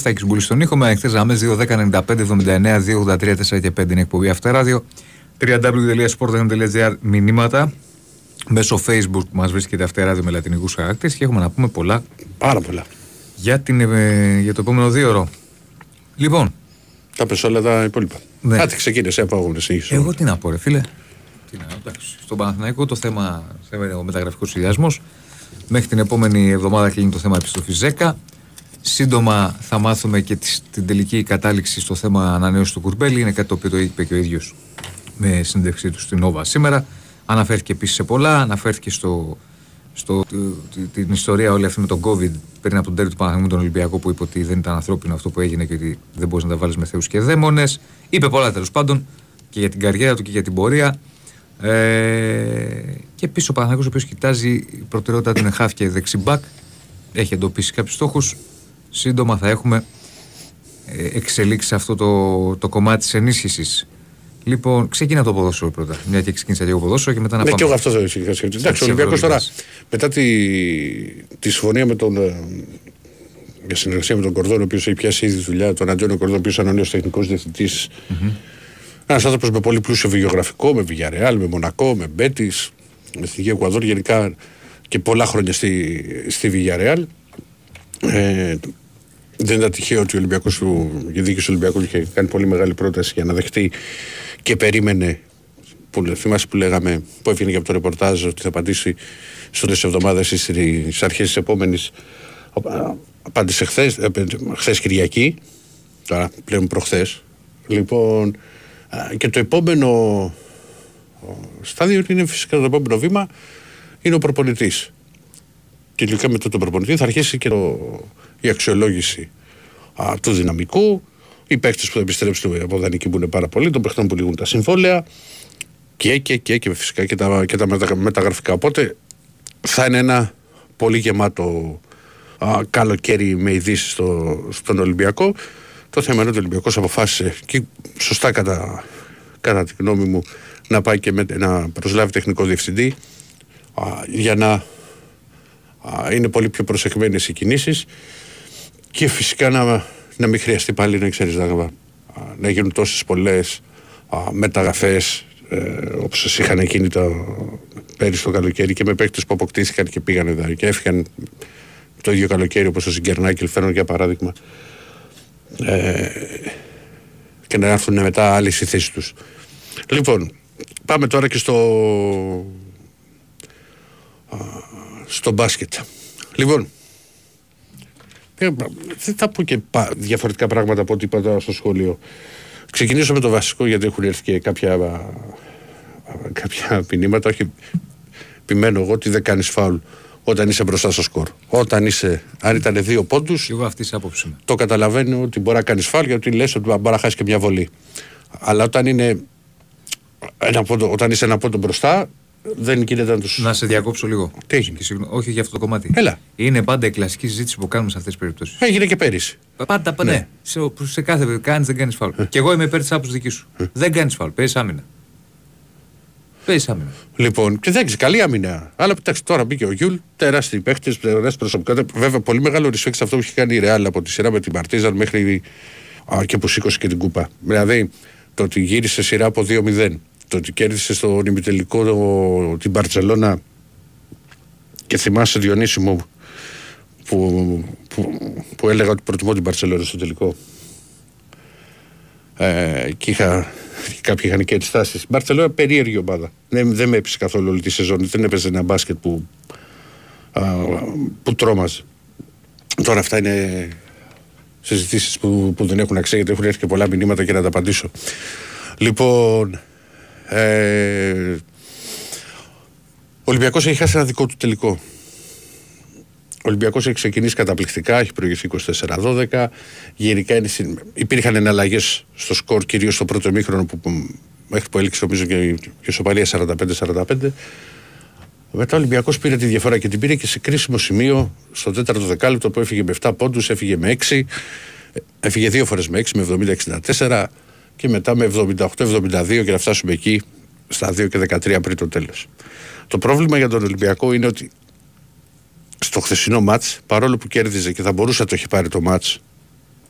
Στα Κισμπούλη στον ήχο με ανοιχτέ γραμμέ 2.10.95.79.283.4 και 5 είναι εκπομπή Αυτεράδιο. www.sportfm.gr μηνύματα. Μέσω facebook μας βρίσκεται Αυτεράδιο με λατινικούς χαρακτήρες και έχουμε να πούμε πολλά. Πάρα πολλά. Για, την, ε, για το επόμενο δύο ώρο. Λοιπόν. Τα πες όλα τα υπόλοιπα. Ναι. Κάτι ξεκίνησε από αγώνε. Εγώ τι να πω, ρε φίλε. Τι να, εντάξει. Στον Παναθηναϊκό το θέμα, θέμα ο μεταγραφικός συνδυασμός. Μέχρι την επόμενη εβδομάδα κλείνει το θέμα επιστροφής 10. Σύντομα θα μάθουμε και την τελική κατάληξη στο θέμα ανανέωσης του Κουρμπέλη. Είναι κάτι το οποίο το είπε και ο ίδιος με συνέντευξή του στην Νόβα σήμερα. Αναφέρθηκε επίσης σε πολλά. Αναφέρθηκε στο, στο, την ιστορία όλη αυτή με τον COVID πριν από τον τέλος του Παναγενικού τον Ολυμπιακό που είπε ότι δεν ήταν ανθρώπινο αυτό που έγινε και ότι δεν μπορείς να τα βάλεις με θεούς και δαίμονες. Είπε πολλά τέλος πάντων και για την καριέρα του και για την πορεία. Ε, και επίσης ο Παναγενικό ο οποίος κοιτάζει η προτεραιότητα του είναι χάφ και δεξιμπάκ. Έχει εντοπίσει κάποιους στόχους σύντομα θα έχουμε ε, εξελίξει σε αυτό το, το κομμάτι της ενίσχυσης. Λοιπόν, ξεκινά το ποδόσφαιρο πρώτα. Μια και ξεκίνησα λίγο ποδόσφαιρο και μετά να ναι, πάμε. Και εγώ αυτό θα ήθελα. Εντάξει, ο Ολυμπιακός τώρα μετά τη, τη συμφωνία με τον. Ε, για συνεργασία με τον Κορδόν, ο οποίος έχει πιάσει ήδη δουλειά, τον Αντώνιο Κορδόν, ο οποίος είναι ο νέο τεχνικός διευθυντής. Mm-hmm. Ένας άνθρωπος με πολύ πλούσιο βιογραφικό, με Βηγιαρεάλ, με Μονακό, με Μπέτης, με Εθνική Εκουαδόρ γενικά και πολλά χρόνια στη, στη Βηγιαρεάλ. Ε, δεν ήταν τυχαίο ότι ο Ολυμπιακός, η διοίκηση του Ολυμπιακού είχε κάνει πολύ μεγάλη πρόταση για να δεχτεί και περίμενε. Που, θυμάσαι που λέγαμε, που έφυγε από το ρεπορτάζ ότι θα απαντήσει στι τρεις εβδομάδες ή στις αρχές της επόμενης. Απάντησε χθες, χθες Κυριακή, τώρα πλέον προχθές. Λοιπόν, και το επόμενο στάδιο είναι φυσικά το επόμενο βήμα είναι ο προπονητής. Και τελικά μετά τον προπονητή θα αρχίσει και το, η αξιολόγηση α, του δυναμικού, οι παίκτες που θα επιστρέψουν από δανεική που είναι πάρα πολύ, των παίκτων που λήγουν τα συμβόλαια και, και, και, και φυσικά και τα, και τα μεταγραφικά. Οπότε θα είναι ένα πολύ γεμάτο α, καλοκαίρι με ειδήσεις στο, στον Ολυμπιακό. Το θέμα είναι ότι ο Ολυμπιακός αποφάσισε και σωστά κατά, κατά τη γνώμη μου να πάει και με, να προσλάβει τεχνικό διευθυντή α, για να α, είναι πολύ πιο προσεγμένες οι κινήσεις και φυσικά να, να μην χρειαστεί πάλι να ξέρεις να, να γίνουν τόσες πολλές μεταγραφές ε, όπως είχαν εκείνη το πέρυσι το καλοκαίρι και με παίκτες που αποκτήθηκαν και πήγαν εδώ και έφυγαν το ίδιο καλοκαίρι όπως ο Συγκερνάκη, φέρνω για παράδειγμα. Ε, και να έρθουν μετά άλλοι στη θέση τους. Λοιπόν, πάμε τώρα και στο. Στο μπάσκετ. Λοιπόν, ε, δεν θα πω και διαφορετικά πράγματα από ό,τι είπα στο σχολείο. Ξεκινήσω με το βασικό γιατί έχουν έρθει και κάποια, κάποια μηνύματα. Όχι, επιμένω εγώ ότι δεν κάνεις φάουλ όταν είσαι μπροστά στο σκορ. Όταν είσαι, αν ήταν δύο πόντους. Εγώ αυτή άποψης. Το καταλαβαίνω ότι μπορεί να κάνεις φάουλ γιατί λες ότι μπορεί να χάσεις και μια βολή. Αλλά όταν είναι. Ένα πόντο, όταν είσαι ένα πόντο μπροστά, δεν γίνεται να του. Να σε διακόψω λίγο. Τι έγινε; Όχι για αυτό το κομμάτι. Έλα. Είναι πάντα η κλασική συζήτηση που κάνουμε σε αυτές τις περιπτώσεις. Έγινε και πέρυσι. Πάντα, ναι. ναι. Σε, σε κάθε κάνεις, δεν κάνεις φάουλ. Ε. και εγώ είμαι υπέρ της άποψη δικής σου. Ε. δεν κάνεις φάουλ. Παίζει άμυνα. Παίζει άμυνα. Λοιπόν, και δεν καλή άμυνα. Αλλά κοιτάξτε, τώρα μπήκε ο Γιουλ, τεράστιοι παίχτες, τεράστια προσωπικότητα. Βέβαια, πολύ μεγάλο respect σε αυτό που έχει κάνει η Ρεάλ από τη σειρά με την Παρτίζαν μέχρι α, και που σήκωσε και την κούπα. Δηλαδή, το ότι γύρισε σειρά από 2-0 το ότι κέρδισε στο ημιτελικό την Μπαρσελόνα και θυμάσαι Διονύση μου που, που, που έλεγα ότι προτιμώ την Παρσελώνα στο τελικό ε, και είχα, κάποιοι είχαν και ενστάσεις. Η Μπαρσελόνα περίεργη ομάδα. Δεν, δεν με έπεισε καθόλου όλη τη σεζόν. Δεν έπαιζε ένα μπάσκετ που, α, που τρόμαζε. Τώρα αυτά είναι συζητήσεις που, που δεν έχουν αξία γιατί έχουν έρθει και πολλά μηνύματα και να τα απαντήσω. Λοιπόν, ε, ο Ολυμπιακός έχει χάσει ένα δικό του τελικό. Ο Ολυμπιακός έχει ξεκινήσει καταπληκτικά, έχει προηγηθεί 24-12. Γενικά είναι, υπήρχαν εναλλαγές στο σκορ, κυρίως στο πρώτο μήχρονο που, που μέχρι που έληξε νομίζω και, και σοπαλία 45-45. Μετά ο Ολυμπιακός πήρε τη διαφορά και την πήρε και σε κρίσιμο σημείο στο τέταρτο δεκάλεπτο που έφυγε με 7 πόντους, έφυγε με 6. Έφυγε δύο φορές με 6, με 70-64 και μετά με 78-72 και να φτάσουμε εκεί στα 2 και 13 πριν το τέλος. Το πρόβλημα για τον Ολυμπιακό είναι ότι στο χθεσινό μάτς, παρόλο που κέρδιζε και θα μπορούσε να το έχει πάρει το μάτς,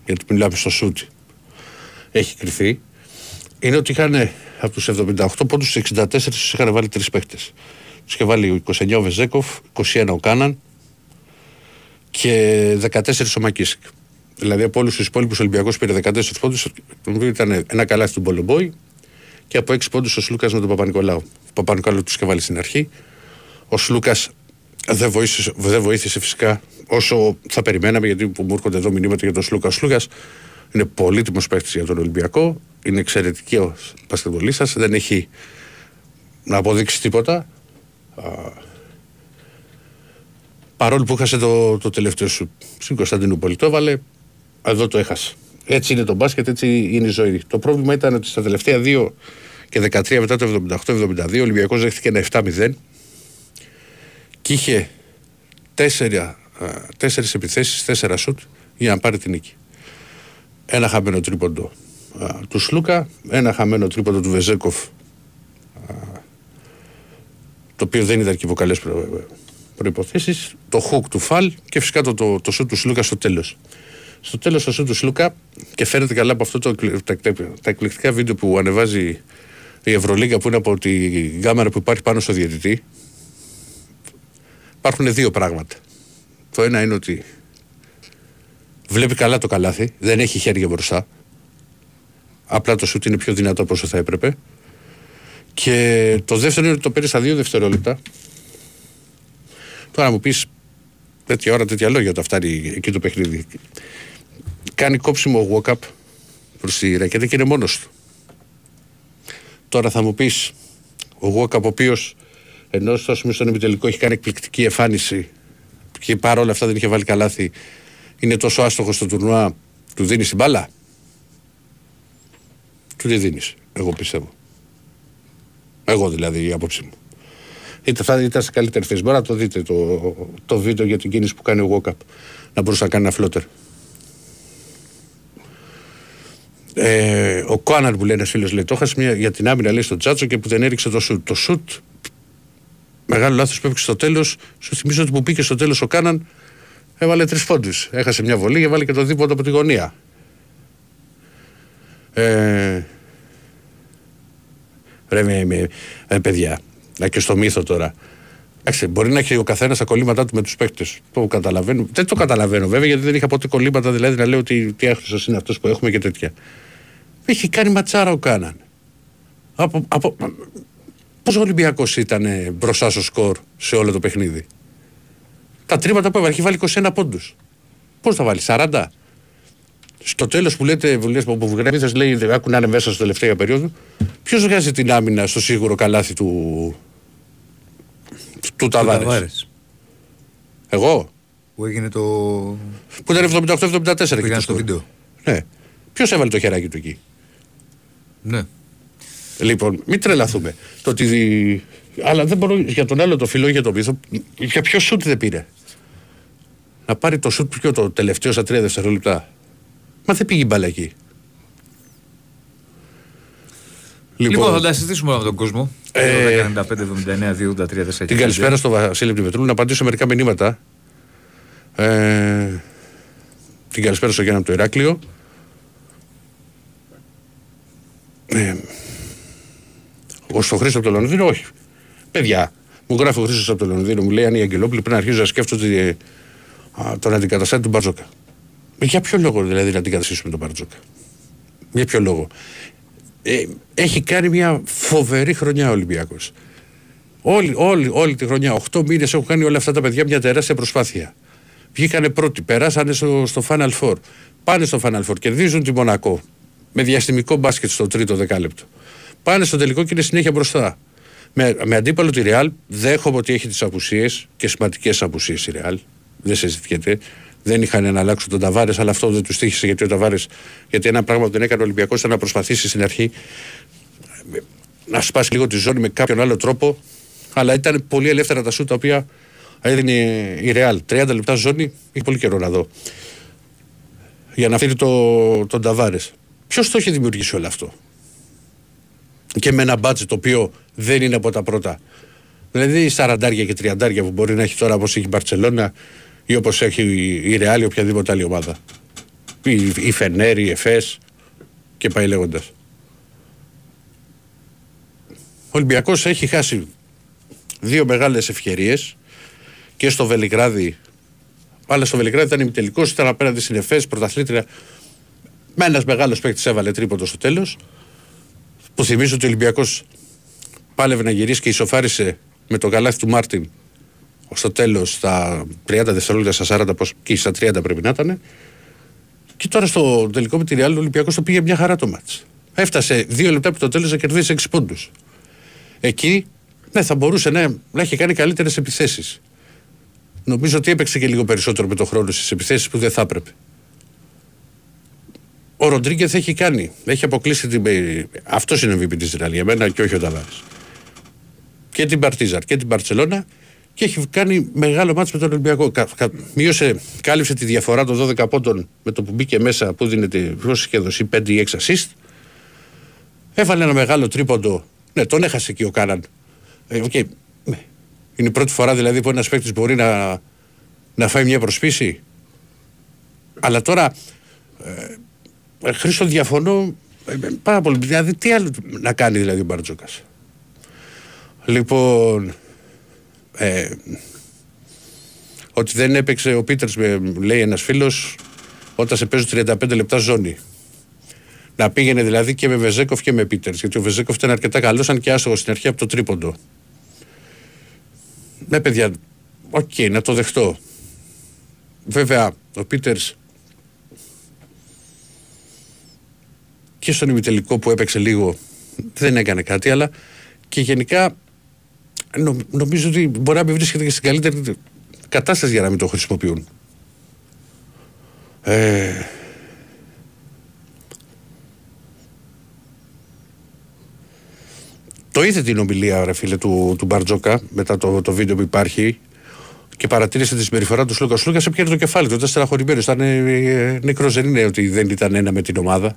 γιατί μιλάμε στο σούτι, έχει κρυφθεί, είναι ότι είχαν από τους 78 πόντους, του 64 τους είχαν βάλει τρεις παίχτες. Τους είχε βάλει 29 ο Βεζέκοφ, 21 ο Κάναν και 14 ο Μακίσικ. Δηλαδή από όλους τους υπόλοιπους Ολυμπιακού πήρε 14 πόντους, ήταν ένα καλά του Μπολομπόη και από 6 πόντους ο Σλούκας με τον Παπα-Νικολάου. Ο Παπα-Νικολάου τους είχε βάλει στην αρχή. Ο Σλούκας δεν βοήθησε, δεν βοήθησε φυσικά όσο θα περιμέναμε, γιατί που μου έρχονται εδώ μηνύματα για τον Σλούκα. Ο Σλούκα είναι πολύτιμος παίκτης για τον Ολυμπιακό. Είναι εξαιρετική ο σας. Δεν έχει να αποδείξει τίποτα. Παρόλο που είχασε το, το τελευταίο σου στην Κωνσταντινούπολη, το έβαλε. Εδώ το έχασε. Έτσι είναι το μπάσκετ, έτσι είναι η ζωή. Το πρόβλημα ήταν ότι στα τελευταία 2 και 13 μετά το 78-72 ο Ολυμπιακός δέχτηκε ένα 7-0 και είχε τέσσερα, τέσσερις επιθέσεις, τέσσερα σουτ για να πάρει την νίκη. Ένα χαμένο τρίποντο του Σλούκα, ένα χαμένο τρίποντο του Βεζέκοφ το οποίο δεν ήταν και βοκαλές προποθέσει, το χουκ του Φαλ και φυσικά το, το, το σουτ του Σλούκα στο τέλος. Στο τέλος το σουτ του Σλούκα και φαίνεται καλά από αυτό το, τα, τα εκπληκτικά βίντεο που ανεβάζει η Ευρωλίγα που είναι από τη γάμαρα που υπάρχει πάνω στο διαιτητή. Υπάρχουν δύο πράγματα. Το ένα είναι ότι βλέπει καλά το καλάθι, δεν έχει χέρια μπροστά. Απλά το σουτ είναι πιο δυνατό από όσο θα έπρεπε. Και το δεύτερο είναι ότι το παίρνεις στα δύο δευτερόλεπτα. Τώρα μου πεις τέτοια ώρα, τέτοια λόγια όταν φτάνει εκεί το παιχνίδι. Κάνει κόψιμο walk-up προς τη ρακέτα και είναι μόνος του. Τώρα θα μου πεις ο walk-up ο οποίος ενώ στο σημείο στον επιτελικό έχει κάνει εκπληκτική εμφάνιση και παρόλα αυτά δεν είχε βάλει καλάθι, είναι τόσο άστοχος στο τουρνουά, του δίνεις την μπάλα; Του τη δίνεις, εγώ πιστεύω. Εγώ δηλαδή η άποψή μου. Είτε θα ήταν σε καλύτερη θέση. Μπορεί να το δείτε το, το βίντεο για την κίνηση που κάνει ο Walkup. Να μπορούσε να κάνει ένα φλότερ. Ε, ο Κόναρ που λέει ένας φίλος λέει: Το είχα για την άμυνα λέει στο Τσάτσο και που δεν έριξε το σουτ. Το σουτ, μεγάλο λάθος που έπαιξε στο τέλος. Σου θυμίζω ότι που πήγε στο τέλος ο Κάναν έβαλε τρεις πόντους. Έχασε μια βολή και έβαλε και το δίποτο από τη γωνία. Ε, Ρε με, με, ε, παιδιά, να και στο μύθο τώρα. Εντάξει, μπορεί να έχει ο καθένας τα κολλήματά του με τους παίκτες. Το καταλαβαίνω. Δεν το καταλαβαίνω βέβαια γιατί δεν είχα ποτέ κολλήματα δηλαδή να λέω ότι τι άχρηστο είναι αυτό που έχουμε και τέτοια. Έχει κάνει ματσάρα ο Κάναν. Από, από, Πώς ο Ολυμπιακός ήταν μπροστά στο σκορ σε όλο το παιχνίδι; Τα τρίματα που έβαλε, έχει βάλει 21 πόντους. Πώς θα βάλει, 40. Στο τέλος που λέτε, που βγαίνει, λέει, δεν άκου να είναι μέσα στο τελευταίο περίοδο. Ποιος βγάζει την άμυνα στο σίγουρο καλάθι του. Του Ταβάρες. Εγώ; Που έγινε το. Που ήταν 78-74 εκεί. στο βίντεο. Ναι. Ποιος έβαλε το χεράκι του εκεί; Ναι. Λοιπόν, μην τρελαθούμε. Το ότι... Αλλά δεν μπορώ για τον άλλο το φιλό για τον πίθο. Για ποιο σουτ δεν πήρε; Να πάρει το σουτ πιο το τελευταίο στα τρία δευτερόλεπτα. Μα δεν πήγε μπαλά εκεί. Λοιπόν, λοιπόν, θα τα συζητήσουμε με τον κόσμο. Ε, 95, 79, 2, 83, Την καλησπέρα στο Βασίλη Πτυπετρούλου να απαντήσω μερικά μηνύματα. Ε, την καλησπέρα στο Γιάννα από το Ηράκλειο. Ε, ο στο Χρήστος από το Λονδίνο, όχι. Παιδιά, μου γράφει ο Χρήστος από το Λονδίνο, μου λέει αν η Αγγελόπουλη πρέπει να αρχίζει να σκέφτονται τον αντικαταστάτη του Μπαρτζόκα. Για ποιο λόγο δηλαδή να αντικαταστήσουμε τον Μπαρτζόκα; Για ποιο λόγο; Ε, έχει κάνει μια φοβερή χρονιά ο Ολυμπιακός. Όλη, όλη, όλη τη χρονιά, 8 μήνες έχουν κάνει όλα αυτά τα παιδιά μια τεράστια προσπάθεια. Βγήκανε πρώτοι, περάσανε στο, στο Final Four. Πάνε στο Final Four, κερδίζουν τη Μονακό με διαστημικό μπάσκετ στο τρίτο δεκάλεπτο. Πάνε στο τελικό και είναι συνέχεια μπροστά. Με, με αντίπαλο τη Ρεάλ, δέχομαι ότι έχει τις απουσίες και σημαντικές απουσίες η Ρεάλ. Δεν συζητιέται δεν είχαν να αλλάξουν τον Ταβάρες, αλλά αυτό δεν τους τύχησε γιατί ο Ταβάρες. Γιατί ένα πράγμα που δεν έκανε ο Ολυμπιακός ήταν να προσπαθήσει στην αρχή να σπάσει λίγο τη ζώνη με κάποιον άλλο τρόπο. Αλλά ήταν πολύ ελεύθερα τα σου τα οποία έδινε η Ρεάλ. 30 λεπτά ζώνη, έχει πολύ καιρό να δω. Για να φέρει το, τον Ταβάρες. Ποιος το έχει δημιουργήσει όλο αυτό; Και με ένα μπάτζι το οποίο δεν είναι από τα πρώτα. Δηλαδή 40 και 30 που μπορεί να έχει τώρα όπως έχει η Μπαρσελόνα ή όπως έχει η Ρεάλ ή οποιαδήποτε άλλη ομάδα. η Φενέρ, η Εφές και πάει λέγοντας. Ο Ολυμπιακός έχει χάσει δύο μεγάλες ευκαιρίες και στο Βελιγράδι. Αλλά στο Βελιγράδι ήταν ημιτελικός, ήταν απέναντι στην Εφές, πρωταθλήτρια. Με ένας μεγάλος παίκτης έβαλε τρίποντο στο τέλος. Που θυμίζω ότι ο Ολυμπιακός πάλευε να γυρίσει και ισοφάρισε με το καλάθι του Μάρτιν στο τέλος στα 30 δευτερόλεπτα, στα 40 και στα 30 πρέπει να ήταν. Και τώρα στο τελικό με τη Real ο Ολυμπιακός το πήγε μια χαρά το μάτς. Έφτασε δύο λεπτά από το τέλος να κερδίσει 6 πόντους. Εκεί ναι, θα μπορούσε ναι, να έχει κάνει καλύτερες επιθέσεις. Νομίζω ότι έπαιξε και λίγο περισσότερο με το χρόνο στις επιθέσεις που δεν θα έπρεπε. Ο Ροντρίγκεθ έχει κάνει, έχει αποκλείσει την. Αυτός είναι ο MVP της Real για μένα και όχι ο Ταβάρης. Και την Παρτίζαρ και την Παρσελώνα και έχει κάνει μεγάλο μάτσο με τον Ολυμπιακό. Κα, κα, μείωσε, κάλυψε τη διαφορά των 12 πόντων με το που μπήκε μέσα που δίνεται πόσο είχε δώσει 5 ή 6 assist. Έβαλε ένα μεγάλο τρίποντο. Ναι, τον έχασε και ο Κάναν. Ε, okay. ναι. Είναι η πρώτη φορά δηλαδή που ένας παίκτης μπορεί να, να φάει μια προσπίση. Αλλά τώρα. Ε, ε Χρήστο διαφωνώ ε, πάρα πολύ. Δηλαδή, τι άλλο να κάνει δηλαδή ο Μπαρτζόκας. Λοιπόν, ε, ότι δεν έπαιξε ο Πίτερς, λέει ένας φίλος, όταν σε παίζουν 35 λεπτά ζώνη. Να πήγαινε δηλαδή και με Βεζένκοφ και με Πίτερς. Γιατί ο Βεζένκοφ ήταν αρκετά καλός, αν και άστοχος στην αρχή από το τρίποντο. Ναι, παιδιά, οκ, okay, να το δεχτώ. Βέβαια, ο Πίτερς και στον ημιτελικό που έπαιξε λίγο δεν έκανε κάτι, αλλά και γενικά νο, νομίζω ότι μπορεί να μην βρίσκεται και στην καλύτερη κατάσταση για να μην το χρησιμοποιούν. Ε, το είδε την ομιλία ρε φίλε του, του Μπαρτζόκα μετά το, το βίντεο που υπάρχει και παρατήρησε τη συμπεριφορά του Σλούκα. Σλούκα σε πιέρνει το κεφάλι του, ήταν στεναχωρημένος. Ήταν ε, νεκρός, δεν είναι ότι δεν ήταν ένα με την ομάδα.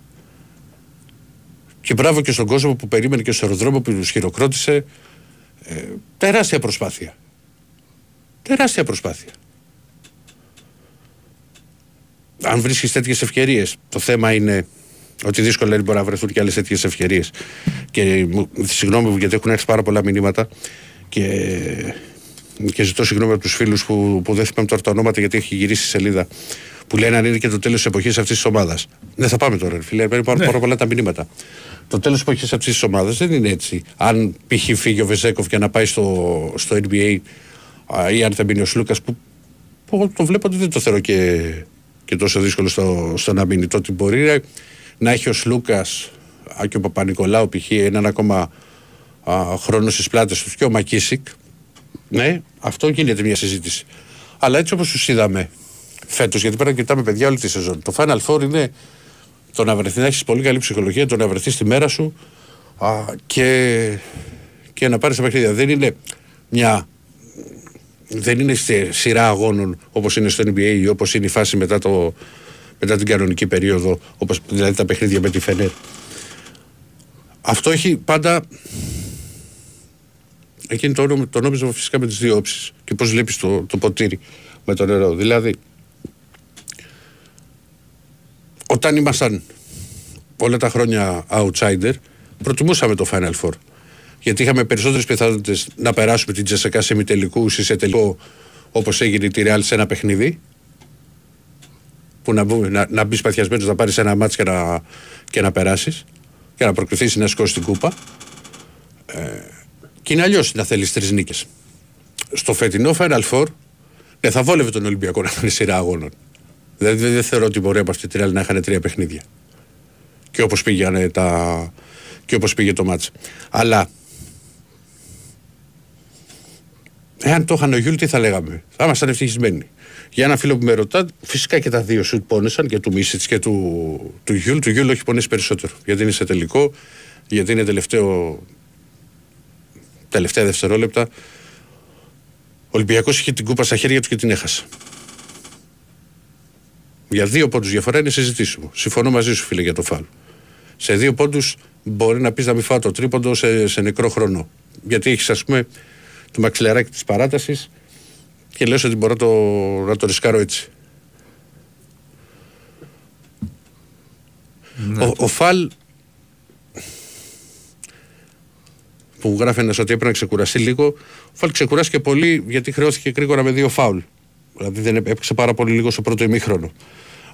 Και μπράβο και στον κόσμο που περίμενε και στο αεροδρόμιο που του χειροκρότησε. Ε, τεράστια προσπάθεια. Τεράστια προσπάθεια. Αν βρίσκεις τέτοιες ευκαιρίες, το θέμα είναι ότι δύσκολα μπορεί να βρεθούν και άλλες τέτοιες ευκαιρίες. Και συγγνώμη μου γιατί έχουν έρθει πάρα πολλά μηνύματα και, και ζητώ συγγνώμη από τους φίλους που, που δεν θυμάμαι τώρα τα ονόματα γιατί έχει γυρίσει η σελίδα. Που λένε αν είναι και το τέλος της εποχής αυτής της ομάδας. Ναι, θα πάμε τώρα, φίλε. Υπάρχουν ναι. πάρα πολλά τα μηνύματα. Το τέλος της εποχής αυτής της ομάδας δεν είναι έτσι. Αν π.χ. φύγει ο Βεζέκοφ για να πάει στο, στο NBA ή αν θα μπει ο Σλούκας, που, που το βλέπω ότι δεν το θεωρώ και, και τόσο δύσκολο στο, στο να μείνει. Το ότι μπορεί να έχει ο Σλούκας και ο Παπα-Νικολάου π.χ. έναν ακόμα α, χρόνο στις πλάτες τους και ο Μακίσικ. Ναι, αυτό γίνεται μια συζήτηση. Αλλά έτσι όπως τους είδαμε φέτος, γιατί πρέπει να κοιτάμε παιδιά όλη τη σεζόν. Το Final Four είναι το να βρεθεί να έχεις πολύ καλή ψυχολογία, το να βρεθείς στη μέρα σου α, και, και να πάρεις τα παιχνίδια. Δεν είναι μια. Δεν είναι στη σειρά αγώνων όπως είναι στο NBA ή όπως είναι η φάση μετά, το, μετά την κανονική περίοδο, όπως, δηλαδή τα παιχνίδια με τη Φενέρ. Αυτό έχει πάντα. Εκείνη το, το νόμιζα φυσικά με τις δύο όψεις και πώς βλέπεις το, το ποτήρι με το νερό. Δηλαδή, όταν ήμασταν όλα τα χρόνια outsider, προτιμούσαμε το Final Four. Γιατί είχαμε περισσότερες πιθανότητες να περάσουμε την Τζεσεκά σε μη τελικού ή σε τελικό όπως έγινε τη Real σε ένα παιχνίδι. Που να, να, να μπεις παθιασμένος να πάρεις ένα μάτσο και να, και να περάσεις και να προκριθείς να σηκώσεις την κούπα. Ε, και είναι αλλιώς να θέλεις τρεις νίκες. Στο φετινό Final Four ναι, θα βόλευε τον Ολυμπιακό να κάνει σειρά αγώνων. Δηλαδή δεν θεωρώ ότι μπορεί από αυτή τη να είχαν τρία παιχνίδια. Και όπως πήγανε τα. και όπως πήγε το ματς. Αλλά Εάν το είχαν ο Γιουλ, τι θα λέγαμε; Θα ήμασταν ευτυχισμένοι. Για ένα φίλο που με ρωτά, φυσικά και τα δύο σουτ πόνεσαν και του Μίσιτς και του, του Γιουλ. Του Γιουλ έχει πονέσει περισσότερο. Γιατί είναι σε τελικό, γιατί είναι τελευταίο. τελευταία δευτερόλεπτα. Ο Ολυμπιακός είχε την κούπα στα χέρια του και την έχασε. Για δύο πόντους διαφορά είναι συζητήσιμο. Συμφωνώ μαζί σου, φίλε, για το φάλ. Σε δύο πόντους μπορεί να πεις να μην φάω το τρίποντο σε, σε νεκρό χρόνο. Γιατί έχεις, ας πούμε, το μαξιλεράκι της παράτασης και λες ότι μπορώ το, να το ρισκάρω έτσι. Ναι. Ο, ο Φαλ που μου γράφει ένας ότι έπρεπε να ξεκουραστεί λίγο. Ο Φαλ ξεκουράστηκε πολύ γιατί χρεώθηκε γρήγορα με δύο φάουλ. Δηλαδή δεν έπαιξε πάρα πολύ λίγο στο πρώτο ημίχρονο.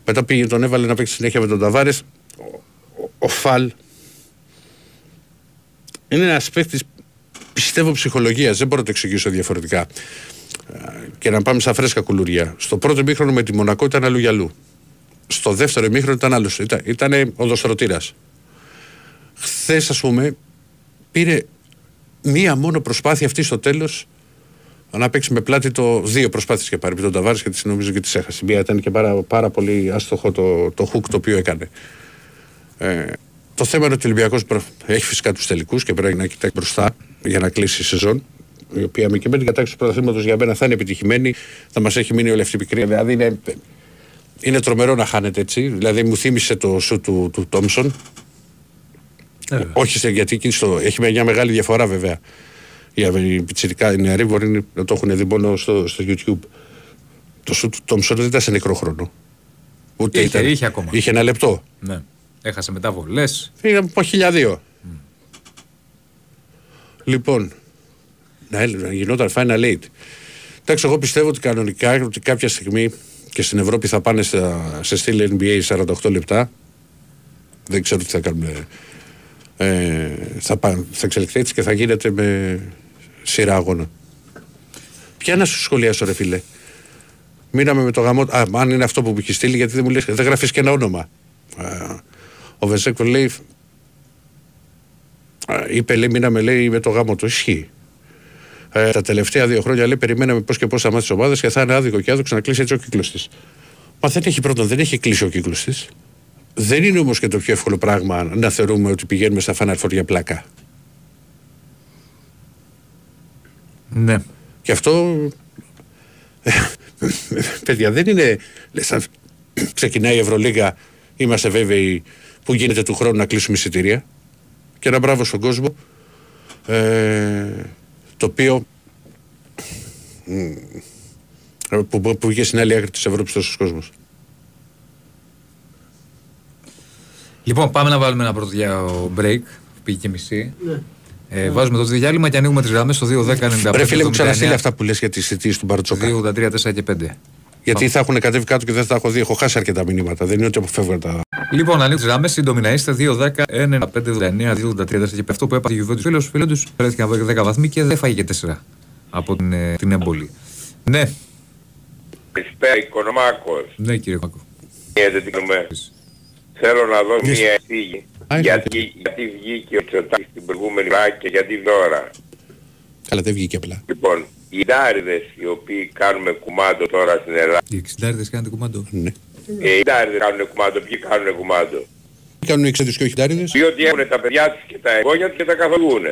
Μετά πήγε, τον έβαλε να παίξει συνέχεια με τον Ταβάρες. Ο, ο, ο Φαλ είναι ένας παίκτης πιστεύω ψυχολογίας. Δεν μπορώ να το εξηγήσω διαφορετικά. Και να πάμε στα φρέσκα κουλουριά. Στο πρώτο ημίχρονο με τη Μονακό ήταν αλλού για αλλού. Στο δεύτερο ημίχρονο ήταν άλλος. Ήταν, ήταν οδοστρωτήρα. Χθες, ας πούμε, πήρε μία μόνο προσπάθεια αυτή στο τέλος να παίξει με πλάτη το δύο προσπάθειες και πάρει τον Ταβάρης και τις νομίζω και τις έχασε. Μία ήταν και πάρα, πάρα πολύ άστοχο το, το hook το οποίο έκανε. Ε, το θέμα είναι ότι ο Ολυμπιακός έχει φυσικά τους τελικούς και πρέπει να κοιτάξει μπροστά για να κλείσει η σεζόν. Η οποία με και με την κατάξυση του πρωταθλήματος για μένα θα είναι επιτυχημένη. Θα μας έχει μείνει όλη αυτή η πικρία. Δηλαδή είναι, είναι τρομερό να χάνεται έτσι. Δηλαδή μου θύμισε το σου του, του Τόμσον. Ε, Όχι γιατί στο, έχει μια μεγάλη διαφορά βέβαια. Οι πιτσιρικά, οι νεαροί μπορεί να το έχουν δει μόνο στο, στο YouTube. Το σου του Τόμσον δεν ήταν σε νεκρό χρόνο. Ούτε είχε, ήταν, είχε ακόμα. Είχε ένα λεπτό. Ναι. Έχασε μετά βολές. Πήγα από χιλιαδίο. Mm. Λοιπόν, να, να γινόταν final eight. Εντάξει, εγώ πιστεύω ότι κανονικά ότι κάποια στιγμή και στην Ευρώπη θα πάνε στα, σε στήλη NBA 48 λεπτά. Δεν ξέρω τι θα κάνουμε. Ε, θα, θα εξελιχθεί έτσι και θα γίνεται με σειρά αγώνα. Ποια να σου σχολιάσω, ρε φίλε; Μείναμε με το γαμό. Α, αν είναι αυτό που μου έχει στείλει, γιατί δεν μου λες, δεν γράφεις και ένα όνομα. Ο Βεζέκο λέει, είπε λέει, μείναμε λέει με το γάμο του. Ισχύει. Ε, τα τελευταία δύο χρόνια λέει, περιμέναμε πώς και πώς θα μάθεις τι ομάδες και θα είναι άδικο και άδικο να κλείσει έτσι ο κύκλος της. Μα δεν έχει πρώτον, δεν έχει κλείσει ο κύκλος της. Δεν είναι όμως και το πιο εύκολο πράγμα να θεωρούμε ότι πηγαίνουμε στα φανάρφορ για πλάκα. Ναι. Και αυτό. Παιδιά, δεν είναι. Ξεκινάει η Ευρωλίγα, είμαστε βέβαιοι που γίνεται του χρόνου να κλείσουμε εισιτήρια. Και ένα μπράβο στον κόσμο. Ε, το οποίο. που, που, βγήκε στην άλλη άκρη της Ευρώπης τόσος κόσμος. Λοιπόν, πάμε να βάλουμε ένα πρώτο για break. Πήγε και μισή. Ναι. Ε, βάζουμε το διάλειμμα και ανοίγουμε τις γραμμές στο 2-10-95. Ρε φίλε, μου ξαναστείλει αυτά που λες για τις θητείε του Μπαρτσόκα. 2-83-4 και 5. Γιατί θα έχουν κατέβει κάτω και δεν θα έχω δει. Έχω χάσει αρκετά μηνύματα. Δεν είναι ότι αποφεύγω τα. Λοιπόν, ανοίγουμε τις γραμμές. Σύντομη να είστε. 2-10-1-5-19-2-83 και αυτό που έπαθε η Γιουβέντους. Φίλος φίλος τους βρέθηκαν 10 βαθμοί και δεν φάγηκε 4 από την, ε, την έμπολη. Ναι. Καλησπέρα, Οικονομάκος. Ναι, κύριε Κάκο. Θέλω να δω μια εισήγη γιατί, γιατί βγήκε ο Τσοτάκης την προηγούμενη φορά και γιατί δώρα. Καλά δεν βγήκε απλά. Λοιπόν, οι ντάριδες οι οποίοι κάνουμε κουμάντο τώρα στην Ελλάδα. Οι εξιντάριδες κάνετε κουμάντο; Ναι. Ε, οι ντάριδες κάνουν κουμάντο, ποιοι κάνουν κουμάντο; Τι κάνουν οι εξέντες και όχι ντάριδες. Διότι έχουν τα παιδιά τους και τα εγγόνια τους και τα καθοδούν.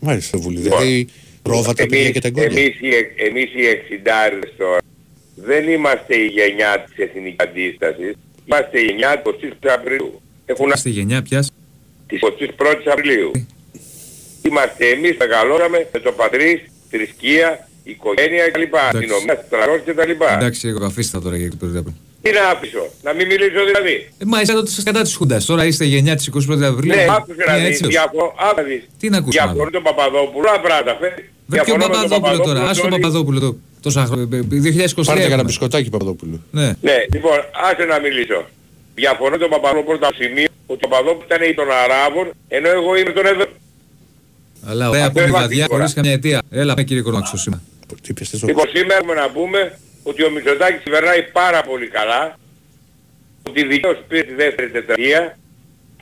Μάλιστα βουλή. Λοιπόν, δηλαδή πρόβα τα παιδιά και τα εγγόνια. Εμείς οι, εμείς οι εξιντάριδες τώρα δεν είμαστε η γενιά της εθνικής αντίστασης. Είμαστε η γενιά του 20 Απριλίου. Έχουν... Στη γενιά ποιας; Της 21ης Απριλίου. Είμαστε εμείς μεγαλώσαμε με το πατρίς, θρησκεία, οικογένεια κλπ. Αστυνομία, στρατός κτλ. Εντάξει, εγώ αφήστε τώρα για το τι να αφήσω, να μην μιλήσω δηλαδή. Ε, μα είστε τότε κατά της Χούντας, τώρα είστε γενιά της 21ης Απριλίου. Ναι, άκουσε να δεις, διαφο... Τι να ακούσεις Διαφωνώ τον Παπαδόπουλο, απράτα. Με ποιον Παπαδόπουλο τώρα, άσε τον Παπαδόπουλο το. Τόσα χρόνια, 2023. Πάρτε κανένα μπισκοτάκι Παπαδόπουλο. Ναι. ναι, λοιπόν, άσε να μιλήσω. Διαφωνώ τον Παπαδόπουλο το σημείο ότι ο Παπαδόπουλος ήταν ή των Αράβων, ενώ εγώ είμαι τον εδώ. Αλλά ωραία από τη βαδιά χωρίς καμιά αιτία. Έλα με κύριε Κορμάξο σήμερα. Λοιπόν, σήμερα έχουμε να πούμε ότι ο Μητσοτάκης κυβερνάει πάρα πολύ καλά, ότι δικαίως πήρε τη δεύτερη τετραγία,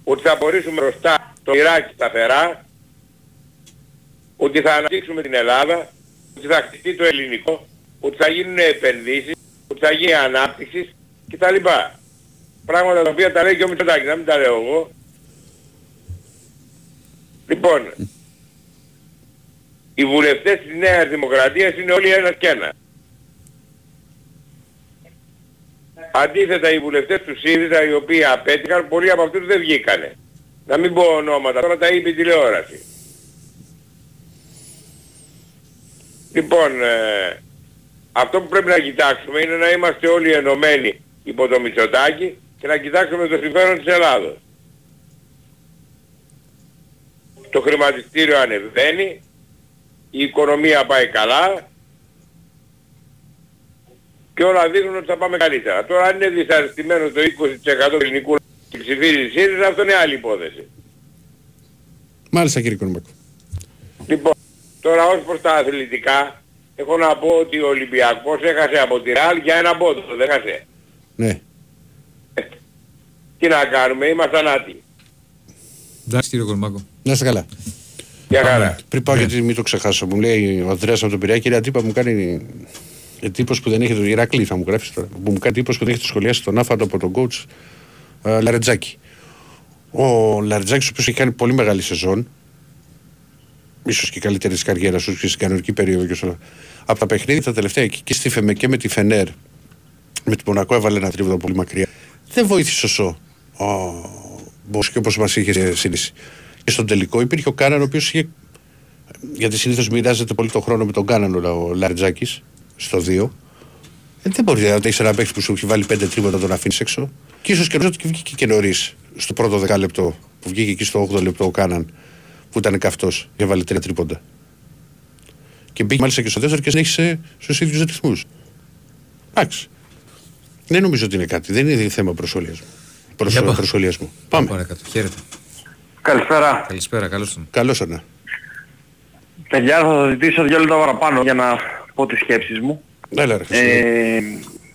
ότι θα μπορέσουμε μπροστά το Ιράκ σταθερά, ότι θα αναπτύξουμε την Ελλάδα, ότι θα χτιστεί το ελληνικό, ότι θα γίνουν επενδύσεις, ότι θα γίνει ανάπτυξη κτλ. Πράγματα τα οποία τα λέει και ο Μητσοτάκης, να μην τα λέω εγώ. Λοιπόν, οι βουλευτές της Νέας Δημοκρατίας είναι όλοι ένας και ένας. Αντίθετα οι βουλευτές του ΣΥΡΙΖΑ οι οποίοι απέτυχαν, πολλοί από αυτούς δεν βγήκανε. Να μην πω ονόματα, τώρα τα είπε η τηλεόραση. Λοιπόν, ε, αυτό που πρέπει να κοιτάξουμε είναι να είμαστε όλοι ενωμένοι υπό το Μητσοτάκι και να κοιτάξουμε το συμφέρον της Ελλάδος. Το χρηματιστήριο ανεβαίνει, η οικονομία πάει καλά και όλα δείχνουν ότι θα πάμε καλύτερα. Τώρα αν είναι δυσαρεστημένος το 20% του ελληνικού και ψηφίζει ΣΥΡΙΖΑ, αυτό είναι άλλη υπόθεση. Μάλιστα κύριε Κονομάκο. Λοιπόν, τώρα ως προς τα αθλητικά, έχω να πω ότι ο Ολυμπιακός έχασε από τη Ραλ για ένα πόντο, δεν έχασε. Ναι. Τι να κάνουμε, ήμασταν άτιμοι. Εντάξει κύριε Κολμάκο. Να είστε καλά. Για χαρά. Πριν πάω γιατί μην το ξεχάσω, μου λέει ο Ανδρέας από τον Πειραιά, κύριε Αντίπα μου κάνει εντύπωση που δεν έχει το Ηρακλή, θα μου γράψει τώρα. Που μου κάνει εντύπωση που δεν έχει το σχολιάσει τον άφαντο από τον coach uh, Λαρετζάκη. Ο Λαρετζάκης, ο οποίος έχει κάνει πολύ μεγάλη σεζόν, ίσως και καλύτερη της καριέρας του και στην κανονική περίοδο και όλα. Από τα παιχνίδια τα τελευταία και στη Φεμέ και με τη Φενέρ, με την Μονακό έβαλε ένα τρίβο πολύ μακριά. Δεν βοήθησε όσο ο Μπόσκι όπως μας είχε συνήσει. Και στον τελικό υπήρχε ο Κάναν, ο οποίος είχε. Γιατί συνήθως μοιράζεται πολύ τον χρόνο με τον Κάναν ο Λαρετζάκης στο 2. Ε, δεν μπορεί να έχεις ένα παίχτη που σου έχει βάλει πέντε τρίποτα να τον αφήνεις έξω. Και ίσως και ότι βγήκε και νωρίς στο πρώτο δεκάλεπτο που βγήκε εκεί στο 8 λεπτό ο Κάναν που ήταν καυτός και βάλει τρία τρίποντα. Και μπήκε μάλιστα και στο δεύτερο και συνέχισε στους ίδιους ρυθμούς. Εντάξει. Δεν νομίζω ότι είναι κάτι. Δεν είναι θέμα προσχολιασμού. Προσχολιασμού. Πάμε. Παρακάτω. Χαίρετε. Καλησπέρα. Καλησπέρα, καλώς τον. Καλώς ήρθατε. Παιδιά θα σας ζητήσω δύο λεπτά παραπάνω για να πω τις σκέψεις μου. Έλα ρε. Ε,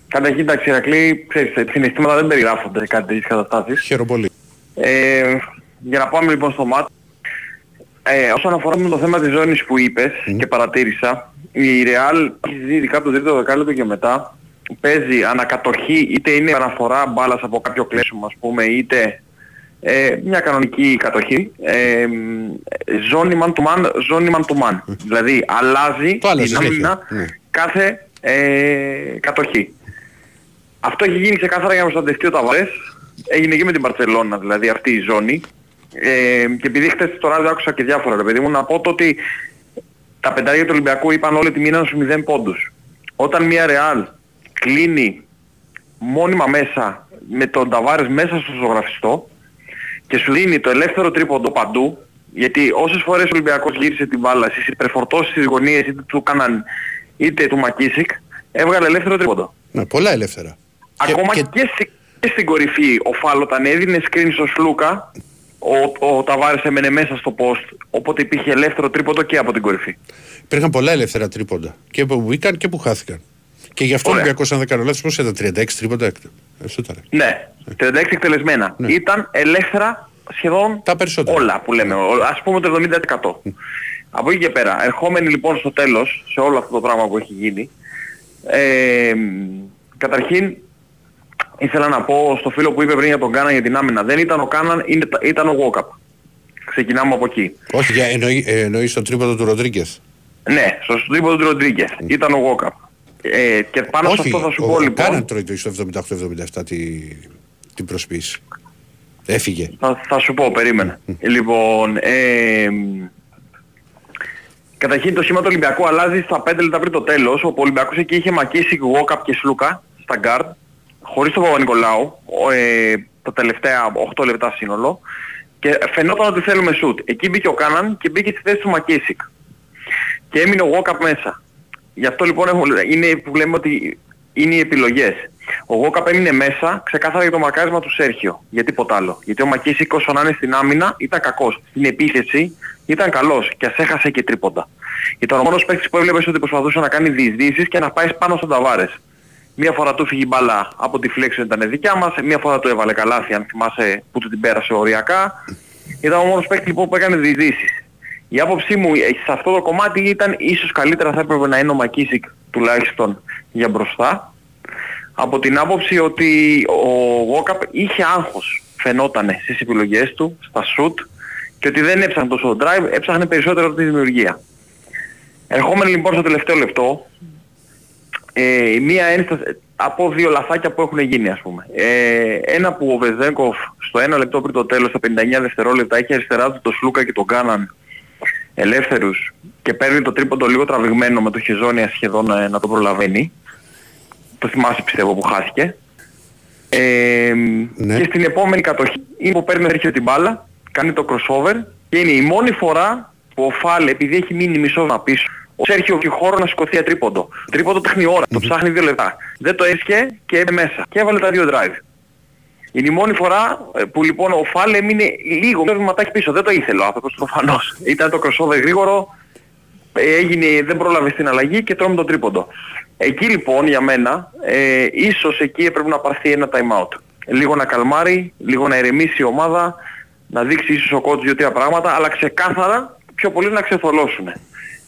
καταρχήν τα Ηρακλή, ξέρεις, συναισθήματα δεν περιγράφονται σε κάτι τέτοιες καταστάσεις. Χαίρομαι πολύ. Ε, για να πάμε λοιπόν στο μάτι. Ε, όσον αφορά με το θέμα της ζώνης που είπες και παρατήρησα, η Real, ειδικά από το τρίτο δεκάλεπτο και μετά, παίζει ανακατοχή, είτε είναι αναφορά μπάλας από κάποιο κλέσιμο ας πούμε, είτε ε, μια κανονική κατοχή. Ε, ζώνη man to man, ζώνη man to man. Δηλαδή αλλάζει Το άλλαζε την συνέχεια. άμυνα Ναι. κάθε ε, κατοχή. Αυτό έχει γίνει ξεκάθαρα για να προστατευτεί ο Ταβάρες. Έγινε και με την Παρσελώνα δηλαδή αυτή η ζώνη. Ε, και επειδή χθες στο ράδιο άκουσα και διάφορα ρε παιδί μου να πω το ότι τα πεντάρια του Ολυμπιακού είπαν όλοι ότι μείναν στους 0 πόντους. Όταν μια Ρεάλ κλείνει μόνιμα μέσα με τον Ταβάρες μέσα στο ζωγραφιστό και σου δίνει το ελεύθερο τρίποντο παντού γιατί όσες φορές ο Ολυμπιακός γύρισε την μπάλα στις υπερφορτώσεις στις γωνίες είτε του Κάναν είτε του Μακίσικ έβγαλε ελεύθερο τρίποντο. Ναι, πολλά ελεύθερα. Ακόμα και, και, στη- και στην κορυφή ο Φάλ όταν έδινε screen στο Σλούκα ο, ο Ταβάρες έμενε μέσα στο post οπότε υπήρχε ελεύθερο τρίποντο και από την κορυφή. υπήρχαν πολλά ελεύθερα τρίποντα. Και που μπήκαν και που χάθηκαν. Και γι' αυτό ο Ωραία. Ολυμπιακός, αν δεν κάνω λάθος, πώς ήταν 36 τρίποντα έκτο. Αυτό ήταν. Ναι, 36 εκτελεσμένα. Ναι. Ήταν ελεύθερα σχεδόν Τα περισσότερα. όλα που λέμε. Ο- Ας πούμε το 70%. Από εκεί και πέρα, ερχόμενοι λοιπόν στο τέλος, σε όλο αυτό το πράγμα που έχει γίνει, ε, καταρχήν ήθελα να πω στο φίλο που είπε πριν για τον Κάναν για την άμυνα. Δεν ήταν ο Κάναν, είναι- ήταν ο Γόκαπ. Ξεκινάμε από εκεί. Όχι, για, εννοεί, ε, εννοείς το τρίποντο του Ροντρίγκες. Ναι, στο τρίποντο του Ροντρίγκες. Ήταν ο Γουόκαπ. Ε, και πάνω σε Όχι, αυτό θα σου ο, πω ο λοιπόν... Κάναν τρώει το στο 78-77 τη, την προσποίηση. Έφυγε. Θα, θα σου πω, περίμενε. λοιπόν, ε, καταρχήν το σήμα του Ολυμπιακού αλλάζει στα 5 λεπτά πριν το τέλος, όπου ο Ολυμπιακός εκεί είχε μακίσει Γουόκαπ και Σλούκα στα γκάρ, χωρίς τον Παπανικολάου, ο, ε, τα τελευταία 8 λεπτά σύνολο, και φαινόταν ότι θέλουμε σουτ. Εκεί μπήκε ο Κάναν και μπήκε στη θέση του Μακίσικ. Και έμεινε ο Γόκαπ μέσα. Γι' αυτό λοιπόν έχουμε- είναι που λέμε ότι είναι οι επιλογές. Ο Γόκαπ έμεινε μέσα ξεκάθαρα για το μαρκάρισμα του Σέρχιο. Για τίποτα άλλο. Γιατί ο Μακίσικ όσο να είναι στην άμυνα ήταν κακός. Στην επίθεση ήταν καλός και ας έχασε και τρίποντα. Ήταν ο μόνος παίκτης που έβλεπες ότι προσπαθούσε να κάνει διεισδύσεις και να πάει πάνω στον Ταβάρες. Μία φορά του φύγει η μπάλα από τη φλέξη ήταν δικιά μας, μία φορά του έβαλε καλάθι αν θυμάσαι που του την πέρασε οριακά. Ήταν ο μόνος παίκτης λοιπόν που έκανε διεισδύσεις. Η άποψή μου ε, σε αυτό το κομμάτι ήταν ίσως καλύτερα θα έπρεπε να είναι ο Μακίσικ τουλάχιστον για μπροστά. Από την άποψη ότι ο Γόκαπ είχε άγχος φαινότανε στις επιλογές του, στα shoot και ότι δεν έψαχνε τόσο το drive, έψαχνε περισσότερο τη δημιουργία. Ερχόμενοι λοιπόν στο τελευταίο λεπτό, ε, μία ένσταση από δύο λαθάκια που έχουν γίνει ας πούμε. Ε, ένα που ο Βεζέγκοφ στο ένα λεπτό πριν το τέλος, στα 59 δευτερόλεπτα, έχει αριστερά του το Σλούκα και τον Κάναν ελεύθερους και παίρνει το τρίποντο λίγο τραβηγμένο με το Χεζόνια σχεδόν ε, να το προλαβαίνει. Το θυμάσαι πιστεύω που χάθηκε. Ε, ναι. Και στην επόμενη κατοχή είναι που παίρνει έρχεται την μπάλα, κάνει το crossover και είναι η μόνη φορά που ο Φάλ επειδή έχει μείνει μισό να πίσω ο Σέρχιο και χώρο να σηκωθεί ατρίποντο. Τρίποντο τέχνη ώρα, το ψάχνει δύο λεπτά. Δεν το έσχε και έμεινε μέσα. Και έβαλε τα δύο drive. Είναι η μόνη φορά ε, που λοιπόν ο Φάλ έμεινε λίγο με βηματάκι πίσω. Δεν το ήθελε ο άνθρωπος προφανώς. Ήταν το crossover γρήγορο, έγινε, δεν πρόλαβε στην αλλαγή και τρώμε το τρίποντο. Εκεί λοιπόν για μένα, ε, ίσως εκεί έπρεπε να πάρθει ένα time out. Λίγο να καλμάρει, λίγο να ηρεμήσει η ομάδα, να δείξει ίσως ο κότς δύο-τρία πράγματα, αλλά ξεκάθαρα πιο πολύ να ξεθολώσουν.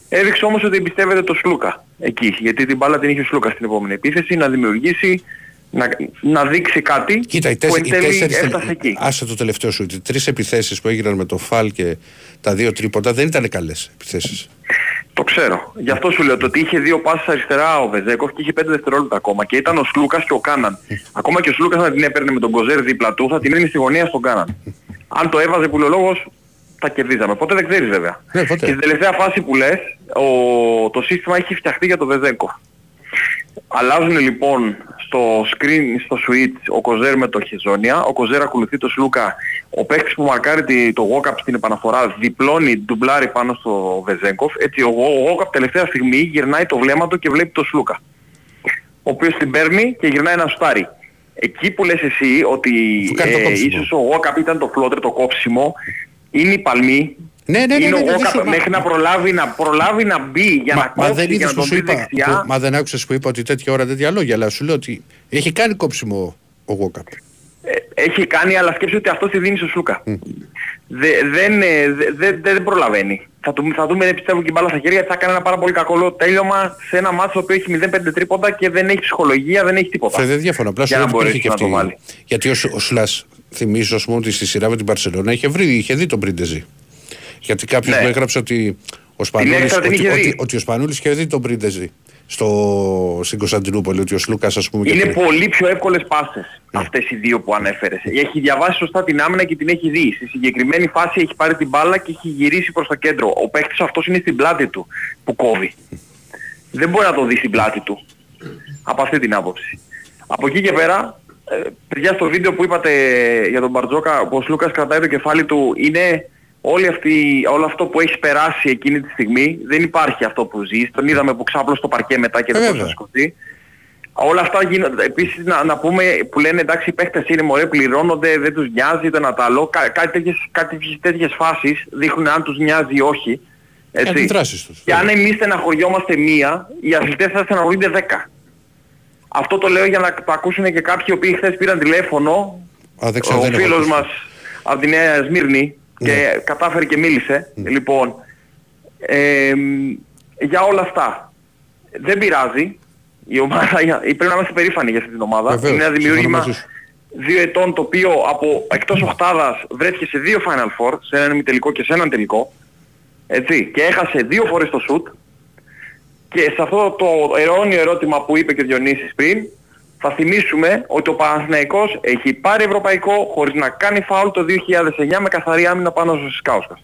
Έδειξε όμως ότι εμπιστεύεται το Σλούκα εκεί, γιατί την μπάλα την είχε ο Σλούκα στην επόμενη επίθεση, να δημιουργήσει, να, να δείξει κάτι Κοίτα, οι που εν τέλει έφτασε εκεί. Άσε το τελευταίο σου, οι τρεις επιθέσεις που έγιναν με το Φαλ και τα δύο τρίποτα δεν ήταν καλές επιθέσεις. Το ξέρω. Γι' αυτό σου λέω το ότι είχε δύο πάσες αριστερά ο Βεζέκοφ και είχε πέντε δευτερόλεπτα ακόμα και ήταν ο Σλούκας και ο Κάναν. Ακόμα και ο Σλούκας να την έπαιρνε με τον Κοζέρ δίπλα του θα την έμεινε στη γωνία στον Κάναν. Αν το έβαζε που λέει ο λόγος τα κερδίζαμε. Ποτέ δεν ξέρεις βέβαια. Ναι, Και στην τελευταία φάση που λες, ο, το σύστημα έχει φτιαχτεί για το Βεζέγκο. Αλλάζουν λοιπόν στο screen, στο switch ο Κοζέρ με το Χεζόνια, ο Κοζέρ ακολουθεί το Σλούκα, ο παίκτης που μαρκάρει το walk στην επαναφορά διπλώνει, ντουμπλάρει πάνω στο Βεζέγκοφ, έτσι ο walk τελευταία στιγμή γυρνάει το βλέμμα του και βλέπει το Σλούκα, ο οποίος την παίρνει και γυρνάει ένα σουτάρι. Εκεί που λες εσύ ότι ε, ίσως ο walk ήταν το φλότερ, το κόψιμο, είναι η παλμή. Ναι, ναι, ναι, είναι ναι, ο Γόκα μέχρι να προλάβει να, προλάβει να μπει για μα, να κόψει, μα δεν για να τον είπα, δεξιά. Που, μα δεν άκουσες που είπα ότι τέτοια ώρα τέτοια λόγια, αλλά σου λέω ότι έχει κάνει κόψιμο ο Γόκαπ. Ε, έχει κάνει, αλλά σκέψου ότι αυτό τη δίνει στο Σούκα. Mm. Δε, δεν, ε, δε, δε, δεν προλαβαίνει. Θα του, θα δούμε, πιστεύω, και μπάλα στα χέρια, θα κάνει ένα πάρα πολύ κακό τέλειωμα σε ένα μάτσο που έχει 0-5 τρίποντα και δεν έχει ψυχολογία, δεν έχει τίποτα. δεν διαφωνώ, απλά σου λέω ότι και αυτή. Γιατί ο, ο Σλάς, θυμίζω ας πούμε, ότι στη σειρά με την Παρσελόνα είχε, βρει, είχε δει τον Πρίντεζι. Γιατί κάποιος ναι. μου έγραψε ότι ο Σπανούλης, ότι, ότι, ότι, ο Σπανούλης είχε δει τον Πρίντεζι στο, στην Κωνσταντινούπολη, ότι ο Σλούκας ας πούμε... Είναι πολύ πιο εύκολες πάσες ναι. αυτές οι δύο που ανέφερες. Έχει διαβάσει σωστά την άμυνα και την έχει δει. Στη συγκεκριμένη φάση έχει πάρει την μπάλα και έχει γυρίσει προς το κέντρο. Ο παίκτης αυτός είναι στην πλάτη του που κόβει. Δεν μπορεί να το δει στην πλάτη του. Από αυτή την άποψη. Από εκεί και πέρα, ε, παιδιά στο βίντεο που είπατε για τον Μπαρτζόκα, που ο Σλούκας κρατάει το κεφάλι του, είναι όλη αυτή, όλο αυτό που έχει περάσει εκείνη τη στιγμή, δεν υπάρχει αυτό που ζεις. Τον είδαμε που ξάπλωσε στο παρκέ μετά και δεν μπορούσε να σκοτεί. Όλα αυτά γίνονται. Επίσης να, να πούμε που λένε εντάξει οι παίχτες είναι μωρέ πληρώνονται, δεν τους νοιάζει το ένα το άλλο. Κά, κάτι, τέτοιες, κάτι τέτοιες φάσεις δείχνουν αν τους νοιάζει ή όχι. Έτσι. Τους, και αν εμείς στεναχωριόμαστε μία, οι αθλητές θα στεναχωρούνται δέκα. Αυτό το λέω για να το ακούσουν και κάποιοι οι οποίοι χθες πήραν τηλέφωνο. Α, δεν ξέρω, ο δεν φίλος μας από τη Νέα Σμύρνη και ναι. κατάφερε και μίλησε. Ναι. Λοιπόν, ε, για όλα αυτά. Δεν πειράζει. Η ομάδα, πρέπει να είμαστε περήφανοι για αυτή την ομάδα. Βεβαίως, είναι ένα δημιούργημα δύο ετών το οποίο από εκτός οχτάδας βρέθηκε σε δύο Final Four, σε έναν ημιτελικό και σε έναν τελικό. Έτσι, και έχασε δύο φορές το σουτ. Και σε αυτό το αιώνιο ερώτημα που είπε και ο Διονύσης πριν, θα θυμίσουμε ότι ο Παναθηναϊκός έχει πάρει ευρωπαϊκό χωρίς να κάνει φάουλ το 2009 με καθαρή άμυνα πάνω στο Σικάουσκας.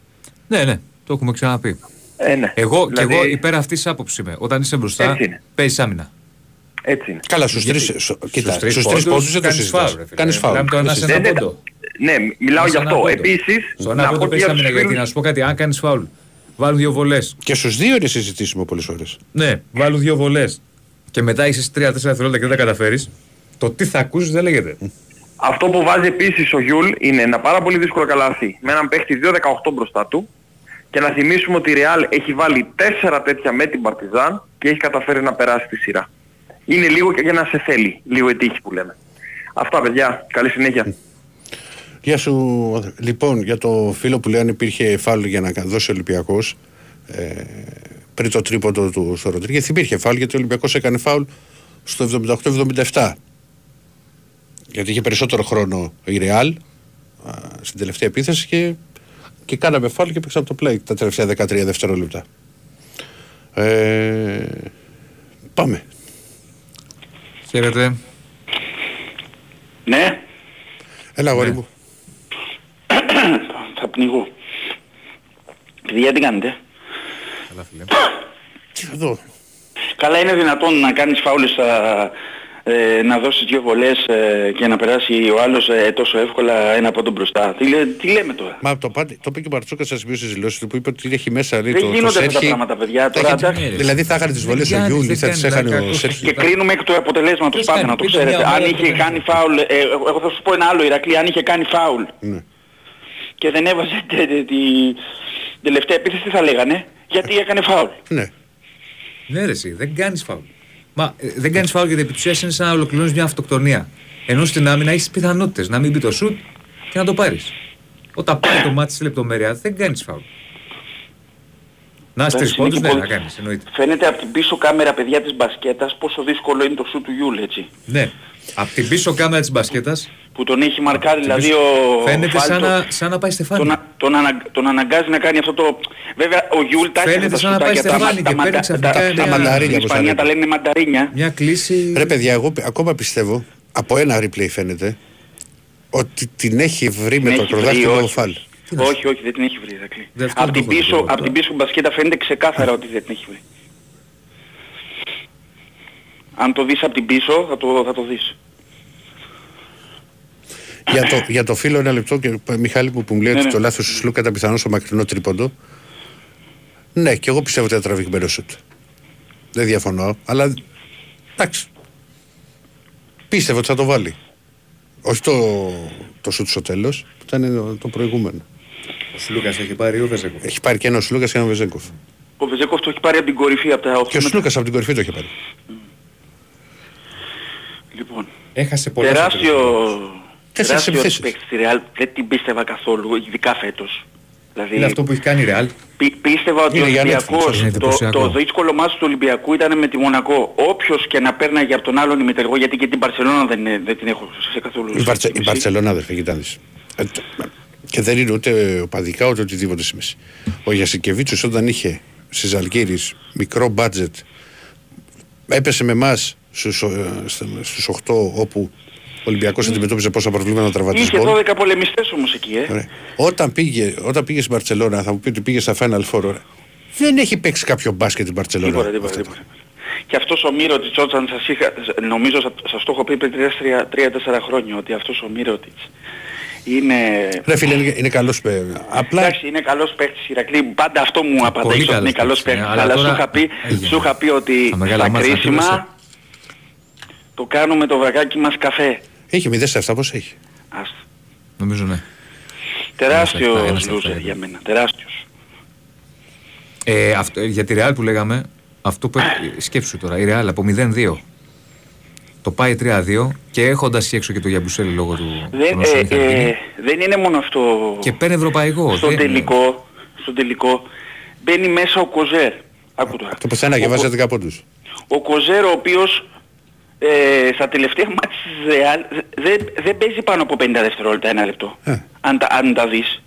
Ναι, ναι, το έχουμε ξαναπεί. Ε, ναι. Εγώ δηλαδή... και εγώ υπέρ αυτής της άποψης είμαι. Όταν είσαι μπροστά, παίζεις άμυνα. Έτσι είναι. Καλά, στους τρεις, κοίτα, στους τρεις πόντους δεν το συζητάς. Κάνεις φάουλ. Μιλάμε τώρα να σε ένα πόντο. Ναι, μιλάω γι' αυτό. Επίσης, Στον ένα πόντο παίζεις άμυνα γιατί να σου πω κάτι, αν κάνεις φάουλ, βάλουν δύο βολές. Και στους δύο είναι συζητήσιμο πολλές φορές. Ναι, βάλουν δύο βολές και μετά είσαι 3-4 δευτερόλεπτα και δεν τα καταφέρεις, το τι θα ακούσεις δεν λέγεται. Αυτό που βάζει επίσης ο Γιούλ είναι ένα πάρα πολύ δύσκολο καλάθι με έναν παίχτη 2-18 μπροστά του και να θυμίσουμε ότι η Real έχει βάλει 4 τέτοια με την Παρτιζάν και έχει καταφέρει να περάσει τη σειρά. Είναι λίγο για να σε θέλει, λίγο ετύχη που λέμε. Αυτά παιδιά, καλή συνέχεια. Γεια σου. Λοιπόν, για το φίλο που λέει αν υπήρχε φάουλ για να δώσει ο Ολυμπιακός ε, πριν το τρίποντο του στο Ροντρίγκεθ υπήρχε φάουλ γιατί ο Ολυμπιακός έκανε φάουλ στο 78-77 γιατί είχε περισσότερο χρόνο η Ρεάλ στην τελευταία επίθεση και, και κάναμε φάουλ και παίξαμε το play τα τελευταία 13 δευτερόλεπτα. Ε, πάμε. Χαίρετε. Ναι. Έλα αγόρι ναι. μου. Θα πνιγώ. Παιδιά τι κάνετε; Καλά φίλε. Εδώ. Καλά είναι δυνατόν να κάνεις φάουλες στα ε, να δώσεις δύο βολές ε, και να περάσει ο άλλος ε, τόσο εύκολα ένα από τον μπροστά. Τι, λέ- τι λέμε τώρα; Μα το, πάτε- το είπε και ο Μπαρτσούκας στις σημείωσεις δηλώσεις του που είπε ότι έχει μέσα λέει, Δεν το, το γίνονται αυτά τα Σέρχι. πράγματα παιδιά. Τα Τώρα, έχει- εντάξει. Ναι, ρε. Δηλαδή θα έκανε τις Δεν βολές ο κάνει, Γιούλ ή δεν θα τις κάνει, έκανε ο κακός. Σέρχι. Και κρίνουμε εκ του αποτελέσματος Ποιος πάντα κάνει, να το πείτε ξέρετε. μια Αν ομάδα είχε που κάνει δεν φάουλ, ε, εγώ εγώ θα σου πω ένα άλλο Ηρακλή, αν είχε κάνει φάουλ Ναι. και δεν έβαζε τε- τε- την τελευταία επίθεση τι θα λέγανε, γιατί έκανε φάουλ. Ναι. Ναι, ρε, εσύ, δεν κάνεις φάουλ. Μα ε, δεν κάνεις φάουλ γιατί επί της ουσίας είναι σαν να ολοκληρώνεις μια αυτοκτονία. Ενώ στην άμυνα έχεις πιθανότητες να μην μπει το σουτ και να το πάρεις. Όταν πάει το ματς σε λεπτομέρεια δεν κάνεις φάουλ. Να Εντάξει, τρεις είναι πόντους, και ναι, πολύ- να κάνεις, εννοείται. Φαίνεται από την πίσω κάμερα παιδιά της μπασκέτας πόσο δύσκολο είναι το σουτ του Γιουλ έτσι. Ναι. Απ' την πίσω κάμερα της μπασκέτας Που τον έχει μαρκάρει δηλαδή ο φαίνεται σαν φάλτσο. να, σαν να πάει στεφάνι. τον, α- τον, ανα- τον αναγκάζει να κάνει αυτό το... Βέβαια ο Γιούλ τα έχει Φαίνεται αυτά τα σαν να πάει σουτάκια, τα, στεφάνι τα, και τα, παίρνει τα, ξαφνικά τα, μια- τα, μανταρίνια, στην όπως τα Ισπανία λένε. τα λένε μανταρίνια. Μια κλήση. Ρε παιδιά, εγώ πι- ακόμα πιστεύω, από ένα replay φαίνεται, ότι την έχει βρει με Την το έχει βρει, ακροδάχτυλο όχι. ο Φάλ. να σου Όχι, όχι, δεν την έχει βρει. Ηρακλή. Δεν, αυτό Απ' δεν την το έχω πίσω, δει απ' εγώ την πίσω μπασκέτα φαίνεται ξεκάθαρα ότι δεν την έχει βρει. Αν το δεις απ' την πίσω θα το, θα το δεις. για, το, για το φίλο ένα λεπτό και ε, Μιχάλη μου που μου λέει Ναι, ότι ναι. το λάθος του Σλούκα ήταν πιθανός στο μακρινό τρίποντο. Ναι, και εγώ πιστεύω ότι ήταν τραβηγμένο σουτ. Δεν διαφωνώ, αλλά εντάξει. Πίστευα ότι θα το βάλει. Όχι το, το σουτ στο τέλος, που ήταν το, το προηγούμενο. Ο Σλούκας έχει πάρει ο Βεζέκοφ. Έχει πάρει και ένα ο Σλούκας και ένα ο Βεζέγκοφ. Ο Βεζέκοφ το έχει πάρει από την κορυφή, από τα 8 Και ο μέτρα. Σλούκας από την κορυφή το είχε πάρει. Λοιπόν, Έχασε πολλά. τεράστιο, Τέσσερις τεράστιο επιθέσεις. respect στη Real. Δεν την πίστευα καθόλου, ειδικά φέτος. Δηλαδή, Είναι αυτό που έχει κάνει η Ρεάλ. πι- πίστευα ότι ο Είναι για Ολυμπιακός, Netflix, είναι το, εντυπωσιακό. το δύσκολο μάτι του Ολυμπιακού ήταν με τη Μονακό. Όποιος και να παίρναγε από τον άλλον ημιτελικό, γιατί και την Παρσελώνα δεν, είναι- δεν την έχω σε καθόλου Η, Βαρτσε, η εκτίμηση. Μπαρτσελώνα αδερφέ, κοιτάξτε. Ε, το- και δεν είναι ούτε οπαδικά ούτε οτιδήποτε σημαίνει. Ο Γιασικεβίτσιος όταν είχε στις Αλγύρης μικρό μπάτζετ έπεσε με εμάς στους, ε, στα- στους 8 όπου ο Ολυμπιακός αντιμετώπιζε πόσα προβλήματα Είχε τραυματισμών. 12 πολεμιστές όμως εκεί, ε. Ωραία. Όταν πήγε, όταν πήγε στην Μπαρτσελώνα, θα μου πει ότι πήγε στα Final Four. ωραία. Δεν έχει παίξει κάποιο μπάσκετ την Μπαρτσελώνα. Τίποτα, τίποτα, τίποτα. Και αυτός ο Μύρωτιτς όταν σας είχα, νομίζω σα- σας το έχω πει πριν 3-4 χρόνια, ότι αυτός ο Μύρωτιτς είναι... Ρε φίλε, είναι, είναι καλός παί- Απλά Εντάξει, είναι καλός παίχτης Ηρακλή, πάντα αυτό μου απαντάει ότι καλός είναι καλός παίκτης, παίχτης, ναι, αλλά αλλά σου τώρα είχα πει, έγινε. σου είχα πει ότι Τα μεγάλα στα μάτια να κρίσιμα πλήρωσε. Το κάνουμε το βρακάκι μας καφέ. έχει 0 πώς έχει; Άστο. Νομίζω ναι. Τεράστιος ένας στα εφτά, loser είναι. για μένα, τεράστιος. Ε, αυτό, για τη Ρεάλ που λέγαμε, αυτό που έχει- σκέψου τώρα, η Ρεάλ από 0-2 το πάει 3-2 και έχοντας έξω και το Γιαμπουσέλη λόγω του Δεν, των όσων ε, είχαν ε, γίνει, δεν είναι μόνο αυτό. και παίρνει ευρωπαϊκό. στο δεν- τελικό, στο τελικό μπαίνει μέσα ο Κοζέρ. Άκου τώρα. Το πουθενά και Ο βάζει Κο- 11 πόντους. Ο Κοζέρ ο οποίος ε, στα τελευταία μάτια της Ρεάλ δεν, δεν παίζει πάνω από 50 δευτερόλεπτα, ένα λεπτό. Ε. Αν, τα, αν τα δεις.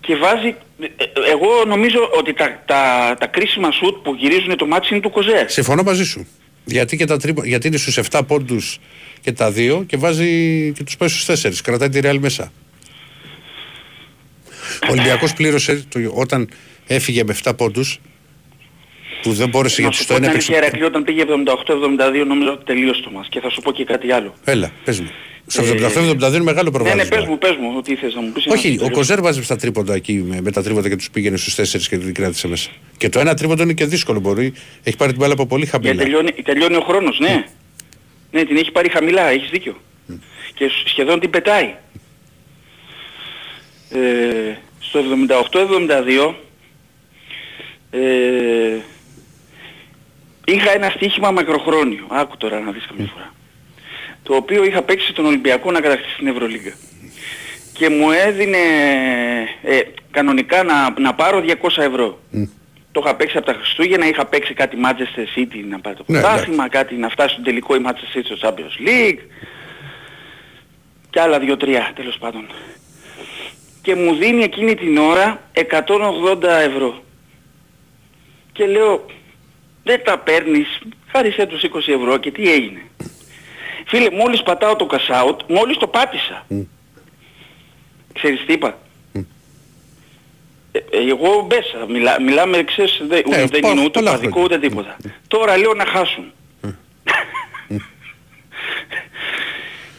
Και βάζει, ε, ε, εγώ νομίζω ότι τα, τα, τα κρίσιμα σουτ που γυρίζουν το μάτι είναι του Κοζέρ. Συμφωνώ μαζί σου. Γιατί, και τα τρίπο, γιατί είναι στους 7 πόντους και τα 2 και βάζει και τους πάει στους 4. Κρατάει τη Real μέσα. Ο Ολυμπιακός πλήρωσε το, όταν έφυγε με 7 πόντους που δεν μπόρεσε Να γιατί σου στο πω ένα την έπαιξε... αλήθεια, Ερακλή, όταν πήγε 78-72 νομίζω ότι τελείωσε το μας. Και θα σου πω και κάτι άλλο. Έλα, πες μου. Στο Ε, 78-72 είναι μεγάλο Ναι, προβάδισμα. ναι, πες μου, πες μου, τι θες να μου πεις. Όχι, να ο τελειώσω. Κοζέρ βάζει στα τρίποντα εκεί με, με τα τρίποντα και τους πήγαινε στους 4 και την κράτησε μέσα. Και το ένα τρίποντο είναι και δύσκολο μπορεί. Έχει πάρει την μπάλα από πολύ Για χαμηλά. τελειώνει, τελειώνει ο χρόνος, ναι. Ναι, την έχει πάρει χαμηλά, έχεις δίκιο. Και σ- σχεδόν την πετάει. Ε, στο 78-72 ε, είχα ένα στοίχημα μακροχρόνιο. Άκου τώρα να δεις καμιά φορά. Το οποίο είχα παίξει τον Ολυμπιακό να κατακτήσει στην Ευρωλίγκα. Και μου έδινε ε, κανονικά να, να πάρω 200 ευρώ. Το είχα παίξει από τα Χριστούγεννα, είχα παίξει κάτι Manchester City να πάρει το Ναι, πρωτάθλημα, κάτι να φτάσει στο τελικό η Manchester City στο Champions League και άλλα δύο-τρία τέλος πάντων. Και μου δίνει εκείνη την ώρα 180 ευρώ. Και λέω, δεν τα παίρνεις, χάρισέ τους 20 ευρώ και τι έγινε. Φίλε, μόλις πατάω το cash out, μόλις το πάτησα. Mm. Ξέρεις τι είπα; ε, ε, Εγώ μπέσα, μιλάμε, ξέρεις, ούτε, δεν είναι ούτε παδικό ούτε τίποτα. Τώρα λέω να χάσουν.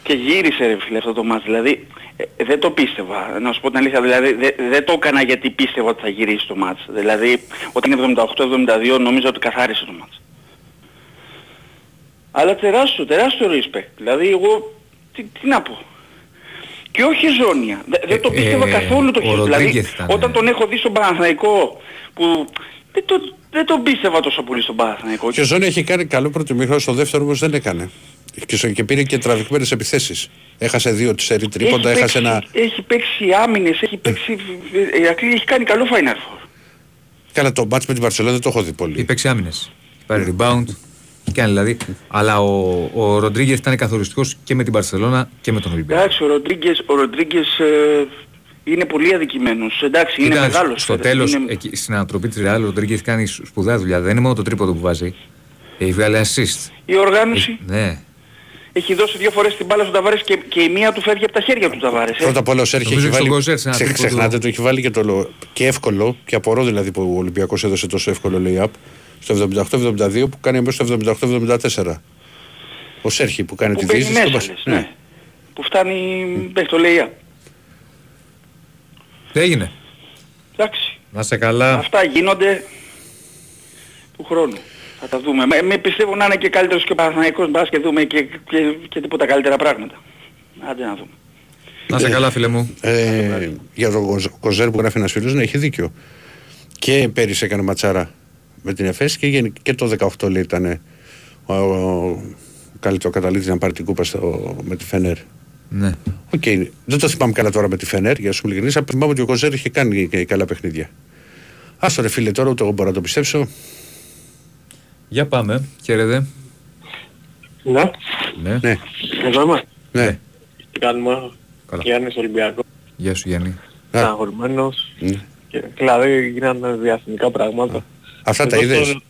και γύρισε ρε φίλε αυτό το μάτι, δηλαδή ε, δεν το πίστευα. Να σου πω την αλήθεια, δηλαδή δεν δεν το έκανα γιατί πίστευα ότι θα γυρίσει το μάτς. Δηλαδή όταν είναι 78-72 νομίζω ότι καθάρισε το μάτς. Αλλά τεράστιο, τεράστιο respect. Δηλαδή εγώ τι, τι να πω. Και όχι ζώνια. Δε- Δεν το Ε, πίστευα ε, καθόλου το ο χέρι. Δηλαδή Ροντρίγκεθ ήταν, όταν ε. τον έχω δει στον Παναθηναϊκό που δεν το, δεν τον πίστευα τόσο πολύ στον Παναθηναϊκό. Και ο Ζώνη έχει κάνει καλό πρώτο μήχρονο, στο δεύτερο όμως δεν έκανε. Και, στο- και πήρε και τραβηγμένες επιθέσεις. Έχασε δύο της σερή τρίποντα, έχει, έχασε παίξει, ένα... έχει παίξει άμυνες, έχει παίξει... Η Ηρακλή έχει κάνει καλό Final Four. Καλά το μάτς με την Παρσελόνα δεν το έχω δει πολύ. Υπέξε άμυνες. Πάρει rebound. Κάνει δηλαδή. Αλλά ο, ο Ροντρίγκε ήταν καθοριστικός και με την Παρσελώνα και με τον Ολυμπιακό. Εντάξει, ο Ροντρίγκες, ο Ροντρίγκες ε, είναι πολύ αδικημένος. Εντάξει, είναι Ήταν μεγάλος. στο ε, τέλος, είναι- στην ανατροπή της Ρεάλ, ο Ροντρίγκε κάνει σπουδαία δουλειά. Δεν είναι μόνο το τρίποδο που βάζει. Έχει βγάλει assist. Η οργάνωση Ναι. Έχει δώσει δύο φορές την μπάλα στον Ταβάρες και, και η μία του φεύγει από τα χέρια του Ταβάρες. Ε. Πρώτα απ' όλα ο Σέρχη Νομίζω έχει και στον βάλει. Γκοζέρ σε ένα Ξε- τρίποντο. Ξεχνάτε, το έχει βάλει και, το, λο- και εύκολο και απορώ δηλαδή που ο Ολυμπιακός έδωσε τόσο εύκολο lay-up στο 78-72 που κάνει αμέσως στο 78-74. Ο Σέρχη που κάνει που τη μπαίνει δύση. μέσα, στο λες, μπας- ναι. Που φτάνει μέχρι το ΛΕΙΑ. Τι έγινε; Εντάξει. Να σε καλά. Αυτά γίνονται του χρόνου. Θα τα δούμε. Με, με πιστεύω να είναι και καλύτερος και ο Παναθηναϊκός μπας και δούμε και, και, και τίποτα καλύτερα πράγματα. Άντε να δούμε. Να σε καλά, φίλε μου. Ε, για τον Κοζ- Κοζέρ που γράφει ένας φίλος, ναι, έχει δίκιο. Και πέρυσι έκανε ματσάρα με την ΕΦΕΣ και, γενι- και το 18 λέει ήταν ο, ο, καλύτερος καταλύτης να πάρει την κούπα στο, με τη Φενέρ. Ναι. Οκ, δεν το θυμάμαι καλά τώρα με τη Φενέρ, για να σου είμαι ειλικρινής, αλλά θυμάμαι ότι ο Κοζέρ είχε κάνει και καλά παιχνίδια. Άστο ρε φίλε τώρα, ούτε εγώ μπορώ να το πιστέψω. Για πάμε. Χαίρετε. Ναι, Ναι. Ναι, εδώ είμαι. ναι. Τι κάνουμε; Καλά. Γιάννης Ολυμπιακός, Γεια σου Γιάννη. Α, αγορημένος. ναι. Και, δηλαδή γίνανε διαστημικά πράγματα. Αυτά τα Εγώ είδες; Το,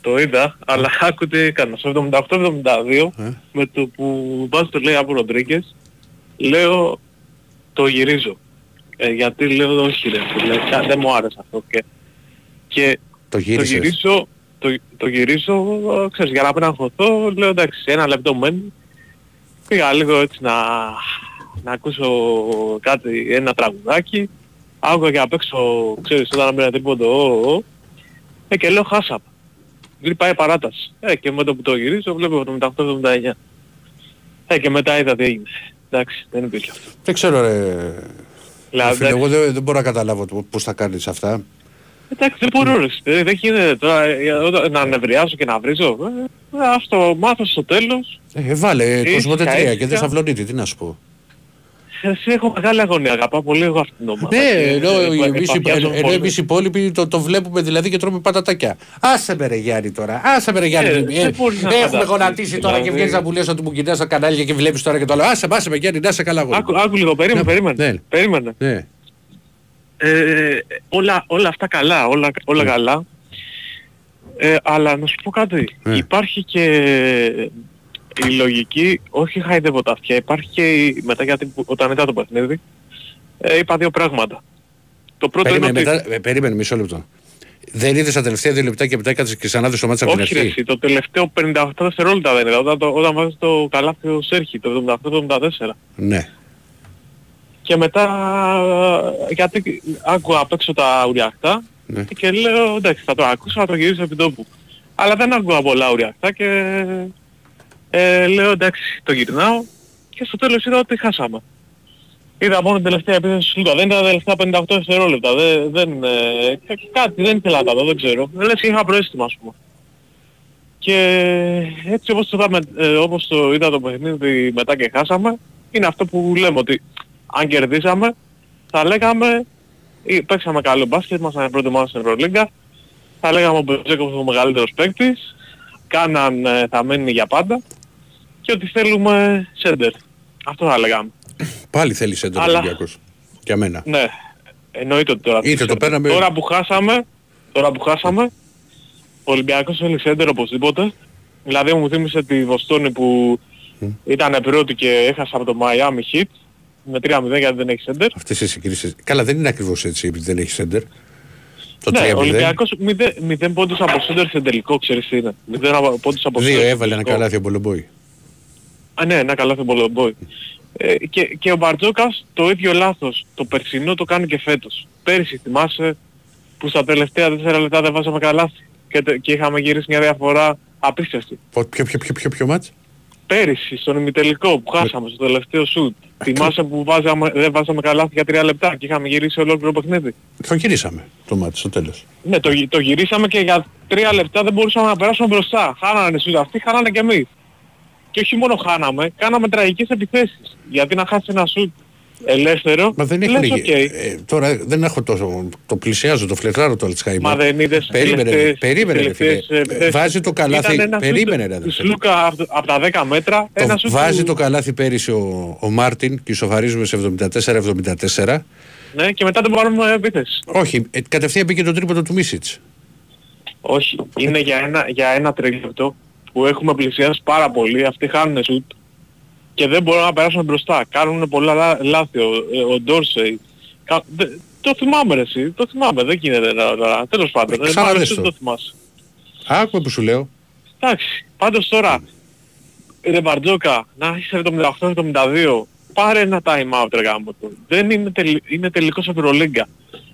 το είδα, αλλά άκου τι έκανα. Στο 78-72, Ε. με το που βάζει το λέει από Ροντρίγκες, λέω το γυρίζω. Ε, γιατί λέω όχι ρε, φίλε, κα- δεν μου άρεσε αυτό. Και, και Το το γύρισες. γυρίζω, το, το γυρίζω, ξέρεις, για να μην αγχωθώ, λέω εντάξει, ένα λεπτό μένει. Πήγα λίγο έτσι να, να ακούσω κάτι, ένα τραγουδάκι. Άκουγα και απ' έξω, ξέρεις, όταν μπαίνει ένα τρίποντο, ο, ο, ε, και λέω χάσαμε. Δηλαδή πάει παράταση. Ε, και με το που το γυρίζω βλέπω 78-79. Ε, και μετά είδα τι έγινε. Εντάξει, δεν υπήρχε αυτό. Δεν ξέρω ρε. Δηλαδή, Φίλε, εγώ δεν, δεν μπορώ να καταλάβω το- πώς θα κάνεις αυτά. Εντάξει, δεν μπορώ ρε. ε, Δεν γίνεται τώρα ε, όταν- να νευριάσω και να βρίζω. Ε, ας το μάθω στο τέλος. Ε, βάλε Ήσυχα, Κοσμοτέ 3 και ήσυχα. δεν Σαυλονίτη, τι να σου πω. Εσύ έχω μεγάλη αγωνία, αγαπάω πολύ εγώ αυτήν την ομάδα. Ναι, Και, ενώ ε, εμείς, οι- επαφιάζομαι ενώ πολύ. εμείς οι υπόλοιποι το, το βλέπουμε δηλαδή και τρώμε πατατάκια. Άσε με ρε Γιάννη τώρα, άσε με ρε Γιάννη. Ε, Ε, δεν μπορείς να έχουμε φανταστείς, γονατίσει τώρα και δηλαδή. βγαίνεις να μου λες ότι μου κοιτάς τα κανάλια και βλέπεις τώρα και το άλλο. Άσε, άσε με Γιάννη, να είσαι καλά αγόρι. Άκου, άκου λίγο, περίμενε, Ναι, περίμενε. ναι. Περίμενε. Ναι. Ε, όλα, όλα αυτά καλά, όλα, όλα καλά. Ε, αλλά να σου πω κάτι. Ναι. Υπάρχει και η λογική, όχι χαϊδεύω τα αυτιά, υπάρχει και η, μετά γιατί που- όταν είδα το παιχνίδι, ε, είπα δύο πράγματα. Το πρώτο Περίμενε, είναι ότι... μετά, ε, περίμενε μισό λεπτό. Δεν είδες τα τελευταία δύο λεπτά και μετά έκατες και ξανά δεις το μάτς από την Όχι ρε, αρχή. εσύ, το τελευταίο 58 δευτερόλεπτα δεν είδα, όταν, το, όταν βάζεις το καλάθι ο Σέρχη, το 78-74. Ναι. Και μετά, γιατί άκουγα απ' έξω τα ουριακτά Ναι. και λέω εντάξει θα το ακούσω να το γυρίσω επί τόπου. Αλλά δεν άκουγα πολλά ουριακτά και ε, λέω εντάξει το γυρνάω και στο τέλος είδα ότι χάσαμε. Είδα μόνο την τελευταία επίθεση του Σλούκα. Δεν ήταν τα τελευταία 58 δευτερόλεπτα. Δεν, δεν, ε, κα- κάτι δεν ήθελα να τα δω, δεν ξέρω. Λες και είχα προέστημα ας πούμε. Και έτσι όπως το, είδαμε, ε, όπως το είδα το παιχνίδι μετά και χάσαμε, είναι αυτό που λέμε ότι αν κερδίσαμε θα λέγαμε ή παίξαμε καλό μπάσκετ, ήμασταν πρώτη ομάδα στην Ευρωλίγκα, θα λέγαμε ότι ο Μπεζέκος είναι ο μεγαλύτερος παίκτης, κάναν ε, θα μένει για πάντα και ότι θέλουμε σέντερ. Αυτό θα λέγαμε. Πάλι θέλει σέντερ ο Αλλά- Ολυμπιακός. Για μένα. Ναι, εννοείται ότι τώρα. Είτε το θέλουμε. παίρναμε- Τώρα που χάσαμε, τώρα που χάσαμε, ο Ολυμπιακός θέλει σέντερ οπωσδήποτε. Δηλαδή μου θύμισε τη Βοστόνη που ήταν πρώτη και έχασε από το Miami Heat με 3-0 γιατί δεν έχει σέντερ. Αυτές οι συγκρίσεις. Καλά δεν είναι ακριβώς έτσι επειδή δεν έχει σέντερ. Το Ναι, 3-0. ο Ολυμπιακός 0 πόντους από σέντερ σε τελικό, ξέρεις τι είναι. 0 από- πόντους από Δύο σέντερ σε έβαλε ένα τελικό. καλάθι ο Μπολομπόη. Α, ναι, ένα καλό Μπολομπόι. Ε, και, και ο Μπαρτζόκας το ίδιο λάθος το περσινό το κάνει και φέτος. Πέρυσι θυμάσαι που στα τελευταία 4 λεπτά δεν βάζαμε καλά και, τε- και είχαμε γυρίσει μια διαφορά απίστευτη. Πο- Ποιο, ποιο, ποιο, ποιο, ποιο ματς; Πέρυσι στον ημιτελικό που χάσαμε στο τελευταίο σουτ. Θυμάσαι που βάζαμε, δεν βάζαμε καλά για 3 λεπτά και είχαμε γυρίσει ολόκληρο παιχνίδι; Το γυρίσαμε το ματς στο τέλος. Ναι, το, γυ- το γυρίσαμε και για 3 λεπτά δεν μπορούσαμε να περάσουμε μπροστά. Χάνανε σουτ αυτοί, χάνανε και εμείς. Και όχι μόνο χάναμε, κάναμε τραγικές επιθέσεις. Γιατί να χάσει ένα σουτ ελεύθερο, Μα δεν λες, έχουν οκ. ε, τώρα δεν έχω τόσο. Το πλησιάζω, το φλερτάρω το Αλτσχάιμερ. Μα δεν είδες Περίμενε, τελευταίες- περίμενε, ρε τελευταίες φίλε. επιθέσεις. Βάζει το καλάθι. Ήταν ένας Περίμενε, σουτ ρε του αδερφέ. Σλούκα από, από τα 10 μέτρα, ένα Το σουτ βάζει του- το καλάθι πέρυσι ο, ο Μάρτιν και ισοφαρίζουμε σε 74-74. Ναι, και μετά δεν πάρουμε επίθεση. Όχι, ε, κατευθείαν πήγε το τρίποντο του Μίσιτς. Όχι, είναι για ένα, για ένα τρίλεπτο που έχουμε πλησιάσει πάρα πολύ, αυτοί χάνουν σουτ και δεν μπορούν να περάσουν μπροστά. Κάνουν πολλά λά- λάθη, ο, ε, ο Ντόρσεϊ. Κα- δε- Το θυμάμαι ρε εσύ, το θυμάμαι, δεν γίνεται τώρα. Τέλος πάντων, ε, ξαναδες μάλλον το. εσύ το θυμάσαι. Άκουμε που σου λέω. Εντάξει, πάντως τώρα, ρε Μπαρτζόκα, να είσαι 78-72, πάρε ένα time out ρε γάμο του. Δεν είναι, τελ, είναι τελικός Ευρωλίγκα.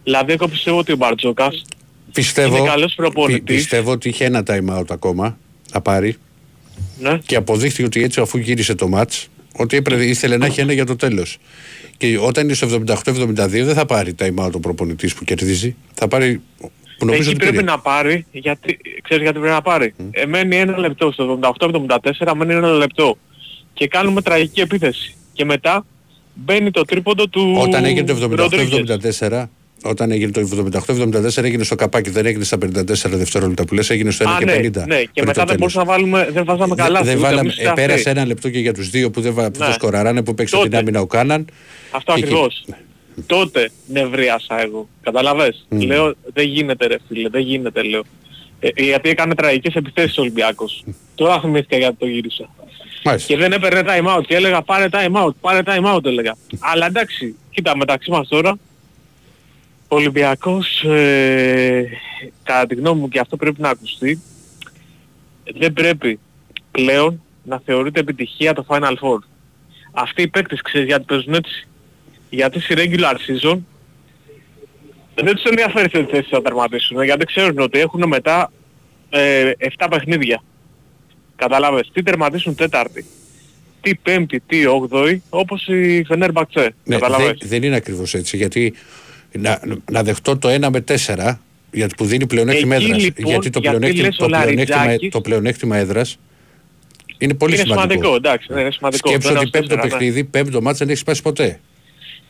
Δηλαδή εγώ πιστεύω ότι ο Μπαρτζόκας Πιστεύω, Είναι καλός προπονητής. πι- πιστεύω ότι είχε ένα time out ακόμα να πάρει ναι, και αποδείχθηκε ότι έτσι αφού γύρισε το match ότι έπρεπε, ήθελε να έχει ένα για το τέλος. Και όταν είναι στο 78-72 δεν θα πάρει time out ο προπονητής που κερδίζει. Θα πάρει που νομίζω Εκεί ότι πρέπει πήρε. να πάρει, γιατί, ξέρεις γιατί πρέπει να πάρει; Ε, μένει ένα λεπτό, στο 78-74 μένει ένα λεπτό. Και κάνουμε τραγική επίθεση. Και μετά μπαίνει το τρίποντο του Όταν έγινε το Ροντρίγκες. 78-74 όταν έγινε το 78-74 έγινε στο καπάκι, δεν έγινε στα 54 δευτερόλεπτα που λες, έγινε στο 1 Α, και ναι, 50. ναι, και πριν μετά το δεν τέλος. μπορούσαμε να βάλουμε, δεν βάζαμε καλά. Δεν, δεν ούτε βάλαμε, εμείς ε, ούτε πέρασε αυτοί. ένα λεπτό και για τους δύο που δεν βα- που Ναι. το σκοραράνε που παίξε Τότε. την άμυνα ο Κάναν. Αυτό Και εκεί. ακριβώς. Τότε νευρίασα εγώ. Καταλαβες; Λέω δεν γίνεται ρε φίλε, δεν γίνεται λέω. Ε, γιατί έκανε τραγικές επιθέσεις ο Ολυμπιάκος. Τώρα θυμήθηκα γιατί το γύρισα. Μάλιστα. Και δεν έπαιρνε time out και έλεγα πάρε time out, πάρε time out έλεγα. Αλλά εντάξει, κοίτα μεταξύ μας τώρα, ο Ολυμπιακός, ε, κατά τη γνώμη μου και αυτό πρέπει να ακουστεί, δεν πρέπει πλέον να θεωρείται επιτυχία το Final Four. Αυτοί οι παίκτες ξέρεις γιατί παίζουν έτσι. Γιατί στη regular season δεν τους ενδιαφέρει σε θέση να τερματίσουν, γιατί ξέρουν ότι έχουν μετά ε, 7 παιχνίδια. Καταλάβες, τι τερματίσουν τέταρτη, τι πέμπτη, τι όγδοη, όπως η Φενέρμπαξε. Ναι, Καταλάβες. δεν, δεν είναι ακριβώς έτσι. Γιατί να, να δεχτώ το 1 με 4 γιατί που δίνει πλεονέκτημα Εκεί, έδρας. λοιπόν, γιατί το γιατί πλεονέκτημα, λες το, ο πλεονέκτημα, Λαριτζάκης- το πλεονέκτημα έδρας είναι πολύ είναι σημαντικό. σημαντικό, εντάξει, ναι, είναι σημαντικό. Σκέψου Το ότι ένα πέμπτο στους τέσσερα, ναι. παιχνίδι, πέμπτο μάτς δεν έχεις σπάσει ποτέ.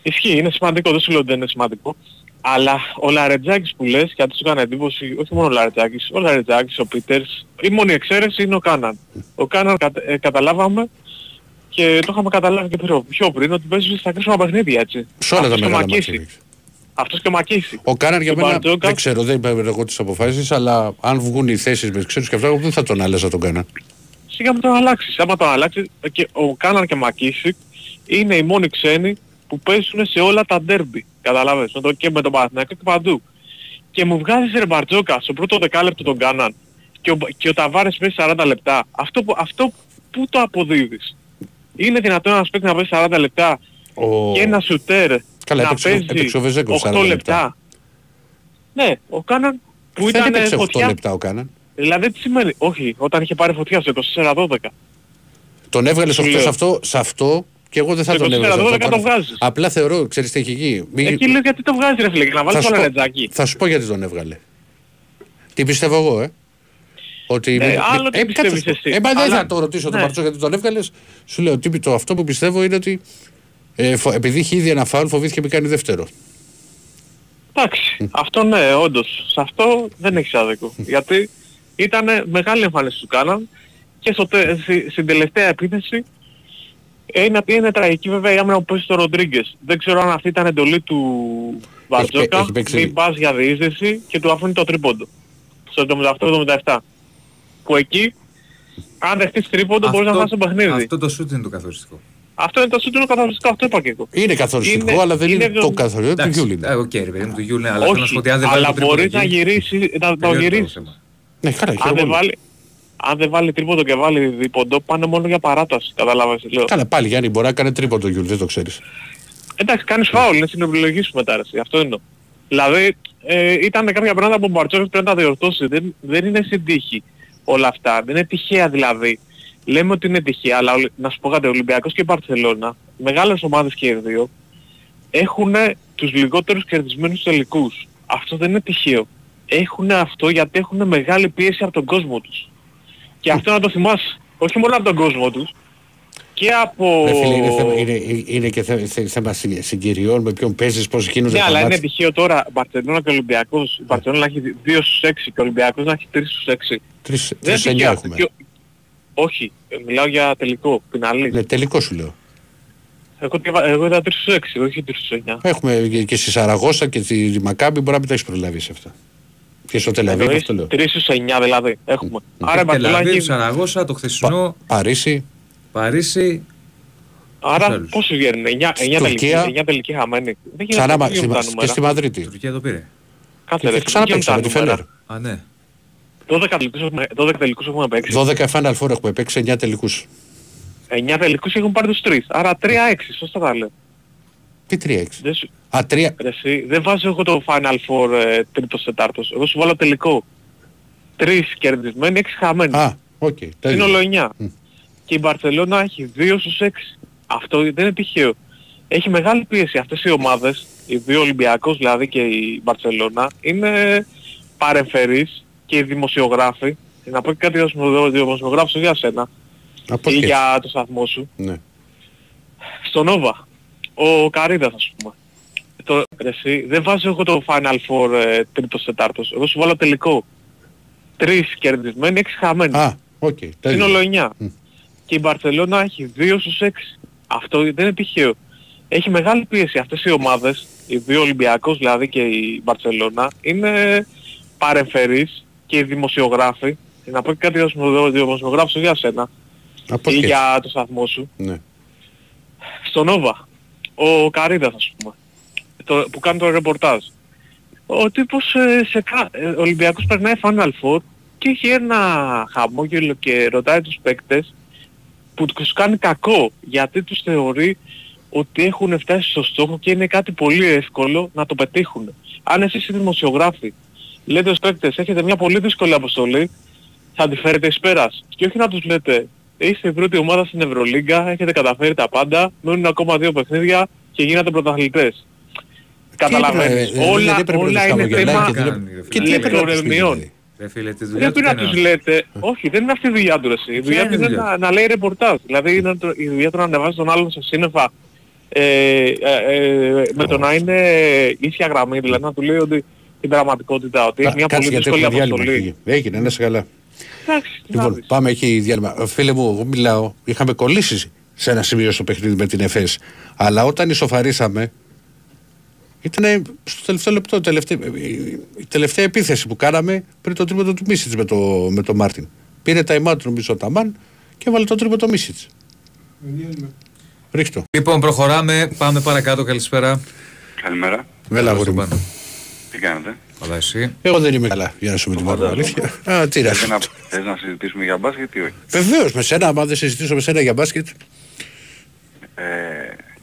Ισχύει, είναι σημαντικό, δεν σου λέω ότι δεν είναι σημαντικό. Αλλά ο Λαρετζάκης που λες, γιατί σου έκανε εντύπωση, όχι μόνο ο Λαρετζάκης, ο Λαρετζάκης, ο Πίτερς, η μόνη εξαίρεση είναι ο Κάναν. Ο Κάναν κατα- ε, καταλάβαμε και το είχαμε καταλάβει και πιο, πιο πριν ότι παίζει στα κρίσιμα παιχνίδια έτσι. Σε όλα τα Αυτός και ο μεγάλα Μακίση. μάτια. Αυτός και ο Μακίση. Ο Κάναν για Ο μένα Μπαρτζόκας- δεν ξέρω, δεν είπα εγώ τις αποφάσεις, αλλά αν βγουν οι θέσεις με ξέρεις και αυτά, εγώ δεν θα τον άλλαζα τον Κάναν. Σιγά με τον αλλάξεις. Άμα τον αλλάξεις και ο Κάναν και Μακίση είναι οι μόνοι ξένοι που παίζουν σε όλα τα ντέρμπι. Καταλάβες, με το, και με τον Παναθηναϊκό και παντού. Και μου βγάζεις ρε Μπαρτζόκα στο πρώτο δεκάλεπτο τον Κάναν και ο, και ο Ταβάρες παίζει 40 λεπτά. Αυτό, που- αυτό που το αποδίδεις. Είναι δυνατόν ένας παίκτης να παίζει 40 λεπτά Ο... και ένα σουτέρ Καλά, να έπαιξε- παίζει έπαιξε ο Βεζέγκοφ 40 8 λεπτά. λεπτά. Ναι, ο Κάναν που δεν ήταν έπαιξε 8 φωτιά. λεπτά ο Κάναν. Δηλαδή τι σημαίνει. Όχι, όταν είχε πάρει φωτιά στο 24-12. Τον έβγαλες Σου σε λέω. αυτό, σε αυτό και εγώ δεν θα Στο τον 24-12 έβγαζα. το Θα πάρω- βγάζεις. Απλά θεωρώ, ξέρεις τι έχει εκεί. Μη- Εκεί λέω γιατί το βγάζεις ρε φίλε, για να θα, βάλεις σου το πω, λαρετζάκι. θα σου πω γιατί τον έβγαλε. Τι πιστεύω εγώ, ε; Ότι Ναι, μη- άλλο μη- τι ε, πιστεύεις κάτσε σου πω. εσύ. Ε, μα δεν Αλλά- θα το ρωτήσω τον Ναι. Μαρτσό γιατί τον έβγαλες. Σου λέω ότι το, αυτό που πιστεύω είναι ότι ε, φο- επειδή είχε ήδη ένα φάουλ φοβήθηκε μη κάνει δεύτερο. Εντάξει, αυτό ναι, όντως. Σε αυτό δεν έχεις άδικο. γιατί ήταν μεγάλη εμφάνιση του κάναν και στο, τε- στη- στην τελευταία επίθεση είναι, είναι τραγική βέβαια η άμυνα που παίζει στο Ροντρίγκες. Δεν ξέρω αν αυτή ήταν εντολή του Βαρτζόκα, έχει παίξει- μην πας για διείσδυση και του αφήνει το τρίποντο. Στο 78-77. Που εκεί, αν δεχτείς τρίποντο μπορείς να χάσεις το παιχνίδι. αυτό το σουτ είναι το καθοριστικό. Αυτό είναι το σουτ το καθοριστικό, αυτό είπα και εγώ. Είναι καθοριστικό, Είναι- αλλά δεν είναι, είναι το εβδομ- καθοριστικό του Εντάξει, Γιούλιν. ε, Οκ, ρε παιδί μου, του Γιούλιν, αλλά θέλω να σου πω Όχι, ότι αν δεν βάλει αλλά το τρίποντο μπορείς να εκεί, γυρίσει, να το τελειώνει το γυρίσεις. θέμα. Ναι, καλά, Αν χαίρομαι δεν πολύ. βάλει, αν δεν βάλει τρίποντο και βάλει δίποντο πάνε μόνο για παράταση. Καταλάβες. Λέω. Καλά πάλι Γιάννη μπορεί να κάνει τρίποντο Γιούλ, δεν το ξέρεις. Εντάξει, κάνεις φάουλ, είναι στην επιλογή σου μετά, ρε, εσύ. αυτό εννοώ. Δηλαδή, ε, ήταν κάποια πράγματα που ο Μπαρτζώκας πρέπει να τα διορθώσει. Δεν, δεν είναι στην τύχη όλα αυτά. Δεν είναι τυχαία δηλαδή. Λέμε ότι είναι τυχαία, αλλά ο- να σου πω κάτι, ο Ολυμπιακός και η Μπαρτσελώνα, μεγάλες ομάδες και οι δύο, έχουν τους λιγότερους κερδισμένους τελικούς. Αυτό δεν είναι τυχαίο. Έχουν αυτό γιατί έχουν μεγάλη πίεση από τον κόσμο τους. Και αυτό να το θυμάσαι. Όχι μόνο από τον κόσμο τους, και από... Ρε φίλε, είναι, θέμα, είναι, είναι και θε- θε- θέμα συ- συγκυριών με ποιον παίζεις, πώς γίνονται Ναι, τα αλλά είναι μάτς. τυχαίο τώρα Μπαρτσελώνα και Ολυμπιακός. Η Μπαρτσελώνα να έχει 2 στους 6 και ο Ολυμπιακός να έχει 3 στους 6. Τρεις, Δεν τρεις είναι εννιά τυχαίο. έχουμε. Και ο- Όχι, ε, μιλάω για τελικό, πιναλί. Ναι, τελικό σου λέω. Εγώ, διαβα- εγώ είδα 3 στους 6, όχι 3 στους 9. Έχουμε και- και στη Σαραγώσα και τη Μακάμπη μπορεί να μην τα έχεις προλάβει σε αυτά. Και στο Τελαβή, Εννοείς αυτό λέω. 3 στους 9 δηλαδή έχουμε. Άρα η Μπαρτσελώνα Τελαβίβ, έχει... Σαραγώσα, το χθεσινό, Παρίσι, Παρίσι. Άρα άλλους. πόσο βγαίνουν, 9, 9 τελικοί, Τουρκία. 9 τελικοί χαμένοι. Δεν γίνεται ξανά να μα- βγαίνουν τα στη- και νούμερα. στη Μαδρίτη. Η Τουρκία το πήρε. Κάτσε ρε, Και ξανά δεν παίξαμε τη γίνονται τα Φέντερ. νούμερα. Α, ναι. 12 τελικούς έχουμε, 12 τελικούς έχουμε παίξει. 12 Final Four έχουμε παίξει, 9 τελικούς. 9 τελικούς έχουν πάρει τους 3. Άρα 3-6, σωστά τα λέω. Τι 3-6. Δεν σου- Α, 3. Ρε εσύ, δεν βάζω εγώ το Final Four ε, τρίτος τετάρτος. Εγώ σου βάλω τελικό. Τρεις κερδισμένοι, έξι χαμένοι. Α, οκ. το ίδιο. Σύνολο 9. Και η Μπαρτσελώνα έχει 2 στους 6. Αυτό δεν είναι τυχαίο. Έχει μεγάλη πίεση αυτές οι ομάδες, οι δύο Ολυμπιακός δηλαδή και η Μπαρτσελώνα, είναι παρεμφερείς και οι δημοσιογράφοι. Να πω και κάτι για τους δημοσιο- δημοσιογράφους όχι για σένα Από ή και για το σταθμό σου. Ναι. Στο Νόβα, ο Καρίδας ας πούμε. Το, ρε εσύ, δεν βάζω εγώ το Final Four ε, τρίτος τετάρτος. Εγώ σου βάλω τελικό. Τρεις κερδισμένοι, έξι χαμένοι. Α, οκ. το ίδιο. Σύνολο 9. Και η Μπαρτσελώνα έχει 2 στους 6. Αυτό δεν είναι τυχαίο. Έχει μεγάλη πίεση αυτές οι ομάδες, οι δύο Ολυμπιακός δηλαδή και η Μπαρτσελώνα, είναι παρεμφερείς και οι δημοσιογράφοι. Να πω και κάτι για τους δημοσιο- δημοσιογράφους όχι για σένα Από ή και για το σταθμό σου. Ναι. Στο Νόβα, ο Καρίδας ας πούμε, το, που κάνει το ρεπορτάζ. Ο τύπος ε, σε κα... ε, ο Ολυμπιακός περνάει Final Four και έχει ένα χαμόγελο και ρωτάει τους παίκτες που τους κάνει κακό γιατί τους θεωρεί ότι έχουν φτάσει στο στόχο και είναι κάτι πολύ εύκολο να το πετύχουν. Αν εσείς οι δημοσιογράφοι λέτε στους παίκτες έχετε μια πολύ δύσκολη αποστολή θα τη φέρετε εις πέρας. Και όχι να τους λέτε είστε η πρώτη ομάδα στην Ευρωλίγκα, έχετε καταφέρει τα πάντα, μένουν ακόμα δύο παιχνίδια και γίνατε πρωταθλητές. Καταλαβαίνεις. έπρεπε- όλα δεν έπρεπε να όλα τους είναι χαμογελάει θέμα και δεν- Κάνει, ρε Και φίλε. τι έπρεπε να τους πεις, λεπτομερειών. δηλαδή. Ρε φίλε, τη δουλειά Δεν πρέπει του να είναι τους αυτή. λέτε, όχι δεν είναι αυτή η δουλειά τους ρε εσύ. Η δουλειά είναι τους η είναι δουλειά να, να λέει ρεπορτάζ. Δηλαδή είναι το- η δουλειά του να ανεβάζει τον άλλον σε σύννεφα ε, ε, ε, με το να είναι ίσια γραμμή, δηλαδή να του λέει ότι την πραγματικότητα, ότι έχει Α, μια Κάτσε πολύ γιατί δύσκολη έχουμε διάλειμμα. αποστολή. φύγε. Έγινε, να είσαι καλά. Εντάξει, τι να Λοιπόν, δεις. πάμε, έχει διάλειμμα. Ε, Φίλε μου, εγώ μιλάω. Είχαμε κολλήσεις σε ένα σημείο στο παιχνίδι με την ΕΦΕΣ. Αλλά όταν ισοφαρίσαμε, ήταν στο τελευταίο λεπτό, τελευταία, η τελευταία επίθεση που κάναμε πριν το τρίποντο του Μίσιτς με το, με το Μάρτιν. Πήρε τα ημάτου νομίζω ο Ταμάν και έβαλε το τρίποντο Μίσιτς. Ρίχτω. Λοιπόν, προχωράμε. Πάμε παρακάτω. Καλησπέρα. Καλημέρα. Βέλα, αγόρι Στον μου. πάνω. Τι κάνετε; Καλά, εσύ; Εγώ δεν είμαι καλά, για να σου με την φαντάζομαι. αλήθεια. Α, τι να Θες να, θες να συζητήσουμε για μπάσκετ ή όχι; Βεβαίως, με σένα, άμα δεν συζητήσω με σένα για μπάσκετ. Ε,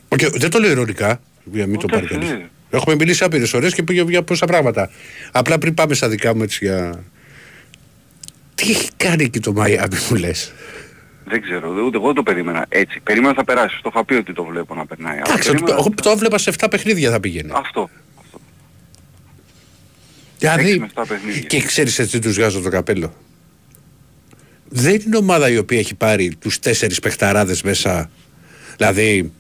Όχι, δεν το λέω ειρωνικά, για να μην το Ούτε πάρει αυτό, κανείς. ναι. Έχουμε μιλήσει άπειρες φορέ και πήγε για πόσα πράγματα. Απλά πριν πάμε στα δικά μου έτσι για. Τι έχει κάνει εκεί το Μαϊάμι μου λες; δεν ξέρω, ούτε εγώ το περίμενα έτσι. Περίμενα θα περάσει. Το είχα πει ότι το βλέπω να περνάει. Αλλά Εντάξει, περίμενα- εγώ το έβλεπα σε 7 παιχνίδια θα πήγαινε. Αυτό. Δηλαδή, έξι με εφτά παιχνίδια. και ξέρεις έτσι τους βγάζω το καπέλο. Δεν είναι ομάδα η οποία έχει πάρει τους τέσσερις παιχταράδες μέσα. Δηλαδή,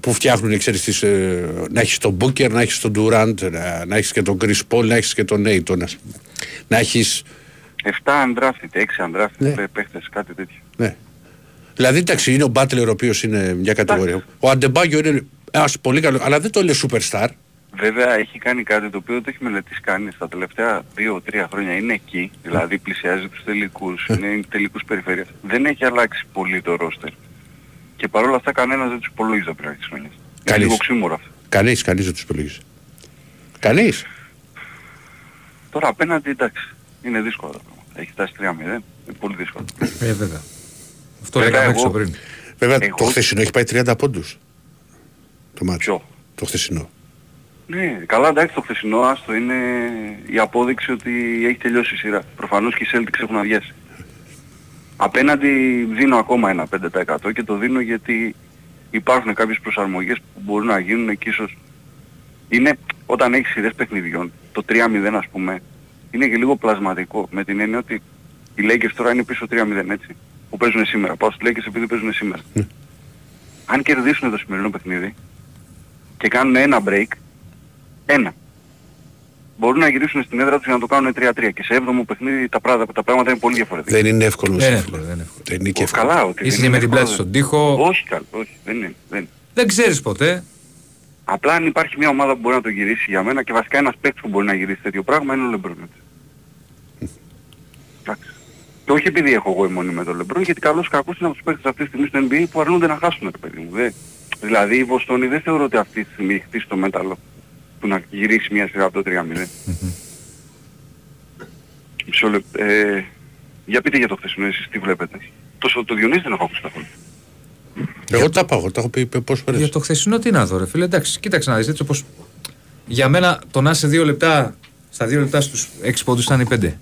που φτιάχνουν, ξέρεις, τις, ε, να έχεις τον Μπούκερ, να έχεις τον Ντουράντ, να, να έχεις και τον Chris Paul, να έχεις και τον Νέιτον. ας πούμε. Να έχει. 7 undrafted, 6 undrafted Ναι. ναι. παίχτες, κάτι τέτοιο. Ναι. Δηλαδή, εντάξει, είναι ο Μπάτλερ ο οποίος είναι μια κατηγορία. Ο Αντεμπάγιο είναι ένα πολύ καλό, αλλά δεν το λέει superstar. Βέβαια έχει κάνει κάτι το οποίο το έχει μελετήσει κανείς στα τελευταία 2-3 χρόνια. Είναι εκεί, δηλαδή πλησιάζει τους τελικούς, είναι τελικούς περιφέρειας. Δεν έχει αλλάξει πολύ το ρόστερ. Και παρόλα αυτά κανένας δεν τους υπολόγιζε πριν αρχές χρονιάς. Είναι Κανείς. λίγο ξύμορο αυτό. Κανείς, κανείς δεν τους υπολογίζει. Κανείς. Τώρα απέναντι εντάξει, είναι δύσκολο τα πράγματα. Έχει φτάσει 3-0. Είναι πολύ δύσκολο. Ε, βέβαια. Αυτό Βέβαια, λέγαμε εγώ- έξω πριν. Βέβαια Εγώ- το χθεσινό έχει πάει 30 πόντους. Το μάτι. Ποιο; Το χθεσινό. Ναι, καλά εντάξει το χθεσινό άστο είναι η απόδειξη ότι έχει τελειώσει η σειρά. Προφανώς και οι Celtics έχουν αδειάσει. Απέναντι δίνω ακόμα ένα 5% και το δίνω γιατί υπάρχουν κάποιες προσαρμογές που μπορούν να γίνουν και ίσως είναι όταν έχεις σειρές παιχνιδιών, το 3-0 ας πούμε, είναι και λίγο πλασματικό με την έννοια ότι οι Lakers τώρα είναι πίσω 3-0 έτσι, που παίζουν σήμερα. Πάω στους Lakers επειδή παίζουν σήμερα. Αν κερδίσουν το σημερινό παιχνίδι και κάνουν ένα break, ένα. Μπορούν να γυρίσουν στην έδρα τους για να το κάνουν 3-3 και σε έβδομο παιχνίδι τα πράγματα, τα πράγματα είναι πολύ διαφορετικά. Δεν είναι εύκολο. Δεν είναι Στέφανο. εύκολο, δεν είναι εύκολο. Δεν είναι και Ω, εύκολο. Καλά, ότι Είσαι δεν με είναι την πλάτη εύκολο. στον τοίχο. Όχι καλό, όχι, δεν είναι. Δεν. είναι. Δεν ξέρεις ποτέ. Απλά αν υπάρχει μια ομάδα που μπορεί να το γυρίσει για μένα και βασικά ένας παίκτης που μπορεί να γυρίσει τέτοιο πράγμα είναι ο Λεμπρόν. έτσι. Εντάξει. Και όχι επειδή έχω εγώ αιμονή με τον Λεμπρόν, γιατί καλώς κακός είναι από τους παίκτες αυτή τη στιγμή στο NBA που αρνούνται να χάσουν, ρε παιδί μου. Δε. Δηλαδή η Βοστόνη δεν θεωρώ ότι αυτή τη στιγμή έχει χτίσει το μέταλλο που να γυρίσει μια σειρά από το 3-0. Μισό λεπτό. Ε, για πείτε για το χθεσινό εσείς τι βλέπετε. Τόσο το Διονύση δεν έχω ακούσει καθόλου. Εγώ τα πάω, τα έχω πει πόσες Για φορές. το χθεσινό τι να δω, ρε φίλε. Εντάξει, κοίταξε να δεις έτσι όπως. Για μένα το να είσαι δύο λεπτά, στα δύο λεπτά στους έξι πόντους ήταν οι πέντε.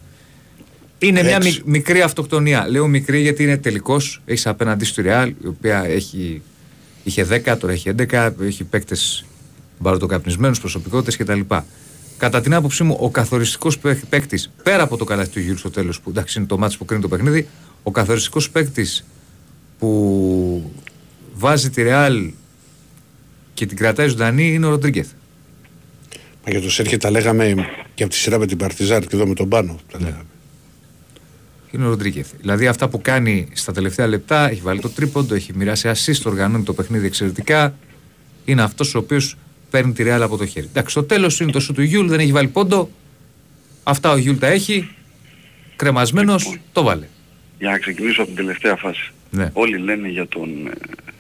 Είναι μια Έξι. μικ- μικρή αυτοκτονία. Λέω μικρή γιατί είναι τελικός. Έχεις απέναντι στη Real, η οποία έχει, είχε 10, τώρα έχει 11, έχει παίκτες μπαροτοκαπνισμένου, προσωπικότητες κτλ. Κατά την άποψή μου, ο καθοριστικός παίκτης, πέρα από το καλάθι του Γιούλ στο τέλος, που εντάξει είναι το μάτι που κρίνει το παιχνίδι, ο καθοριστικός παίκτης που βάζει τη Real και την κρατάει ζωντανή είναι ο Ροντρίγκεθ. Μα για το Σέρχιο τα λέγαμε και από τη σειρά με την Παρτιζάν και εδώ με τον Πάνο. Τα Ναι. λέγαμε. Είναι ο Ροντρίγκεθ. Δηλαδή αυτά που κάνει στα τελευταία λεπτά, έχει βάλει το τρίποντο, έχει μοιράσει assist, οργανώνει το παιχνίδι εξαιρετικά. Είναι αυτός ο οποίος παίρνει τη Real από το χέρι. Εντάξει, στο τέλος είναι το σουτ του Γιούλ, δεν έχει βάλει πόντο. Αυτά ο Γιούλ τα έχει. Κρεμασμένος, το βάλε. Για να ξεκινήσω από την τελευταία φάση. Ναι. Όλοι λένε για, τον, ε,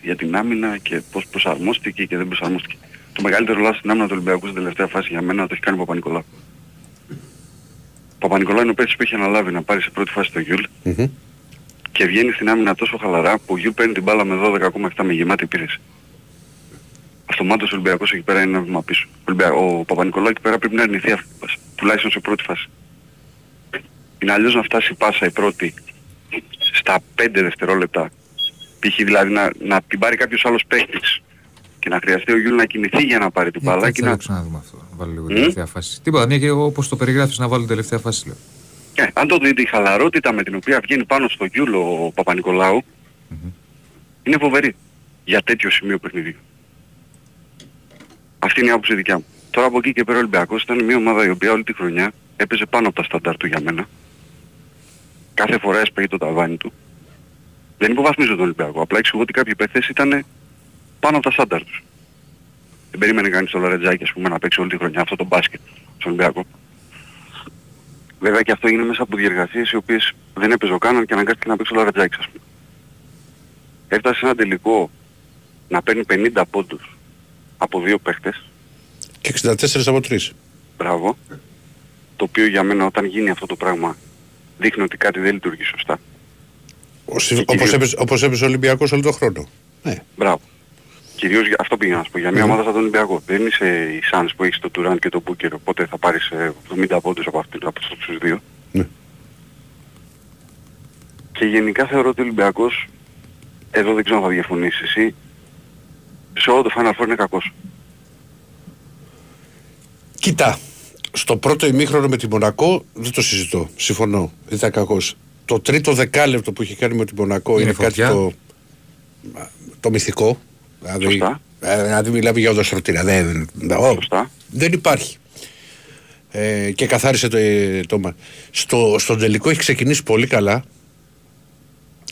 για την άμυνα και πώς προσαρμόστηκε και δεν προσαρμόστηκε. Το μεγαλύτερο λάθος στην άμυνα του Ολυμπιακού στην τελευταία φάση για μένα το έχει κάνει ο Παπα-Νικολάου. Ο Παπα-Νικολάου είναι ο παίκτης που έχει αναλάβει να πάρει σε πρώτη φάση το Γιούλ Μμμ. και βγαίνει στην άμυνα τόσο χαλαρά που ο Γιούλ παίρνει την μπάλα με 12,7 με γεμάτη επίθεση. Αυτομάτως ο Ολυμπιακός εκεί πέρα είναι ένα βήμα πίσω. Ο, Ολυμπια... ο Παπα-Νικολάου εκεί πέρα πρέπει να αρνηθεί αυτή την πάσα. Τουλάχιστον σε πρώτη φάση. Είναι αλλιώς να φτάσει η πάσα η πρώτη στα 5 δευτερόλεπτα. Π.χ. δηλαδή να, να την πάρει κάποιος άλλος παίκτης και να χρειαστεί ο Γιούλ να κινηθεί για να πάρει την μπάλα και να να... το ξαναδούμε αυτό. Να βάλω λίγο Μμ. την τελευταία φάση. Τίποτα, μια και όπως το περιγράφεις να βάλω την τελευταία φάση. Λέω. Ε, αν το δείτε η χαλαρότητα με την οποία βγαίνει πάνω στο Γιούλ ο Παπα-Νικολάου είναι φοβερή για τέτοιο σημείο παιχνιδιού. Αυτή είναι η άποψη δικιά μου. Τώρα από εκεί και πέρα ο Ολυμπιακός ήταν μια ομάδα η οποία όλη τη χρονιά έπαιζε πάνω από τα στάνταρ του για μένα. Κάθε φορά έσπαγε το ταβάνι του. Δεν υποβαθμίζω τον Ολυμπιακό, απλά εξηγώ ότι κάποιοι παίχτες ήταν πάνω από τα στάνταρ τους. Δεν περίμενε κανείς το Λαρετζάκι ας πούμε να παίξει όλη τη χρονιά αυτό το μπάσκετ στον Ολυμπιακό. Βέβαια και αυτό είναι μέσα από διεργασίες οι οποίες δεν έπαιζε ο Κάναν και αναγκάστηκε να παίξει ο Λαρατζάκης ας πούμε. Έφτασε σε ένα τελικό να παίρνει 50 πόντους από δύο παίχτες, Και 64 από 3. μπράβο, το οποίο για μένα όταν γίνει αυτό το πράγμα δείχνει ότι κάτι δεν λειτουργεί σωστά. Όπως κυρίως- έπαιζε, όπως έπαιζε ο Ολυμπιακός όλο τον χρόνο. Ναι. Μπράβο. Κυρίως για, αυτό πήγα να σου πω, για μια ομάδα σαν τον Ολυμπιακό. Δεν είσαι η Σάνς που έχεις το Τουράν και το Μπούκερ, οπότε θα πάρεις ε, 70 πόντους από, αυτούς, από αυτούς τους δύο. Ναι. Και γενικά θεωρώ ότι ο Ολυμπιακός, εδώ δεν ξέρω αν θα διαφωνήσεις εσύ, σε όλο το Final Four είναι κακός. Κοίτα, στο πρώτο ημίχρονο με τη Μονακό δεν το συζητώ. Συμφωνώ. Δεν ήταν κακός. Το τρίτο δεκάλεπτο που είχε κάνει με τη Μονακό είναι, Είναι κάτι φωτιά. το, το μυθικό. Δηλαδή, Σωστά. ε, δηλαδή μιλάμε για οδοστρωτήρα. Δεν, ο, Σωστά. δεν υπάρχει. Ε, και καθάρισε το, το μα- στο, στον τελικό έχει ξεκινήσει πολύ καλά.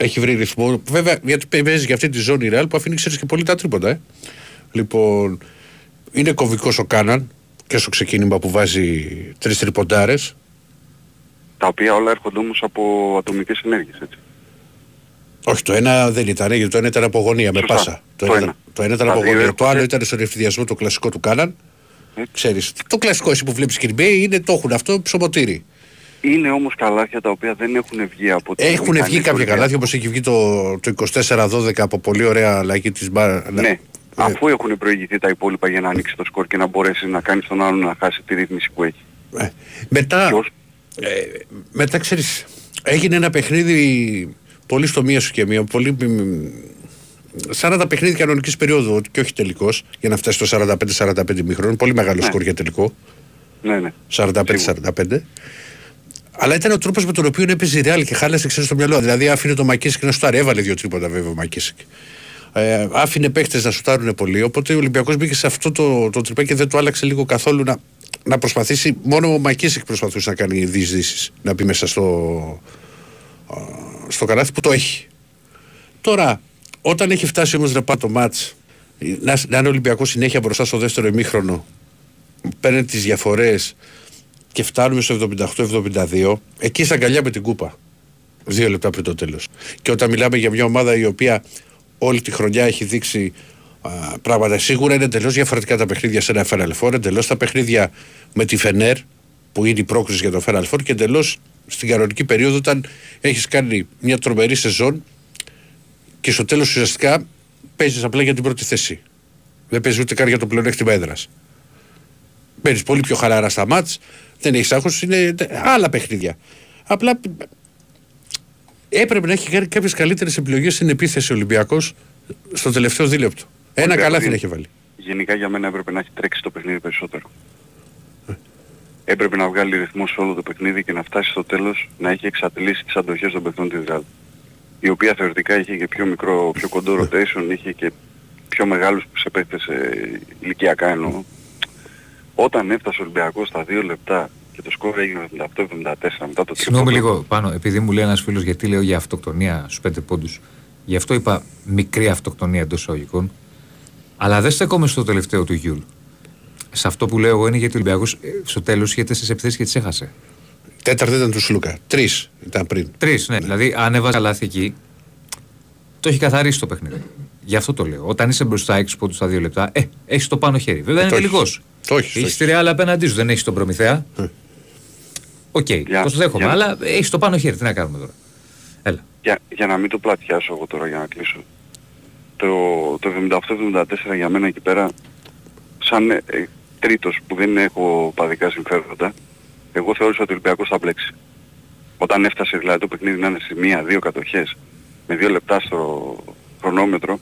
Έχει βρει ρυθμό. Βέβαια, γιατί παίζει για αυτή τη ζώνη η Real που αφήνει ξέρεις και πολύ τα τρίποντα. Ε. Λοιπόν, είναι κομβικός ο Κάναν και στο ξεκίνημα που βάζει τρεις τριποντάρες. Τα οποία όλα έρχονται όμως από ατομικές ενέργειες, έτσι. Όχι, το ένα δεν ήταν, γιατί το ένα ήταν από γωνία με Σωστά. πάσα. Το, Το ένα, ένα. το ένα ήταν Τα από δύο γωνία. Το έρχονται- άλλο ήταν στον ευθυδιασμό το κλασικό του Κάναν. Έτσι. Ξέρεις, το κλασικό εσύ που βλέπεις και NBA είναι το έχουν αυτό ψωμοτήρι. Είναι όμως καλάθια τα οποία δεν έχουν βγει από την Έχουν βγει κάποια καλάθια όπως έχει βγει το, το 24-12 από πολύ ωραία αλλαγή της μπάρα. Ναι. Αφού έχουν προηγηθεί τα υπόλοιπα για να ανοίξει το σκορ και να μπορέσει να κάνει τον άλλον να χάσει τη ρύθμιση που έχει. Ε, μετά, Ποιος; ε, μετά ξέρεις, έγινε ένα παιχνίδι πολύ στο μία σου και μία, πολύ, μ, σαν τα παιχνίδια κανονικής περίοδου και όχι τελικός, για να φτάσει στο 45-45 μήχρονο, πολύ μεγάλο Ναι. σκορ για τελικό, Ναι, ναι. 45-45. Αλλά ήταν ο τρόπος με τον οποίο έπαιζε η Real και χάλασε ξέρεις στο μυαλό. Δηλαδή άφηνε το Μακίσικ να σουτάρει. Έβαλε δύο τρίποτα βέβαια ο Μακίσικ. Ε, άφηνε παίχτε να σουτάρουν πολύ. Οπότε ο Ολυμπιακός μπήκε σε αυτό το, το τρυπέ και δεν το άλλαξε λίγο καθόλου να, να προσπαθήσει. Μόνο ο Μακίσικ προσπαθούσε να κάνει διεισδύσεις. Να μπει μέσα στο, α, στο καλάθι που το έχει. Τώρα, όταν έχει φτάσει όμως να πάει το μάτς, να, να είναι ο Ολυμπιακός συνέχεια μπροστά στο δεύτερο ημίχρονο, παίρνει τις διαφορές και φτάνουμε στο 78-72, εκεί στα αγκαλιά με την κούπα. Δύο λεπτά πριν το τέλος. Και όταν μιλάμε για μια ομάδα η οποία όλη τη χρονιά έχει δείξει α, πράγματα, σίγουρα είναι εντελώς διαφορετικά τα παιχνίδια σε ένα Final Four, εντελώς τα παιχνίδια με τη Φενέρ, που είναι η πρόκληση για το Final Four, και εντελώς στην κανονική περίοδο όταν έχεις κάνει μια τρομερή σεζόν και στο τέλος ουσιαστικά παίζεις απλά για την πρώτη θέση. Δεν παίζεις ούτε καν για το πλεονέκτημα έδρας. Μπαίνει πολύ πιο χαλαρά στα μάτς, δεν έχεις άγχος, είναι άλλα παιχνίδια. Απλά έπρεπε να έχει κάνει κάποιες καλύτερες επιλογές στην επίθεση ο Ολυμπιακός στο τελευταίο δίλεπτο. Ένα Ολυμπιακός καλά την είναι- έχει βάλει. Γενικά για μένα έπρεπε να έχει τρέξει το παιχνίδι περισσότερο. Έπρεπε να βγάλει ρυθμό σε όλο το παιχνίδι και να φτάσει στο τέλος να έχει εξατλήσει τις αντοχές των παιχνών της Real. Η οποία θεωρητικά είχε και πιο μικρό, πιο κοντό rotation, είχε και πιο μεγάλους σε παίκτες ε, ηλικιακά εννοώ. Όταν έφτασε ο Ολυμπιακός στα 2 λεπτά και το σκορ έγινε 78-74 μετά το Συγγνώμη τρίτο λίγο πάνω, επειδή μου λέει ένας φίλος γιατί λέω για αυτοκτονία στους πέντε πόντους. Γι' αυτό είπα μικρή αυτοκτονία εντός εισαγωγικών. Αλλά δεν στέκομαι στο τελευταίο του Γιούλ. Σε αυτό που λέω εγώ είναι γιατί ο Ολυμπιακός στο τέλος είχε τέσσερις επιθέσεις και τις έχασε. Τέταρτη ήταν του Σλούκα. Τρεις ήταν πριν. Τρεις, ναι. Δηλαδή, αν έβαζε λάθη εκεί, το έχει καθαρίσει το παιχνίδι. Γι' αυτό το λέω. Όταν είσαι μπροστά 6 πόντους στα 2 λεπτά, ε, έχεις το πάνω χέρι. Βέβαια είναι το έχεις. τελικός. Το έχεις, το Έχεις έχεις. τη Ρεάλ απέναντί σου, δεν έχεις τον προμηθέα. Ε. Οκ, Για- το δέχομαι, για- αλλά έχεις το πάνω χέρι. Τι να κάνουμε τώρα. Έλα. Για, για να μην το πλατιάσω εγώ τώρα για να κλείσω. Το, το 78-74 για μένα εκεί πέρα, σαν ε, ε, τρίτος που δεν έχω παδικά συμφέροντα, εγώ θεώρησα ότι ο Ολυμπιακός θα μπλέξει. Όταν έφτασε δηλαδή το παιχνίδι να είναι σε μία-δύο κατοχές, με δύο λεπτά στο χρονόμετρο, ο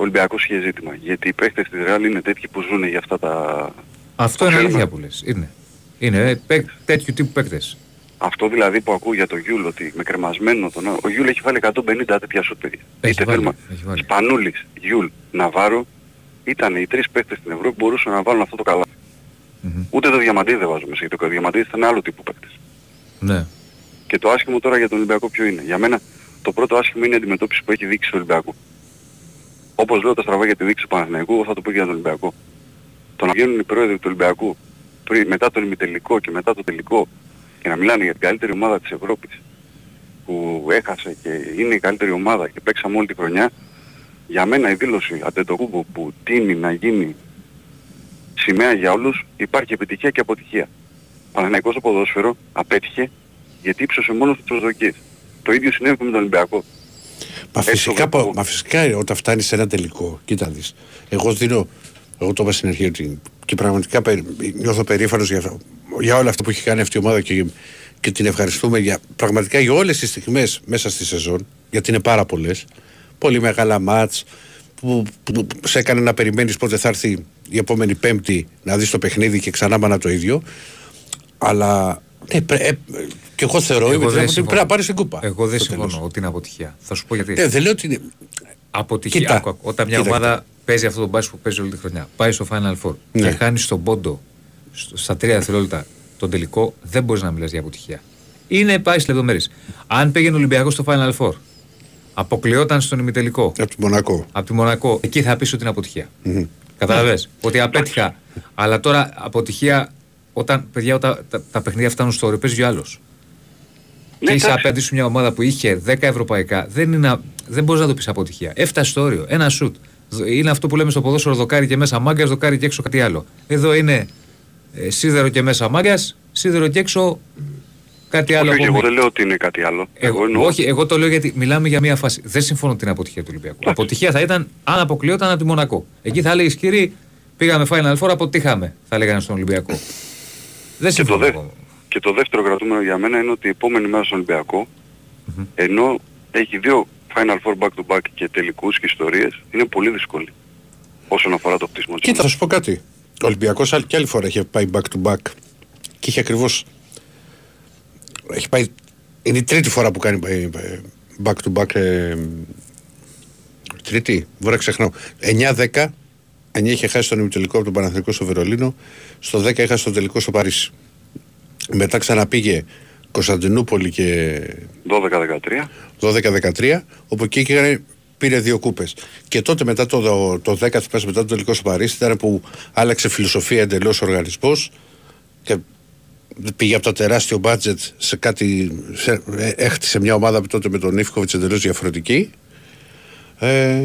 Ολυμπιακός είχε ζήτημα. Γιατί οι παίχτες της Real είναι τέτοιοι που ζουν για αυτά τα... Αυτό το είναι ξέρουμε. αλήθεια που λες. Είναι. Είναι ε, παίκ- τέτοιου τύπου παίκτες. Αυτό δηλαδή που ακούω για το Γιούλ ότι με κρεμασμένο τον Ο Γιούλ έχει βάλει 150 τέτοια σουτ παιδιά. Έχει Είτε βάλει, θέλουμε έχει βάλει. Σπανούλης, Γιούλ, Ναβάρο ήταν οι τρεις παίκτες στην Ευρώπη που μπορούσαν να βάλουν αυτό το καλάθι. Ούτε το Διαμαντίδη δεν βάζουμε γιατί ο Διαμαντίδης ήταν άλλου τύπου παίκτης. Ναι. Και το άσχημο τώρα για τον Ολυμπιακό ποιο είναι. Για μένα το πρώτο άσχημο είναι η αντιμετώπιση που έχει δείξει ο Ολυμπιακός. Όπως λέω τα στραβά για τη δείξη του Παναθηναϊκού, εγώ θα το πω και για τον Ολυμπιακό. Το να βγαίνουν οι πρόεδροι του Ολυμπιακού πριν, μετά τον ημιτελικό και μετά το τελικό και να μιλάνε για την καλύτερη ομάδα της Ευρώπης που έχασε και είναι η καλύτερη ομάδα και παίξαμε όλη τη χρονιά, για μένα η δήλωση Αντετοκούμπο που τίνει να γίνει σημαία για όλους υπάρχει επιτυχία και αποτυχία. Ο Παναθηναϊκός στο ποδόσφαιρο απέτυχε γιατί ύψωσε μόνος τις προσδοκίες. Το ίδιο συνέβη και με τον Ολυμπιακό. Μα Έτσι φυσικά, το βλέπω. μα φυσικά όταν φτάνεις σε ένα τελικό, κοίτα δεις, Εγώ δίνω, εγώ το είπα στην αρχή ότι και πραγματικά περι- νιώθω περήφανος για, αυτό- για όλα αυτά που έχει κάνει αυτή η ομάδα και, και την ευχαριστούμε για, πραγματικά για όλες τις στιγμές μέσα στη σεζόν, γιατί είναι πάρα πολλές. Πολύ μεγάλα μάτς που, που σε έκανε να περιμένεις πότε θα έρθει η επόμενη Πέμπτη να δεις το παιχνίδι και ξανά μάνα το ίδιο. Αλλά ναι, πρέ, ε, και εγώ θεωρώ είμαι, δεν ότι πρέπει συμφωνώ. να πάρεις την κούπα. Εγώ δεν στο συμφωνώ τέλος. ότι είναι αποτυχία. Θα σου πω γιατί. Ε, δεν λέω ότι είναι. Αποτυχία. Κοίτα. Άκου, άκου. Όταν μια Κοίτα, ομάδα κοίτα. παίζει αυτό το μπάσκετ που παίζει όλη τη χρονιά, πάει στο Final Four Ναι. και χάνεις στον πόντο στο- στα τρία δευτερόλεπτα τον τελικό, δεν μπορείς να μιλάς για αποτυχία. Είναι πάει στις λεπτομέρειες. Αν πήγαινε ο Ολυμπιακός στο Final Four, αποκλειόταν στον ημιτελικό Από τη Μονακό. από τη Μονακό, εκεί θα πεις ότι είναι αποτυχία. Καταλαβες, ότι απέτυχα. Αλλά τώρα αποτυχία όταν, παιδιά, όταν τα, τα παιχνίδια φτάνουν στο όριο, παίζει ο άλλος. Ναι, και είσαι εντάξει. απέναντι σου μια ομάδα που είχε 10 ευρωπαϊκά, δεν, είναι, α- δεν μπορείς να το πεις αποτυχία. Έφτασε στο όριο. Ένα σουτ. Δ- Είναι αυτό που λέμε στο ποδόσφαιρο δοκάρι και μέσα μάγκας, δοκάρι και έξω κάτι άλλο. Εδώ είναι ε, σίδερο και μέσα μάγκας, σίδερο και έξω Κάτι άλλο. Όχι, από εγώ μη- δεν λέω ότι είναι κάτι άλλο. Εγώ, εννοώ- όχι, εγώ το λέω γιατί μιλάμε για μια φάση. Δεν συμφωνώ την αποτυχία του Ολυμπιακού. Αποτυχία θα ήταν αν αποκλειόταν από τη Μονακό. Εκεί θα έλεγες κύριοι, πήγαμε Final Four, αποτύχαμε, θα λέγανε στον Ολυμπιακό. Δεν Και το, συμφωνώ. Δε, εγώ. και το δεύτερο κρατούμενο για μένα είναι ότι η επόμενη μέρα στον ολυμπιακο ενώ έχει δύο Final Four back to back και τελικούς και ιστορίες, είναι πολύ δύσκολη όσον αφορά το χτίσιμο της Κοίτα, θα σου πω κάτι. Ο Ολυμπιακός άλλη- και άλλη φορά είχε πάει back to back και είχε ακριβώς... Έχει πάει... Είναι η τρίτη φορά που κάνει ε, ε, back to back... ε, τρίτη, μπορεί να ξεχνάω. 9-10, 9 είχε χάσει τον ημιτελικό από τον Παναθηνικό στο Βερολίνο, στο 10 έχασε τον τελικό στο Παρίσι. Μετά ξαναπήγε Κωνσταντινούπολη και 12-13. 12-13, όπου εκεί έκανε, πήρε δύο κούπες. Και τότε μετά το, το, το 10, θυμάσαι, μετά το τελικό στο Παρίσι, ήταν που άλλαξε φιλοσοφία εντελώς ο οργανισμός και πήγε από το τεράστιο μπάτζετ σε κάτι. Σε, ε, έχτισε μια ομάδα τότε με τον Ιφκοβιτς εντελώς διαφορετική. Ε,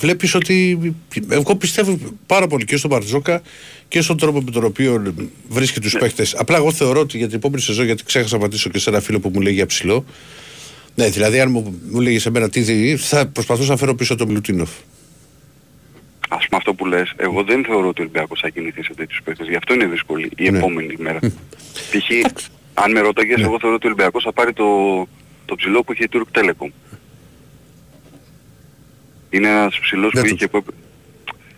Βλέπεις ότι. Εγώ πιστεύω πάρα πολύ και στον Μπαρτζόκα και στον τρόπο με τον οποίο βρίσκει τους παίχτε. Απλά εγώ θεωρώ ότι για την επόμενη σεζόν, γιατί ξέχασα να απαντήσω και σε ένα φίλο που μου λέει για ψηλό. Ναι, δηλαδή, αν μου, μου λέγεις σε μένα τι δει, θα προσπαθούσα να φέρω πίσω τον Μιλουτίνοφ. Ας πούμε αυτό που λες, εγώ δεν θεωρώ ότι ο Ολυμπιακός θα κινηθεί σε τέτοιους παίκτες. Γι' αυτό είναι δύσκολη η Ναι. επόμενη μέρα. Π.χ. αν με ρώταγες, εγώ θεωρώ ότι ο Ολυμπιακός θα πάρει το, το ψηλό που είχε η Turk Telecom. Είναι ένας ψηλός Δεν που το- είχε, που έπαι-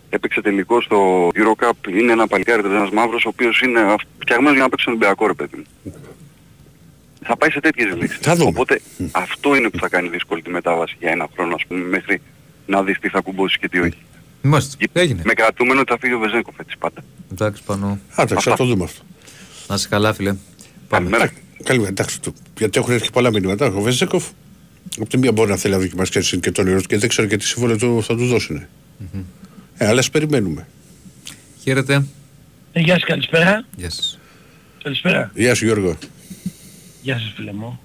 έπαιξε τελικό στο Eurocup. Είναι ένα παλικάρι, ένας μαύρος, ο οποίος είναι αυ- φτιαγμένος για να παίξει τον Ολυμπιακό, ρε παιδί μου. Θα πάει σε τέτοιες λύσεις. Θα δούμε. Οπότε αυτό είναι που θα κάνει δύσκολη τη μετάβαση για ένα χρόνο, ας πούμε, μέχρι να δεις τι θα κουμπώσεις και τι όχι. Είμαστε. Έγινε. Με κρατούμενο ότι θα φύγει ο Βεζέγκοφ έτσι πάντα. Εντάξει, πάνω. Α, εντάξει, θα το δούμε αυτό. Να σε καλά, φίλε. Πάμε. Καλημέρα. Καλή, εντάξει, το, γιατί έχουν έρθει πολλά μηνύματα. Ο Βεζέκοφ, από τη μία μπορεί να θέλει να δοκιμάσει και τον Ιερό και δεν ξέρω και τι συμβόλαιο του θα του δώσουν. Ε, αλλά ας περιμένουμε. Χαίρετε. Ε, γεια σας, καλησπέρα. Γεια σας. Καλησπέρα. Γεια σου Γιώργο. Γεια σας φίλε μου.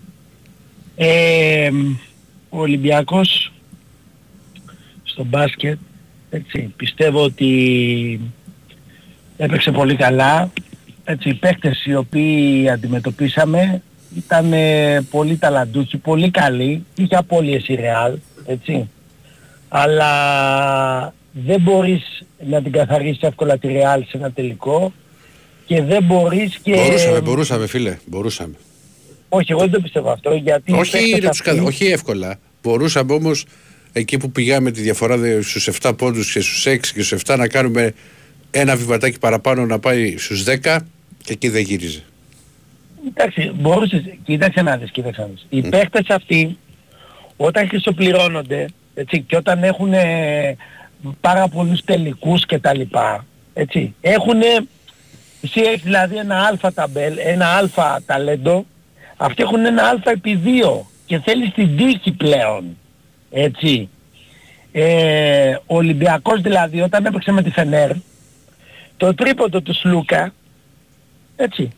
Ε, ο Ολυμπιακός στο μπάσκετ, έτσι, πιστεύω ότι έπαιξε πολύ καλά. Έτσι, οι παίκτες οι οποίοι αντιμετωπίσαμε ήταν ε, πολύ ταλαντούχοι, πολύ καλοί. Είχε απώλειες η Ρεάλ, έτσι. Αλλά δεν μπορείς να την καθαρίσεις εύκολα τη Ρεάλ σε ένα τελικό και δεν μπορείς και... Μπορούσαμε, μπορούσαμε φίλε, μπορούσαμε. Όχι, εγώ δεν το πιστεύω αυτό, γιατί... οι όχι, παίκτες ρε, τους αυτοί- καθ- όχι εύκολα. Μπορούσαμε όμως εκεί που πηγάμε τη διαφορά στους 7 πόντους και στους 6 και στους 7 να κάνουμε ένα βηματάκι παραπάνω να πάει στους 10 και εκεί δεν γύριζε. Εντάξει, μπορούσες, κοίταξε να δεις, κοίταξε να δεις. Οι Mm. παίχτες αυτοί, όταν χρυσοπληρώνονται, έτσι, και όταν έχουν πάρα πολλούς τελικούς και τα λοιπά, έτσι, έχουν, εσύ έχεις δηλαδή ένα αλφα ταμπέλ, ένα αλφα ταλέντο, αυτοί έχουν ένα αλφα επί δύο και θέλεις την τύχη πλέον, έτσι. Ε, ο Ολυμπιακός δηλαδή όταν έπαιξε με τη Φενέρ, το τρίποντο του Σλούκα, έτσι,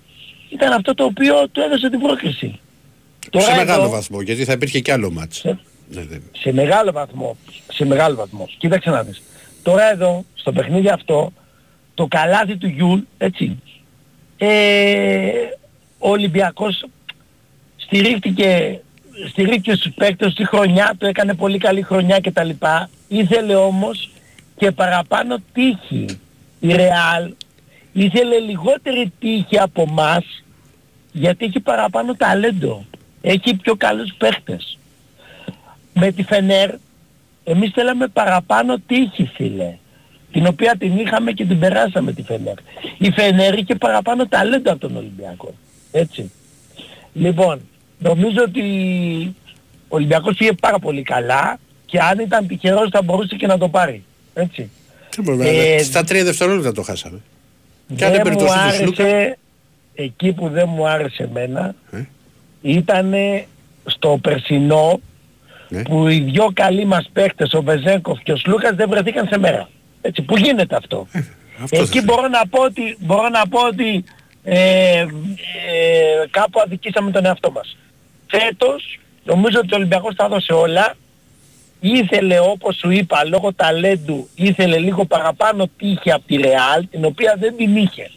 ήταν αυτό το οποίο του έδωσε την πρόκληση. σε μεγάλο εδώ, βαθμό, γιατί θα υπήρχε κι άλλο μάτς. σε, Ναι, ναι. σε μεγάλο βαθμό, σε μεγάλο βαθμό. Κοίταξε να δεις. Τώρα εδώ, στο παιχνίδι αυτό, το καλάθι του Γιούλ, έτσι, ε, ο Ολυμπιακός στηρίχτηκε, στηρίχτηκε στους παίκτες στη χρονιά του, έκανε πολύ καλή χρονιά κτλ. Ήθελε όμως και παραπάνω τύχη. Η Ρεάλ ήθελε λιγότερη τύχη από μας γιατί έχει παραπάνω ταλέντο. Έχει πιο καλούς παίχτες. Με τη Φενέρ εμείς θέλαμε παραπάνω τύχη φίλε. Την οποία την είχαμε και την περάσαμε τη Φενέρ. Η Φενέρ είχε παραπάνω ταλέντο από τον Ολυμπιακό. Έτσι. Λοιπόν, νομίζω ότι ο Ολυμπιακός πήγε πάρα πολύ καλά και αν ήταν τυχερός θα μπορούσε και να το πάρει. Έτσι. Τι μπορούμε, Ε, Στα τρία δευτερόλεπτα το χάσαμε. Και αν δεν έπαιρνε μου το σούτ του Σλούκα. άρεσε, εκεί που δεν μου άρεσε εμένα, Ε; ήταν στο περσινό Ναι. που οι δυο καλοί μας παίχτες, ο Βεζέγκοφ και ο Σλούκας δεν βρεθήκαν σε μέρα. Έτσι, που γίνεται αυτό. Αυτό θα εκεί θέλω. μπορώ να πω ότι, μπορώ να πω ότι ε, ε, κάπου αδικήσαμε τον εαυτό μας. Φέτος νομίζω ότι ο Ολυμπιακός τα έδωσε όλα. Ήθελε όπως σου είπα λόγω ταλέντου ήθελε λίγο παραπάνω τύχη από τη Ρεάλ την οποία δεν την είχε.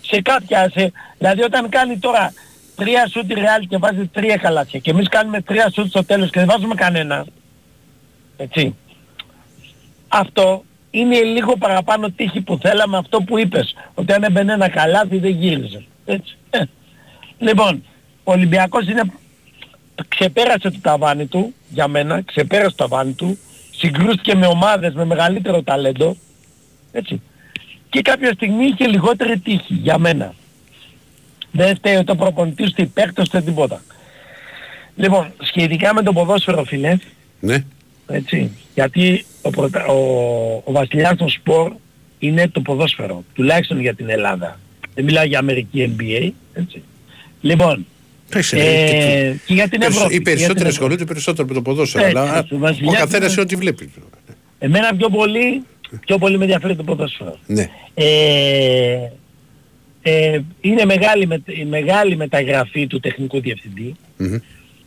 σε κάποια, σε, δηλαδή όταν κάνει τώρα τρία σούτ η Real και βάζει τρία καλάθια και εμείς κάνουμε τρία σούτ στο τέλος και δεν βάζουμε κανένα, έτσι, αυτό είναι λίγο παραπάνω τύχη που θέλαμε αυτό που είπες, ότι αν έμπαινε ένα καλάθι δεν γύριζε. Έτσι. Ε. Λοιπόν, ο Ολυμπιακός είναι, ξεπέρασε το ταβάνι του, για μένα, ξεπέρασε το ταβάνι του, συγκρούστηκε με ομάδες με μεγαλύτερο ταλέντο, έτσι. Και κάποια στιγμή είχε λιγότερη τύχη, για μένα. Δεν φταίει το προπονητής, ούτε παίκτος, ούτε τίποτα. Λοιπόν, σχετικά με το ποδόσφαιρο, φίλε, Ναι. έτσι, γιατί ο, πρωτα... ο, ο βασιλιάς των σπορ είναι το ποδόσφαιρο, τουλάχιστον για την Ελλάδα. Δεν μιλάω για Αμερική NBA, έτσι. Λοιπόν, Εντάξει, ε, και- και για την Περισσο- Ευρώπη. Οι για την περισσότεροι Ευρώπη. ασχολούνται περισσότερο με το ποδόσφαιρο. Έτσι, Αλλά ο ο Βασιλιάς καθένας είναι- ό,τι βλέπει. Εμένα πιο πολύ, πιο πολύ με ενδιαφέρει το ποδόσφαιρο. Ναι. Ε, ε, είναι μεγάλη, με, η μεγάλη μεταγραφή του τεχνικού διευθυντή, Μμμ.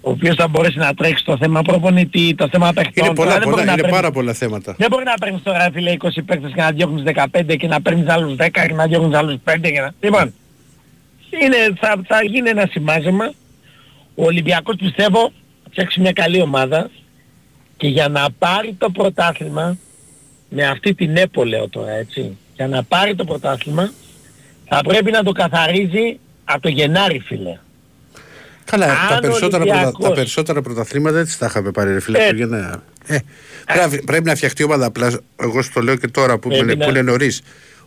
ο οποίος θα μπορέσει να τρέξει το θέμα προπονητή, το θέμα παιχτών. Είναι, Τώρα πολλά, δεν μπορεί πολλά, να είναι παίρνεις- πάρα πολλά θέματα. Δεν μπορεί να παίρνεις τώρα φίλε 20 παίκτες και να διώχνεις 15 και να παίρνεις άλλους 10 και να διώχνεις άλλους 5 και να... Λοιπόν, είναι, θα, θα γίνει ένα σημάζεμα. Ο Ολυμπιακός πιστεύω θα φτιάξει μια καλή ομάδα και για να πάρει το πρωτάθλημα με αυτή την ΕΠΟ λέω τώρα έτσι για να πάρει το πρωτάθλημα θα πρέπει να το καθαρίζει από το Γενάρη φίλε. Καλά, Αν τα ο περισσότερα, πρωτα, Ολυμπιακός- τα περισσότερα πρωταθλήματα έτσι τα είχαμε πάρει ρε φίλε. Ε. Χριστούγεννα. Ε, πρέπει, πρέπει να φτιαχτεί ομάδα απλά. Εγώ σου το λέω και τώρα που, Πρέπει είναι, να- που είναι νωρίς.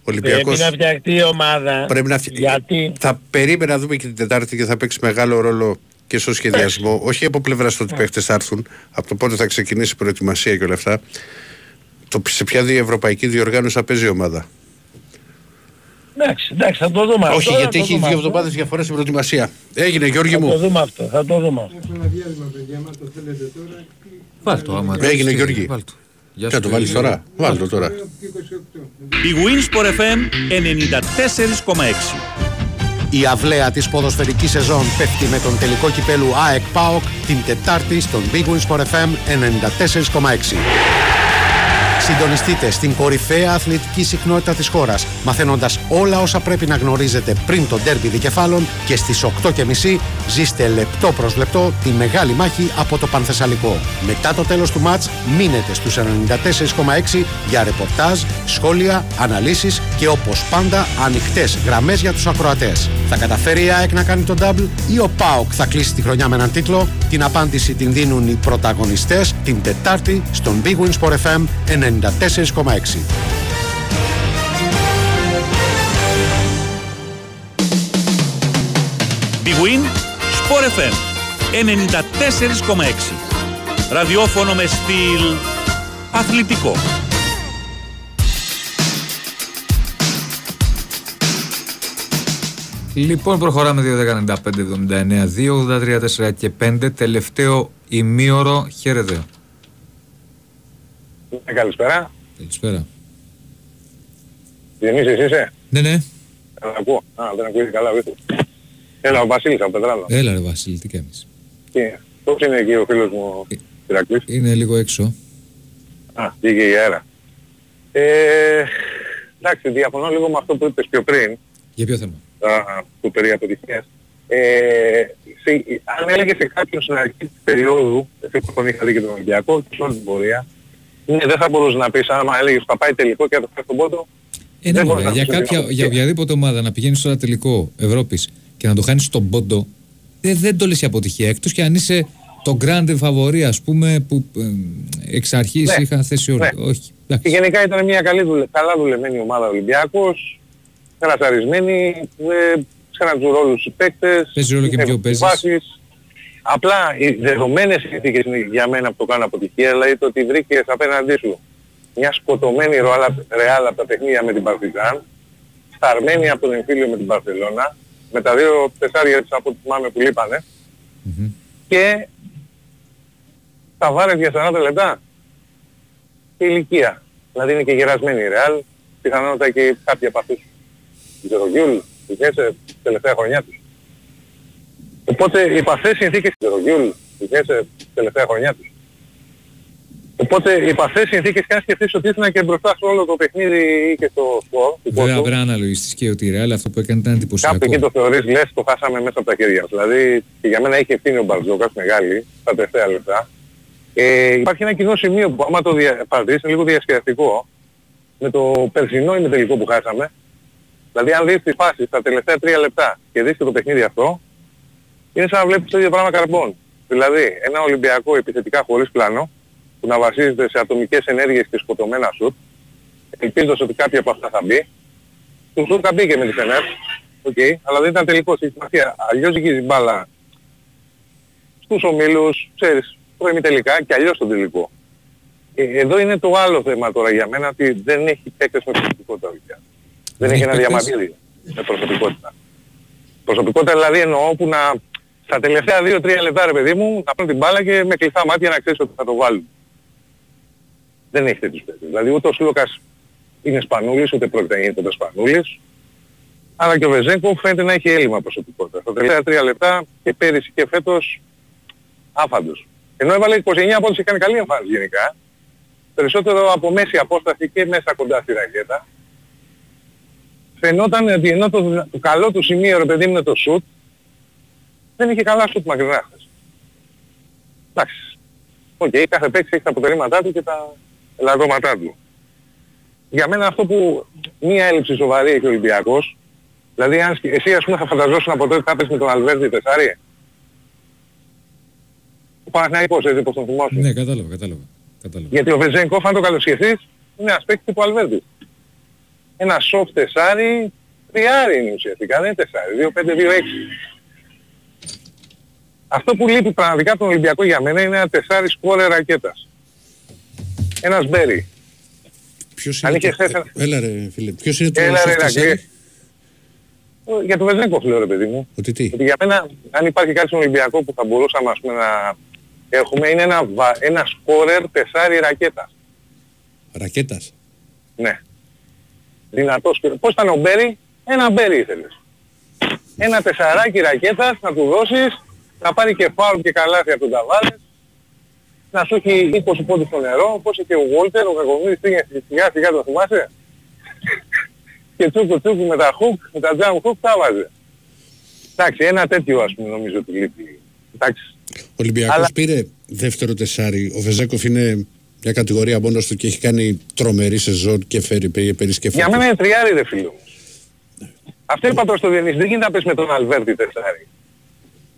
Ο Πρέπει Ολυμπιακός να φτιαχτεί η ομάδα πρέπει να φτιαχτεί. γιατί Θα περίμενα να δούμε και την Τετάρτη και θα παίξει μεγάλο ρόλο και στο σχεδιασμό. Όχι από πλευράς του ότι οι παίχτες θα έρθουν, από το πότε θα ξεκινήσει η προετοιμασία και όλα αυτά. Το σε ποια δι- ευρωπαϊκή διοργάνωση θα παίζει η ομάδα. εντάξει, εντάξει θα το δούμε αυτό. Όχι, θα γιατί το έχει δούμε δύο αυτό. εβδομάδες διαφορά στην προετοιμασία. Έγινε, Γιώργη Θα το μου. δούμε αυτό, θα το δούμε αυτό. Βάλ το άμα Έγινε, θέλεις, Γιώργη. βάλ το. Γεια Θα σου, το βάλεις Γιώργη. τώρα. Βάλει το τώρα. Η Winsport FM 94,6. Η αυλαία της ποδοσφαιρικής σεζόν πέφτει με τον τελικό κυπέλου ΑΕΚ ΠΑΟΚ την Τετάρτη στον Big Wins Sport FM 94,6. Συντονιστείτε στην κορυφαία αθλητική συχνότητα της χώρας, μαθαίνοντας όλα όσα πρέπει να γνωρίζετε πριν το ντέρμπι δικεφάλων και στις 8.30 ζήστε λεπτό προς λεπτό τη μεγάλη μάχη από το Πανθεσσαλικό. Μετά το τέλος του μάτς μείνετε στους 94,6 για ρεπορτάζ, σχόλια, αναλύσεις και όπως πάντα ανοιχτές γραμμές για τους ακροατές. Θα καταφέρει η ΑΕΚ να κάνει τον double ή ο ΠΑΟΚ θα κλείσει τη χρονιά με έναν τίτλο; Την απάντηση την δίνουν οι πρωταγωνιστές την Τετάρτη στον Big Win Sport FM 94,6. Big Win Sport FM 94,6. Ραδιόφωνο με στυλ αθλητικό. Λοιπόν, προχωράμε 2.195, 79, 2, 83, 4 και 5. Τελευταίο ημίωρο. Χαίρετε. Ε, καλησπέρα. Καλησπέρα. Διονύσης είσαι; Ναι, ναι. Δεν ακούω. Α, δεν ακούγεται καλά, βίθου. Έλα, ο Βασίλης από Πετράλα. Έλα ρε Βασίλη, τι κάνεις; Τι, πώς είναι εκεί ο φίλος μου ο Ηρακλής; Είναι λίγο έξω. Α, βγήκε η αέρα. Ε, εντάξει, διαφωνώ λίγο με αυτό που είπες πιο πριν, Για ποιο θέμα; α, του περί αποτυχίας. Ε, σε, αν έλεγε σε κάποιον στην αρχή της περίοδου, εσύ που τον είχα δει και τον Ολυμπιακό και σε όλη την πορεία, ναι, δεν θα μπορούσε να πεις άμα έλεγες θα πάει τελικό και θα το φέρει στον πόντο. Ε, ναι, Δεν μωρέ, μπορεί να για, σου κάποια, πει. για οποιαδήποτε ομάδα να πηγαίνεις τώρα τελικό Ευρώπης και να το χάνεις στον πόντο, δεν, δεν το λες η αποτυχία. Εκτός και αν είσαι το grande favori, ας πούμε, που ε, εξ αρχής Ναι. είχαν θέσει όλοι. Ναι. Όχι. Και εντάξει. γενικά ήταν μια καλή δουλε... καλά δουλεμένη ομάδα ο Ολυμπιακός, κρασαρισμένη, ε, ξέραν τους ρόλους τους παίκτες, Παίζει ρόλο και με είχαν ποιο τις παίζεις. βάσεις. Απλά οι δεδομένες συνθήκες είναι για μένα που το κάνουν αποτυχία, δηλαδή το ότι βρήκες απέναντί σου μια σκοτωμένη ρεάλ από τα παιχνίδια με την Παρτιζάν, σταρμένη από τον εμφύλιο με την Παρσελώνα, με τα δύο τεσσάρια της από ό,τι θυμάμαι που λείπανε, Μμμ. και τα βάρες για 40 λεπτά και ηλικία. Δηλαδή είναι και γερασμένη η Ρεάλ, πιθανότατα και κάποιοι από αυτούς. Ζερογιούλ, Ζερογιούλ, τελευταία χρονιά τους. Οπότε υπ' αυτές τις συνθήκες Ζερογιούλ, Ζερογιούλ, τελευταία χρονιά τους. Οπότε υπ' αυτές τις συνθήκες και αν σκεφτείς ότι ήσουν και μπροστά σε όλο το παιχνίδι ή και στο σκορ του Βέβαια, κόσμου, πρέπει να αναλογιστείς και ότι η Real αυτό που έκανε ήταν Κάπου εντυπωσιακό. εκεί το θεωρείς λες το χάσαμε μέσα από τα χέρια μας. Δηλαδή και για μένα έχει ευθύνη ο Μπαρτζόκας μεγάλη στα τελευταία λεπτά. Ε, υπάρχει ένα κοινό σημείο που άμα το δια... παρατηρήσεις είναι λίγο διασκεδαστικό με το περσινό ημιτελικό που χάσαμε. Δηλαδή αν δεις τις φάσεις στα τελευταία τρία λεπτά και δεις και το παιχνίδι αυτό, είναι σαν να βλέπεις το ίδιο πράγμα καρμπόν. Δηλαδή ένα Ολυμπιακό επιθετικά χωρίς πλάνο, που να βασίζεται σε ατομικές ενέργειες και σκοτωμένα σουτ, ελπίζοντας ότι κάποια από αυτά θα μπει. Το σουτ θα μπήκε με τη Φενέρ, οκ, αλλά δεν ήταν τελικός, έχει σημασία. Αλλιώς γυρίζει μπάλα στους ομίλους, ξέρεις, τελικά και αλλιώς στον τελικό. Ε, εδώ είναι το άλλο θέμα τώρα για μένα, ότι δεν έχει παίκτες με προσωπικότητα. Ολυμπιακός. Δεν έχει ένα παίκτες. διαμαντήρι με προσωπικότητα. Προσωπικότητα δηλαδή εννοώ που να στα τελευταία 2-3 λεπτά ρε παιδί μου να πάρουν την μπάλα και με κλειστά μάτια να ξέρεις ότι θα το βάλουν. Δεν έχει τέτοιους παίκτες. Δηλαδή ούτε ο Σλούκας είναι σπανούλης, ούτε πρόκειται να γίνει ποτέ σπανούλης. Αλλά και ο Βεζέγκο φαίνεται να έχει έλλειμμα προσωπικότητα. Στα τελευταία 3 λεπτά και πέρυσι και φέτος άφαντος. Ενώ έβαλε 29 πόντους και κάνει καλή εμφάνιση γενικά. Περισσότερο από μέση απόσταση και μέσα κοντά στη ρακέτα. Φαινόταν ότι ενώ το, το καλό του σημείο ρε παιδί μου είναι το σουτ, δεν είχε καλά σουτ μακρινά χθες. Εντάξει. Οκ, κάθε παίκτης έχει τα προτερήματά του και τα ελαττώματά του. Για μένα αυτό που μία έλλειψη σοβαρή έχει ο Ολυμπιακός, δηλαδή αν, σκε- εσύ ας πούμε θα φανταζόσουν από τότε ότι θα παίζεις με τον Αλβέρτη τεσσάρι. Ο Παναθηναϊκός έτσι πως τον θυμάσαι. Ναι, κατάλαβα, κατάλαβα. κατάλαβα. Γιατί ο Βεζένκοφ, αν το καλοσχεθείς, είναι ένας παίκτης τύπου Αλβέρδη. Ένα soft τεσάρι, τριάρι είναι ουσιαστικά, δεν είναι τεσάρι, 2-5-2-6. Αυτό που λείπει πραγματικά από τον Ολυμπιακό για μένα είναι ένα τεσάρι σκόρε ρακέτας. Ένας Μπέρι. Ποιος Αν είναι είχε το... χθες ένα- Έλα ρε φίλε, ποιος είναι το Έλα ρε soft Ρακλή. τεσάρι; Ο- Για τον Βεζένκοφ λέω ρε παιδί μου. Ότι τι; Ότι για μένα, αν υπάρχει κάτι στον Ολυμπιακό που θα μπορούσαμε ας πούμε να έχουμε, είναι ένα, βα... ένα σκόρερ τεσάρι ρακέτας. Ρακέτας; Ναι. Δυνατός. και- Πώς ήταν ο Μπέρι, ένα Μπέρι ήθελες. Ένα τεσσαράκι ρακέτας να του δώσεις, να πάρει και φάουλ και καλάθι από τον Ταβάρες, να σου έχει 20 πόντους στο νερό, πώς είχε ο Βόλτερ, ο Κακομίδης πήγε σιγά σιγά το θυμάσαι; και τσούκου τσούκου με τα hook, με τα jump hook τα βάζε. Εντάξει, ένα τέτοιο ας πούμε νομίζω ότι λείπει. Εντάξει. Ο Ολυμπιακός Αλλά- πήρε δεύτερο τεσάρι. Ο Βεζέκοφ είναι μια κατηγορία μόνος του και έχει κάνει τρομερή σεζόν και φέρει πήγε πέρυσι και Για φέτος. μένα είναι τριάρι ρε φίλο μου. Αυτό είπα τώρα στο Διονύση, δεν γίνεται να πες με τον Αλβέρτη τεσσάρι.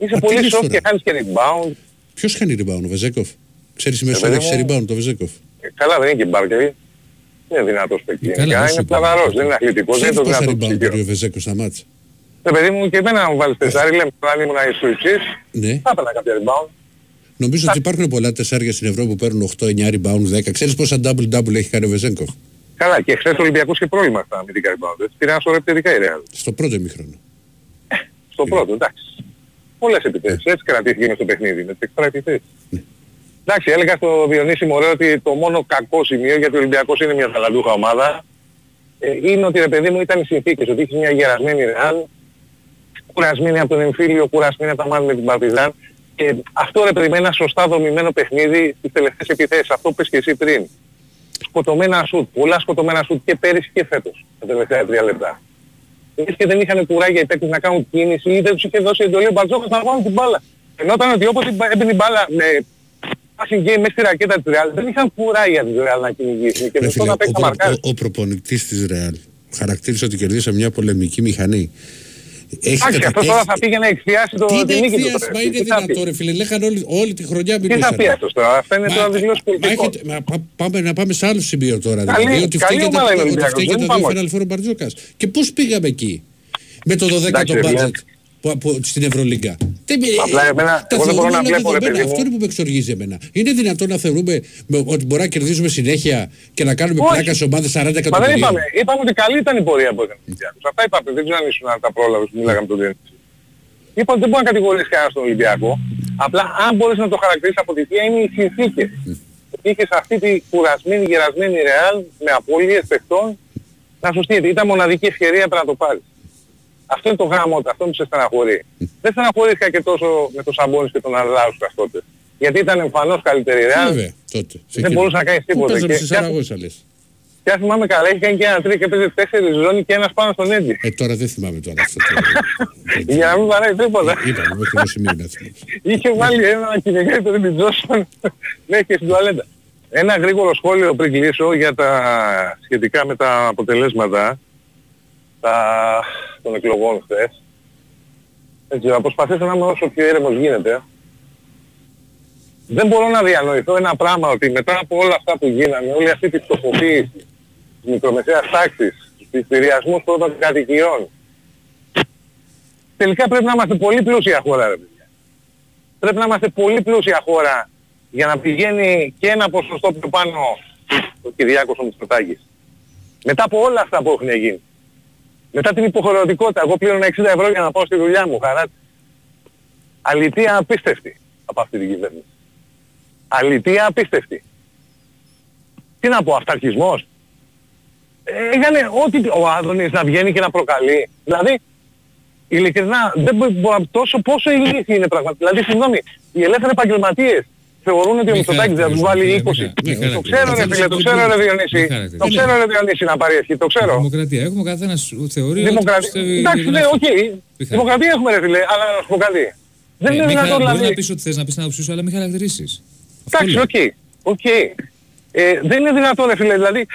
Είσαι Μα τι πολύ λες soft τώρα. και χάνεις και rebound. Ποιος κάνει rebound, ο Βεζέκοφ. Ξέρεις η Ε, μεσόωδη παιδί σε μου. rebound, το Βεζέκοφ. Ε, Καλά δεν είναι και μπάρκερ. Είναι δυνατός παίκτης. Ε, καλά, γενικά, δεν σου Είναι είπα. πλαβαρός, δεν είναι αθλητικός, δεν Ξέρεις είναι το πόσα δυνατό rebound ψυχείο. πήρε ο Βεζέκοφ στα μάτσα. Ναι παιδί μου και εμένα να μου βάλεις τεσσάρι, λέμε αν ήμουν στο εξής, Ναι. θα έπαιρνα κάποια rebound. Νομίζω ότι υπάρχουν πολλά τεσσάρια στην Ευρώπη που παίρνουν 8-9 rebound 10. Ξέρεις πόσα double-double έχει κάνει ο Βεζέγκοφ; Καλά και χθες ο Ολυμπιακός είχε πρόβλημα στα αμυντικά rebound. Έτσι. Πήρε ένα σωρό επιθετικά η Real. Στο πρώτο ημίχρονο. Στο πρώτο, εντάξει. Πολλές επιθέσεις. Έτσι κρατήθηκε μες στο παιχνίδι, με τις εξτρά επιθέσεις. Εντάξει, έλεγα στο Διονύση Μωρέ ότι το μόνο κακό σημείο, γιατί ο Ολυμπιακός είναι μια ταλαντούχα ομάδα, ε, είναι ότι ρε παιδί μου ήταν οι συνθήκες, ότι είχε μια γερασμένη Ρεάλ, κουρασμένη από τον εμφύλιο, κουρασμένη από τα μάτια με την Παρτιζάν. Και αυτό ρε παιδί με ένα σωστά δομημένο παιχνίδι στις τελευταίες επιθέσεις, αυτό που πες και εσύ πριν. Σκοτωμένα σουτ, πολλά σκοτωμένα σουτ και πέρυσι και φέτος, τα τελευταία τρία λεπτά. Εμείς και δεν είχαν κουράγια οι παίκτες να κάνουν κίνηση ή δεν τους είχε δώσει εντολή ο Μπαρτζόκας να βάλουν την μπάλα. Ενώ ήταν ότι όποτε έμπαινε η μπάλα με passing game μέσα στη ρακέτα της Real δεν είχαν κουράγια της Real να κυνηγήσουν και Ρε με φίλε, αυτό να ο, παίξει τα προ- μαρκάρι. ο, ο προπονητής της Ρεάλ χαρακτήρισε ότι κερδίσε μια πολεμική μηχανή. Έχει Εντάξει, κατα- αυτός έχει- τώρα θα πήγε να εκφιάσει το, Τι είναι την νίκη του. εκφίαση, τώρα. μα είναι Τι θα πει; δυνατό ρε φίλε. Λέγανε όλη, όλη τη χρονιά Τι μιλούσαν. θα πει αυτός τώρα, αυτά είναι Μα- τώρα δηλώσεις μα πολιτικών. έχετε- μα πά- πάμε, να πάμε σε άλλο σημείο τώρα. Καλή- δηλαδή, ότι καλή φταίει και τα, ομάδα είναι ο ότι Ολυμπιακός, φταίει και δεν τα δύο πάμε. Final Four ο Μπαρτζόκας. Και πώς πήγαμε εκεί με το 12ο Εντάξει, budget ρε. Που, που, στην Ευρωλίγκα. Δεν- Απλά εμένα- τα εγώ δεν μπορώ θεωρούμε να όλα βλέπω, ρε δεδομένα. παιδί μου. Αυτό είναι που με εξοργίζει εμένα. Είναι δυνατόν να θεωρούμε με- ότι μπορεί να κερδίζουμε συνέχεια και να κάνουμε Όχι. πλάκα σε ομάδες 40 Μα δεν εκατομμυρίων; είπαμε. Είπαμε ότι καλή ήταν η πορεία που έκανε ο Ολυμπιακός. Αυτά είπαμε. Δεν ξέρω αν ήσουν να τα πρόλαβες που μιλάγαμε τον Διονύση. Είπα ότι δεν μπορεί να κατηγορήσει κανένας τον Ολυμπιακό. Απλά αν μπορείς να το χαρακτηρίσεις από τη θεία είναι οι συνθήκες. Είχες αυτή τη κουρασμένη, γερασμένη Ρεάλ με απώλειες παιχτών να σου στείλει. Ήταν μοναδική ευκαιρία πρέπει να το πάρεις. Αυτό είναι το γάμο, αυτό που σε στεναχωρεί. Δεν στεναχωρήθηκα και τόσο με τον Σαμπόνις και τον Αρλάουσκα τότε. γιατί ήταν εμφανώς καλύτερη η Real. Βέβαια, τότε. σε Δεν εκείνο. μπορούσε να κάνει Που τίποτα. Παίζαμε Και- στη και- Σαραγώσα λες; Και αν θυμάμαι καλά, έχει κάνει και ένα τρίκ και παίζει τέσσερις ζώνη και ένας πάνω στον Έντζι. Ε, τώρα δεν θυμάμαι τώρα αυτό. Για να μην παράει τίποτα. Είπαμε μέχρι το σημείο να θυμάμαι. Είχε βάλει ένα κυνηγάει τον Μπιτζόσον μέχρι και στην τουαλέτα. Ένα γρήγορο σχόλιο πριν κλείσω για τα σχετικά με τα αποτελέσματα τα... των εκλογών χθες. Έτσι, θα προσπαθήσω να είμαι όσο πιο ήρεμος γίνεται. Δεν μπορώ να διανοηθώ ένα πράγμα ότι μετά από όλα αυτά που γίνανε, όλη αυτή τη φτωχοποίηση της μικρομεσαίας τάξης, της πληριασμούς πρώτων κατοικιών, τελικά πρέπει να είμαστε πολύ πλούσια χώρα ρε παιδιά. Πρέπει να είμαστε πολύ πλούσια χώρα για να πηγαίνει και ένα ποσοστό πιο πάνω ο Κυριάκος ο Μητσοτάκης. Μετά από όλα αυτά που έχουν γίνει. Μετά την υποχρεωτικότητα, εγώ πλήρωνα 60 ευρώ για να πάω στη δουλειά μου, χαρά. Αλητία απίστευτη από αυτή την κυβέρνηση. Αλητία απίστευτη. Τι να πω, αυταρχισμός. Ε, Έκανε ό,τι ο Άδωνης να βγαίνει και να προκαλεί. Δηλαδή, ειλικρινά, δεν μπο- μπο- τόσο πόσο ηλίθιοι είναι πραγματικά. Δηλαδή, συγγνώμη, οι ελεύθεροι επαγγελματίες θεωρούν ότι ο Μητσοτάκης θα τους βάλει 20. Το ξέρω ρε φίλε, το ξέρω ρε Διονύση. Το ξέρω ρε Διονύση να πάρει ευχή, το ξέρω. Δημοκρατία. Έχουμε καθένα θεωρεί. ότι Δημοκρατία. πιστεύει Εντάξει, για ναι, να- οκ. Δημοκρατία έχουμε ρε φίλε, αλλά να σου πω κάτι. Δεν Ε, είναι μην χαρα- δυνατόν Μπορεί να δηλαδή. πεις ότι θες να πεις την άποψή σου, αλλά μην χαρακτηρίσεις. Εντάξει, OK. OK. Ε, δεν είναι δυνατόν ρε φίλε, δηλαδή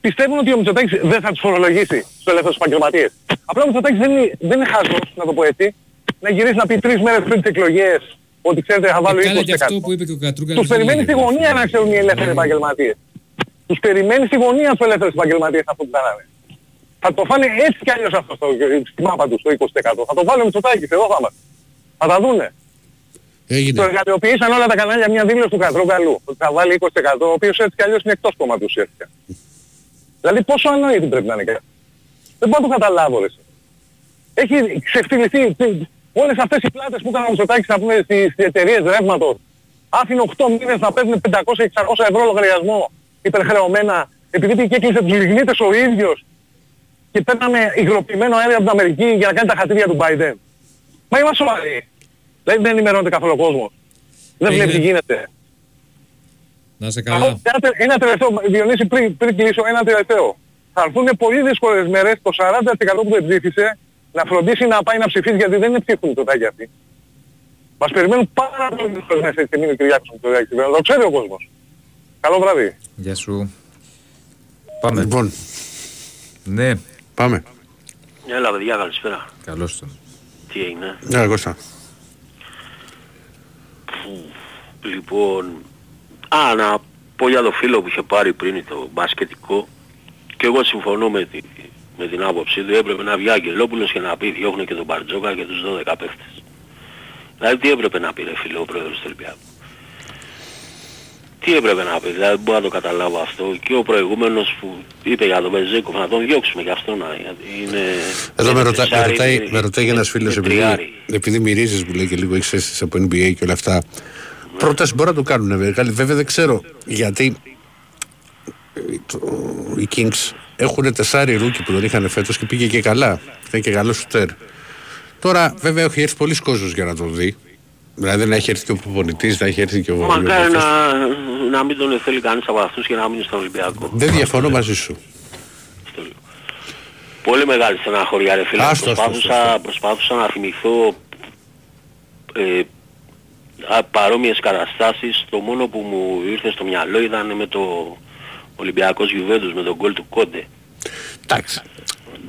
πιστεύουν ότι ο Μητσοτάκης δεν θα τους φορολογήσει στους ελεύθερους επαγγελματίες. Απλά ο Μητσοτάκης δεν είναι, δεν είναι χαζός, να το πω έτσι, να γυρίσει να πει τρεις μέρες πριν τις εκλογές ότι ξέρετε θα βάλω 20%. Καλά και αυτό που είπε και ο Κατρούγκαλος. Τους περιμένει στη γωνία να ξέρουν οι ελεύθεροι επαγγελματίες. Τους περιμένει στη γωνία τους ελεύθερους επαγγελματίες αυτό που κάνανε. Θα το φάνε έτσι κι αλλιώς αυτό στο, στη μάπα τους το 20%. Θα το βάλει ο Μητσοτάκης, εδώ θα είμαστε. Θα τα δούνε. Έγινε. Το εργαλειοποιήσαν όλα τα κανάλια μια δήλωση του Κατρόγκαλου ότι θα βάλει 20% ο οποίος έτσι κι αλλιώς είναι εκτός κόμματος ουσιαστικά. Δηλαδή πόσο ανόητη πρέπει να είναι κάτι. Δεν μπορώ να το καταλάβω ρε. εσύ. Έχει ξεφτυλιστεί τι- όλες αυτές οι πλάτες που έκανε ο Μητσοτάκης να πούμε στις, στις εταιρείες ρεύματος. Άφηνε 8 μήνες να παίρνουν 500-600 ευρώ λογαριασμό υπερχρεωμένα επειδή και έκλεισε τους λιγνίτες ο ίδιος και παίρναμε υγροποιημένο αέριο από την Αμερική για να κάνει τα χατήρια του Biden. Μα είμαστε σοβαροί. Δηλαδή δεν ενημερώνεται καθόλου ο κόσμος. Δεν Ε, βλέπει τι είναι. γίνεται. Να είσαι Αυτό, καλά. ένα, τε- ένα τελευταίο, Διονύση, πριν, πριν κλείσω, ένα τελευταίο. Θα έρθουν πολύ δύσκολες μέρες το 40% που δεν ψήφισε να φροντίσει να πάει να ψηφίσει γιατί δεν είναι ψήφουν το τάκι αυτοί. Μας περιμένουν πάρα πολύ δύσκολες μέρες και μείνει ο Κυριάκος με το τάκι κυβέρνηση. Το ξέρει ο κόσμος. Καλό βράδυ. Γεια σου. Πάμε. Λοιπόν, Ναι, πάμε. Έλα παιδιά, καλησπέρα. καλώς τον. Τι έγινε; Ναι, Κώστα. Λοιπόν, α, να πω για το φίλο που είχε πάρει πριν το μπασκετικό και εγώ συμφωνώ με, τη, με την άποψή του. Έπρεπε να βγει ο Αγγελόπουλος και να πει διώχνει και τον Μπαρτζόκα και τους 12 παίχτες. Δηλαδή τι έπρεπε να πει ρε φίλε ο πρόεδρος του Ολυμπιακού; Τι έπρεπε να πει, δηλαδή δεν μπορώ να το καταλάβω αυτό. Και ο προηγούμενος που είπε για τον Μπεζέκοφ να τον διώξουμε για αυτό να γιατί είναι... Εδώ με, είναι ρωτά, με, τεσσάρι, ρωτάει, είναι- με ρωτάει ένας φίλος είναι επειδή, τριάρι. επειδή μυρίζεις που λέει και λίγο έχεις αίσθηση από NBA και όλα αυτά. Πρόταση μπορεί να το κάνουν βέβαια. Βέβαια δεν ξέρω γιατί ε, το, οι Kings έχουν τεσσάρι rookie που τον είχαν φέτος και πήγε και καλά. Ήταν και καλός σουτέρ. Τώρα βέβαια έχει έρθει πολλοί κόσμος για να το δει. Δηλαδή δεν έχει έρθει και ο προπονητής, δεν έχει έρθει και ο Μακάρι βιογραφός. να, να μην τον θέλει κανείς από αυτούς και να μείνει στον Ολυμπιακό. Δεν διαφωνώ μαζί σου. Πολύ μεγάλη στεναχωρία ρε φίλε. Άστο, άστο, προσπαθούσα, προσπαθούσα να θυμηθώ ε, α, παρόμοιες καταστάσεις. Το μόνο που μου ήρθε στο μυαλό ήταν με το Ολυμπιακός Γιουβέντους με τον γκολ του Κόντε. Εντάξει.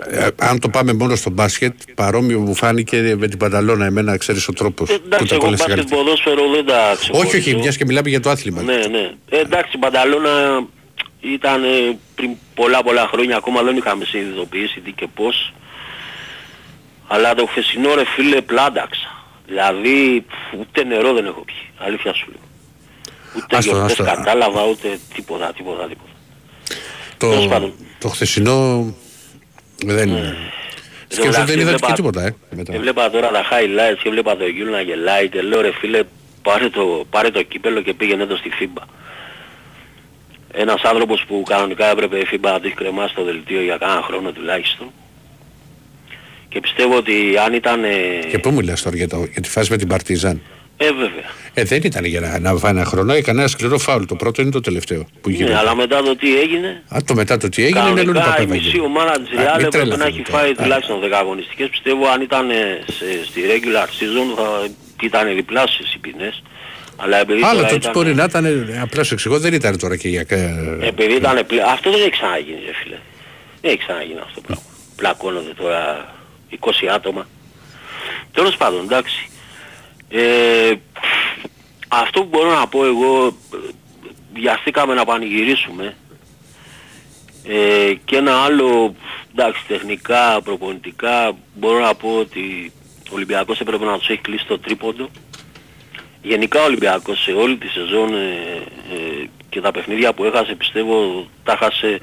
Ε, αν το πάμε μόνο στο μπάσκετ, παρόμοιο μου φάνηκε με την πανταλώνα εμένα, ξέρεις ο τρόπος που Εντάξει, τα εγώ κόλλησε μπάσκετ καλύτερα. ποδόσφαιρο δεν τα ξεχωρίζω. Όχι, όχι, μιας και μιλάμε για το άθλημα. Ναι, ναι. Ε, εντάξει, η Μπανταλώνα ήταν ε, πριν πολλά πολλά χρόνια, ακόμα δεν είχαμε συνειδητοποιήσει τι και πώς. Αλλά το χθεσινό ρε φίλε πλάνταξα. Δηλαδή πφ, ούτε νερό δεν έχω πιει, αλήθεια σου λέω. Ούτε Άστο, γιορτές άστο. κατάλαβα, ούτε τίποτα, τίποτα, τίποτα. Τέλος Το, πάντων. το χθεσινό δεν είναι. Σκέψου ότι δεν είδατε και τίποτα, ε. Μετά. Έβλεπα τώρα τα highlights και έβλεπα το Γιούλ να γελάει και λέω ρε φίλε πάρε το, πάρε το κύπελο και πήγαινε το στη FIBA. Ένας άνθρωπος που κανονικά έπρεπε η FIBA να το έχει κρεμάσει στο δελτίο για κάνα χρόνο τουλάχιστον. Και πιστεύω ότι αν ήταν... ε, Και πού μιλάς τώρα για, το, για τη φάση με την Παρτιζάν; Ε, βέβαια. Ε, δεν ήταν για να, να φάει ένα χρόνο, έκανε ένα σκληρό φάουλ. Το πρώτο είναι το τελευταίο που Ναι, γίνεται. αλλά μετά το τι έγινε, Α, το μετά το τι έγινε είναι άλλο κανονικά η Παπαδάκη. μισή ομάδα της Α, Real μην έπρεπε να τρελαθείτε έχει τώρα. φάει Α, τουλάχιστον 10 αγωνιστικές. Πιστεύω αν ήταν ε, σε- στη regular season θα ήταν διπλάσιες οι ποινές. Αλλά επειδή Άλλο τώρα το τι ήταν... μπορεί να ήταν, ε, απλά σου εξηγώ, δεν ήταν τώρα και για. Επειδή ήταν πλε... Αυτό δεν έχει ξαναγίνει ρε φίλε. Δεν έχει ξαναγίνει αυτό το πράγμα. Πλακώνονται τώρα 20 άτομα. Τέλος πάντων, εντάξει. Ε, αυτό που μπορώ να πω εγώ, ε, βιαστήκαμε να πανηγυρίσουμε ε, και ένα άλλο, εντάξει, τεχνικά, προπονητικά, μπορώ να πω ότι ο Ολυμπιακός έπρεπε να τους έχει κλείσει το τρίποντο. Γενικά ο Ολυμπιακός σε όλη τη σεζόν ε, ε, και τα παιχνίδια που έχασε πιστεύω τα χάσε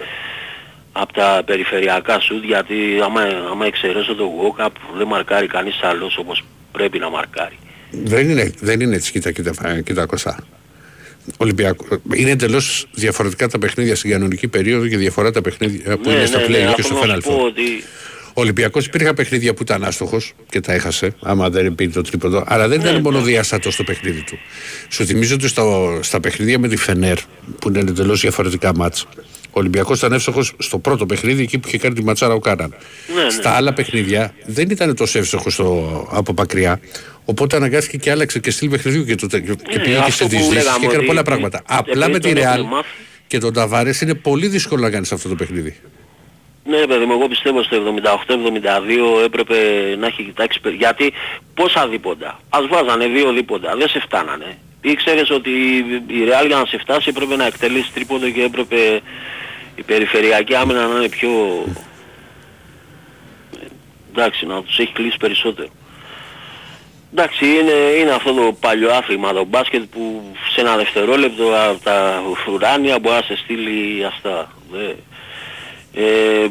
από τα περιφερειακά σουτ γιατί άμα, άμα εξαιρέσω το walk-up δεν μαρκάρει κανείς άλλος όπως πρέπει να μαρκάρει. Δεν είναι, δεν είναι έτσι, κοίτα, κοίτα, κοίτα Κωστά. Ολυμπιακό. Είναι εντελώς διαφορετικά τα παιχνίδια στην κανονική περίοδο και διαφορά τα παιχνίδια που Ναι, είναι στο ναι, play ναι, και αυτό στο να Final σου πω Four. ότι Ο Ολυμπιακός υπήρχαν παιχνίδια που ήταν άστοχος και τα έχασε, άμα δεν πήρε το τρίποντο. Αλλά δεν Ναι, ήταν μόνο διάστατο στο παιχνίδι του. Σου θυμίζω ότι στα, στα παιχνίδια με τη Φενέρ, που είναι εντελώς διαφορετικά μάτς, ο Ολυμπιακός ήταν εύστοχος στο πρώτο παιχνίδι, εκεί που είχε κάνει τη ματσάρα ο Κάναν. Ναι, ναι. Στα άλλα παιχνίδια δεν ήταν τόσο εύστοχος στο, από μακριά. Οπότε αναγκάστηκε και άλλαξε και στυλ παιχνιδιού και, το, και πήγε και αυτό σε που δυσδύσεις λέγαμε και έκανε ότι πολλά πράγματα. Απλά επειδή με τη τον Ρεάλ έχουν μάθει. και τον Ταβάρες είναι πολύ δύσκολο να κάνεις αυτό το παιχνίδι. Ναι παιδί μου, εγώ πιστεύω στο 78-72 έπρεπε να έχει κοιτάξει πε- γιατί πόσα δίποντα. Ας βάζανε δύο δίποντα, δεν σε φτάνανε. Ήξερες ότι η Real για να σε φτάσει έπρεπε να εκτελέσει τρίποντο και έπρεπε η περιφερειακή άμυνα να είναι πιο... Εντάξει, να τους έχει κλείσει περισσότερο. Εντάξει, είναι, είναι αυτό το παλιό άθλημα, το μπάσκετ που σε ένα δευτερόλεπτο από τα ουράνια μπορεί να σε στείλει αυτά. Δε- ε,